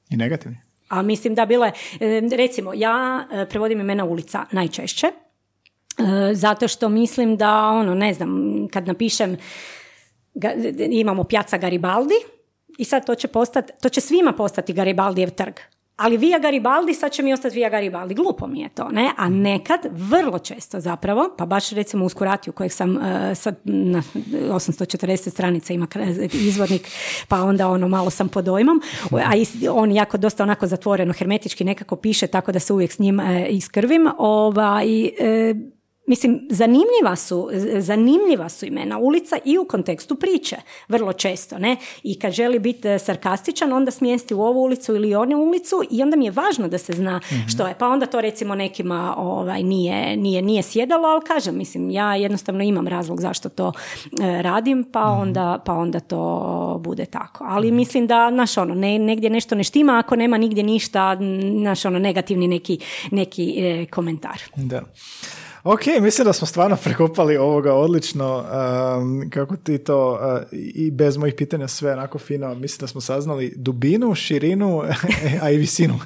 Speaker 1: I negativni?
Speaker 2: A mislim da bilo je, e, recimo, ja e, prevodim imena ulica najčešće, e, zato što mislim da, ono, ne znam, kad napišem, imamo Pjaca Garibaldi i sad to će postati, to će svima postati Garibaldijev trg. Ali Via Garibaldi, sad će mi ostati Via Garibaldi. Glupo mi je to, ne? A nekad, vrlo često zapravo, pa baš recimo u Skuratiju kojeg sam e, sad na 840 stranica ima izvornik, pa onda ono malo sam pod dojmom, a on jako dosta onako zatvoreno, hermetički nekako piše, tako da se uvijek s njim e, iskrvim. Ovaj, e, Mislim, zanimljiva su, zanimljiva su imena ulica i u kontekstu priče, vrlo često, ne? I kad želi biti e, sarkastičan, onda smjesti u ovu ulicu ili onu ulicu i onda mi je važno da se zna što je. Pa onda to recimo nekima ovaj, nije, nije, nije sjedalo, ali kažem, mislim, ja jednostavno imam razlog zašto to e, radim, pa onda, pa onda to bude tako. Ali mislim da, naš ono, ne, negdje nešto ne štima, ako nema nigdje ništa, naš ono, negativni neki, neki e, komentar.
Speaker 1: Da. Ok, mislim da smo stvarno prekopali ovoga odlično, um, kako ti to uh, i bez mojih pitanja sve onako fino, mislim da smo saznali dubinu, širinu, a i visinu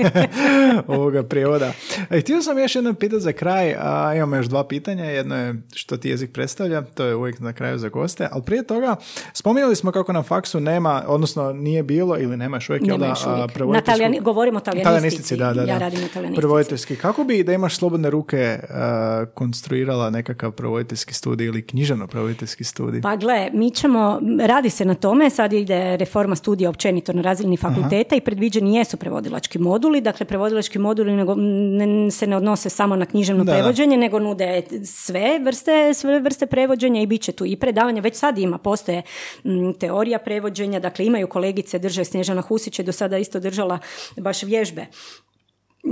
Speaker 1: ovoga prijevoda. E, htio sam još jedno pitati za kraj, a imamo još dva pitanja, jedno je što ti jezik predstavlja, to je uvijek na kraju za goste, ali prije toga spominjali smo kako na faksu nema, odnosno nije bilo ili nema još uvijek,
Speaker 2: Nema još uvijek.
Speaker 1: a,
Speaker 2: Na talijani, govorimo o talijanistici.
Speaker 1: da, da, da.
Speaker 2: Ja radim na talijanistici.
Speaker 1: Kako bi da imaš slobodne ruke uh, konstruirala nekakav prevoditeljski studij ili književno prevoditeljski studij?
Speaker 2: Pa gle, mi ćemo, radi se na tome, sad ide reforma studija općenito na razini fakulteta i predviđeni jesu prevodilački moduli, dakle prevodilački moduli nego, ne, se ne odnose samo na književno
Speaker 1: Da, da.
Speaker 2: prevođenje, nego nude sve vrste, sve vrste prevođenja i bit će tu i predavanja, već sad ima, postoje mm, teorija prevođenja, dakle imaju kolegice, drže Snježana Husić je do sada isto držala baš vježbe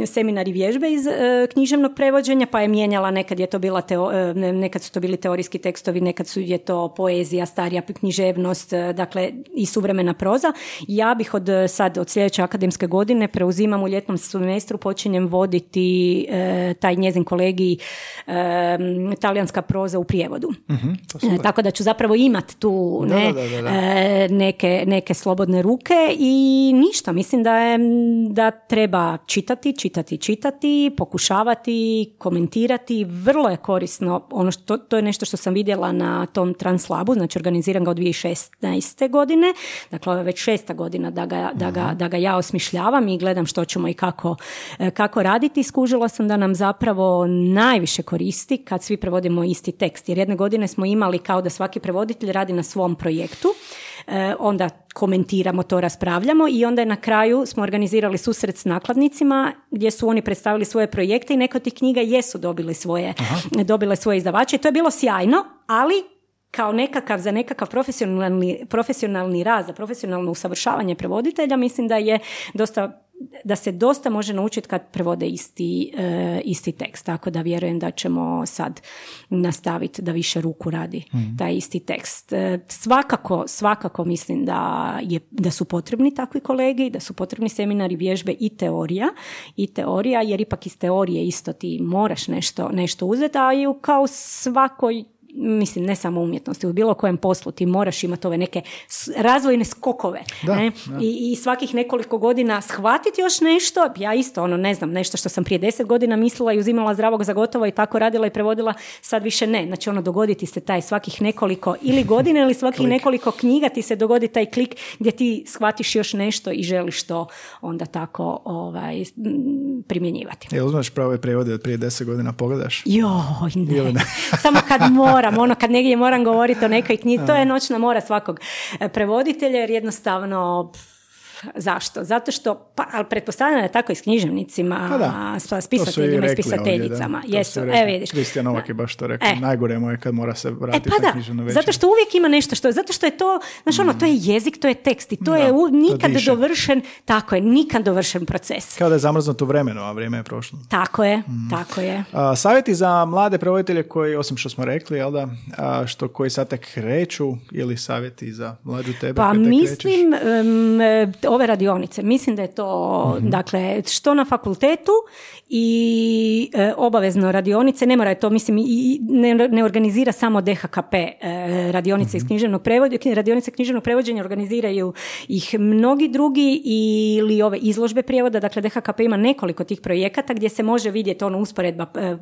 Speaker 2: seminar i vježbe iz e, književnog prevođenja, pa je mijenjala, nekad je to bila teo, e, ne- nekad su to bili teorijski tekstovi, nekad su je to poezija, starija književnost, e, dakle i suvremena proza. Ja bih od e, sad, od sljedeće akademske godine preuzimam u ljetnom semestru, počinjem voditi e, taj njezin kolegij e, talijanska proza u prijevodu. E, tako da ću zapravo imat tu
Speaker 1: Da,
Speaker 2: ne,
Speaker 1: da, da, da.
Speaker 2: e, neke, neke slobodne ruke i ništa, mislim da je da treba čitati, čitati, čitati, pokušavati, komentirati, vrlo je korisno, ono što, to je nešto što sam vidjela na tom Translabu, znači organiziram ga od 2016. godine, dakle ovo je već šesta godina da ga, da ga, da ga ja osmišljavam i gledam što ćemo i kako, e, kako raditi. Skužila sam da nam zapravo najviše koristi kad svi prevodimo isti tekst, jer jedne godine smo imali kao da svaki prevoditelj radi na svom projektu, onda komentiramo to, raspravljamo i onda je na kraju smo organizirali susret s nakladnicima gdje su oni predstavili svoje projekte i neke od tih knjiga jesu dobili svoje, dobile svoje izdavače i to je bilo sjajno, ali kao nekakav, za nekakav profesionalni, profesionalni rad, za profesionalno usavršavanje prevoditelja, mislim da je dosta da se dosta može naučiti kad prevode isti, e, isti tekst. Tako da vjerujem da ćemo sad nastaviti da više ruku radi taj isti tekst. E, svakako, svakako mislim da, je, da su potrebni takvi kolegi, da su potrebni seminari, vježbe i teorija. I teorija, jer ipak iz teorije isto ti moraš nešto, nešto uzeti, a i u kao svakoj mislim ne samo umjetnosti, u bilo kojem poslu ti moraš imati ove neke razvojne skokove.
Speaker 1: Da,
Speaker 2: ne?
Speaker 1: da.
Speaker 2: I, I svakih nekoliko godina shvatiti još nešto, ja isto ono ne znam, nešto što sam prije deset godina mislila i uzimala zdravog za gotovo i tako radila i prevodila, sad više ne. Znači ono dogoditi se taj svakih nekoliko ili godina ili svakih nekoliko knjiga ti se dogodi taj klik gdje ti shvatiš još nešto i želiš to onda tako ovaj, primjenjivati.
Speaker 1: Jel uzmeš prave prijevode od prije deset godina, pogledaš?
Speaker 2: Joj, ne. Samo kad moram, ono kad negdje moram govoriti o nekoj knjizi, to je noćna mora svakog e, prevoditelja jer jednostavno Zašto? Zato što, pa, ali pretpostavljam da je tako i s književnicima,
Speaker 1: Pa da.
Speaker 2: s
Speaker 1: To
Speaker 2: pisateljima i s pisateljicama.
Speaker 1: ovdje, da. To
Speaker 2: Jesu,
Speaker 1: su i rekli.
Speaker 2: evo vidiš.
Speaker 1: Kristijan Novak je baš to rekao.
Speaker 2: E.
Speaker 1: Najgore mu je kad mora se
Speaker 2: E
Speaker 1: vratiti
Speaker 2: pa
Speaker 1: na književnu večer.
Speaker 2: zato što uvijek ima nešto što je, zato što je to, znaš ono, to je jezik, to je tekst i to
Speaker 1: Da,
Speaker 2: je u-
Speaker 1: to
Speaker 2: nikad
Speaker 1: diše.
Speaker 2: dovršen, tako je, nikad dovršen proces.
Speaker 1: Kao da je zamrznuto u vremenu, a vrijeme je prošlo.
Speaker 2: Tako je,
Speaker 1: Mm.
Speaker 2: tako je.
Speaker 1: A, savjeti za mlade prevoditelje koji, osim što smo rekli, jel da, a, što koji sad tek kreću ili savjeti za mlađu tebe
Speaker 2: Pa mislim, e, ove radionice, mislim da je to,
Speaker 1: Mhm.
Speaker 2: dakle, što na fakultetu i e, obavezno radionice, ne mora je to, mislim, i- ne, ne organizira samo DHKP e, radionice
Speaker 1: Mhm.
Speaker 2: iz književnog prevođenja, radionice književnog prevođenja organiziraju ih mnogi drugi ili ove izložbe prijevoda, dakle DHKP ima nekoliko tih projekata gdje se može vidjeti ono usporedba, e, e,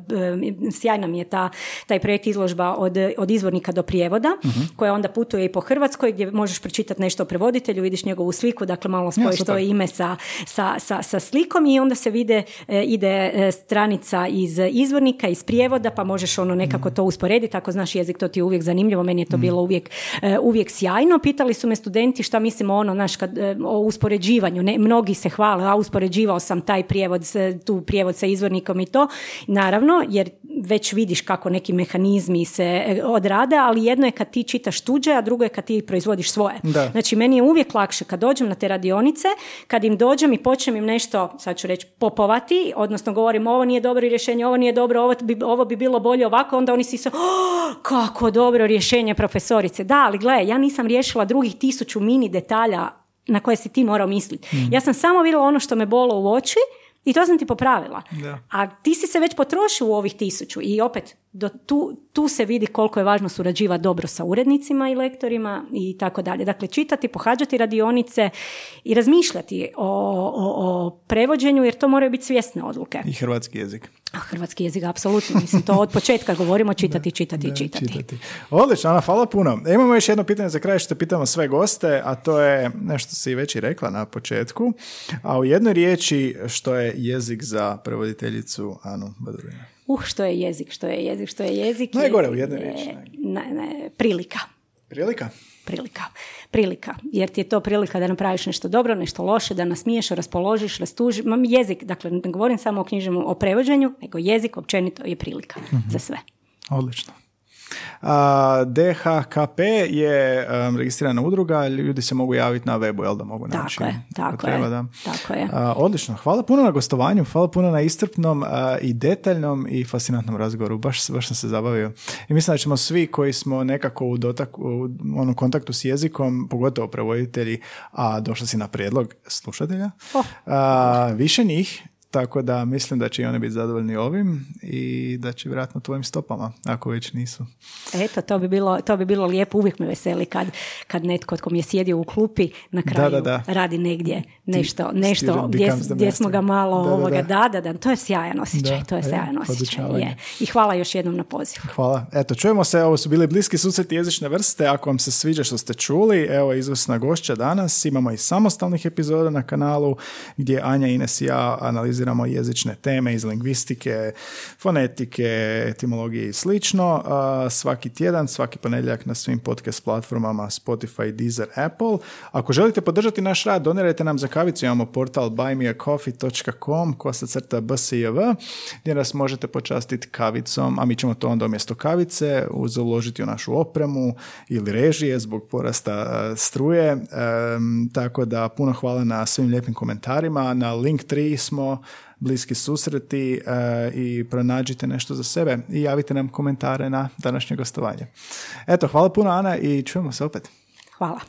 Speaker 2: sjajna mi je ta, taj projekt izložba od, od izvornika do prijevoda,
Speaker 1: Mhm.
Speaker 2: koja onda putuje i po Hrvatskoj gdje možeš pročitati nešto o prevoditelju, vidiš njegovu sliku, dakle malo spojiš
Speaker 1: super.
Speaker 2: to ime sa, sa, sa, sa slikom i onda se vide, e, ide e, stranica iz izvornika, iz prijevoda, pa možeš ono nekako to usporediti, ako znaš jezik, to ti je uvijek zanimljivo, meni je to bilo uvijek, e, uvijek sjajno. Pitali su me studenti šta mislimo ono, znaš, kad, o uspoređivanju, ne, mnogi se hvale, a uspoređivao sam taj prijevod, tu prijevod sa izvornikom i to, naravno, jer već vidiš kako neki mehanizmi se e, odrade, ali jedno je kad ti čitaš tuđe, a drugo je kad ti proizvodiš svoje.
Speaker 1: Da.
Speaker 2: Znači, meni je uvijek lakše kad dođem na te radionice, kad im dođem i počnem im nešto, sad ću reći, popovati, odnosno govorim ovo nije dobro rješenje, ovo nije dobro, ovo bi, ovo bi bilo bolje ovako, onda oni svi su, "Oh, kako dobro rješenje profesorice. Da, ali gle, ja nisam riješila drugih tisuću mini detalja na koje si ti morao misliti. Ja sam samo vidjela ono što me bolo u oči i to sam ti popravila.
Speaker 1: Da.
Speaker 2: A ti si se već potrošio u ovih tisuću i opet do tu, tu se vidi koliko je važno surađivati dobro sa urednicima i lektorima i tako dalje. Dakle, čitati, pohađati radionice i razmišljati o, o, o prevođenju, jer to moraju biti svjesne odluke.
Speaker 1: I hrvatski jezik.
Speaker 2: A hrvatski jezik, apsolutno. Mislim, to od početka govorimo čitati, čitati, da, čitati. čitati.
Speaker 1: Odlično, Ana, hvala puno. E, imamo još jedno pitanje za kraj što pitamo sve goste, a to je nešto si već i rekla na početku, a u jednoj riječi što je jezik za prevoditeljicu Anu Badurina
Speaker 2: uh, što je jezik, što je jezik, što je jezik.
Speaker 1: Najgore u jednoj riječi.
Speaker 2: Ne, ne, prilika.
Speaker 1: Prilika?
Speaker 2: Prilika. Prilika. Jer ti je to prilika da napraviš nešto dobro, nešto loše, da nasmiješ, raspoložiš, rastužiš. Mam jezik, dakle, ne govorim samo o knjižnom o prevođenju, nego jezik općenito je prilika za sve.
Speaker 1: Odlično. DHKP je um, registrirana udruga, ljudi se mogu javiti na webu, jel da mogu naći?
Speaker 2: Tako je, tako je. Da. Tako je.
Speaker 1: odlično, hvala puno na gostovanju, hvala puno na istrpnom i detaljnom i fascinantnom razgovoru, baš, baš sam se zabavio. I mislim da ćemo svi koji smo nekako u, dotak, u onom kontaktu s jezikom, pogotovo prevoditelji, a došli si na prijedlog slušatelja, oh. više njih tako da mislim da će i oni biti zadovoljni ovim i da će vjerojatno tvojim stopama, ako već nisu.
Speaker 2: Eto, to bi bilo, to bi bilo lijepo. Uvijek me veseli kad, kad netko tko mi je sjedio u klupi na kraju da, da, radi negdje nešto, nešto gdje, gdje smo ga malo da, ovoga, da, da, da, to je sjajan osjećaj, to je sjajan osjećaj. Je. I hvala još jednom na pozivu.
Speaker 1: Hvala. Eto, čujemo se, ovo su bili bliski susreti jezične vrste. Ako vam se sviđa što ste čuli, evo izvrsna gošća danas. Imamo i samostalnih epizoda na kanalu gdje Anja, Ines i ja analiziramo analiziramo jezične teme iz lingvistike, fonetike, etimologije i slično. Svaki tjedan, svaki ponedjeljak na svim podcast platformama Spotify, Deezer, Apple. Ako želite podržati naš rad, donirajte nam za kavicu. Imamo portal buymeacoffee.com kosa crta bsjv gdje nas možete počastiti kavicom, a mi ćemo to onda umjesto kavice uz uložiti u našu opremu ili režije zbog porasta struje. tako da puno hvala na svim lijepim komentarima. Na link 3 smo bliski susreti e, i pronađite nešto za sebe i javite nam komentare na današnje gostovanje. Eto, hvala puno Ana i čujemo se opet.
Speaker 2: Hvala.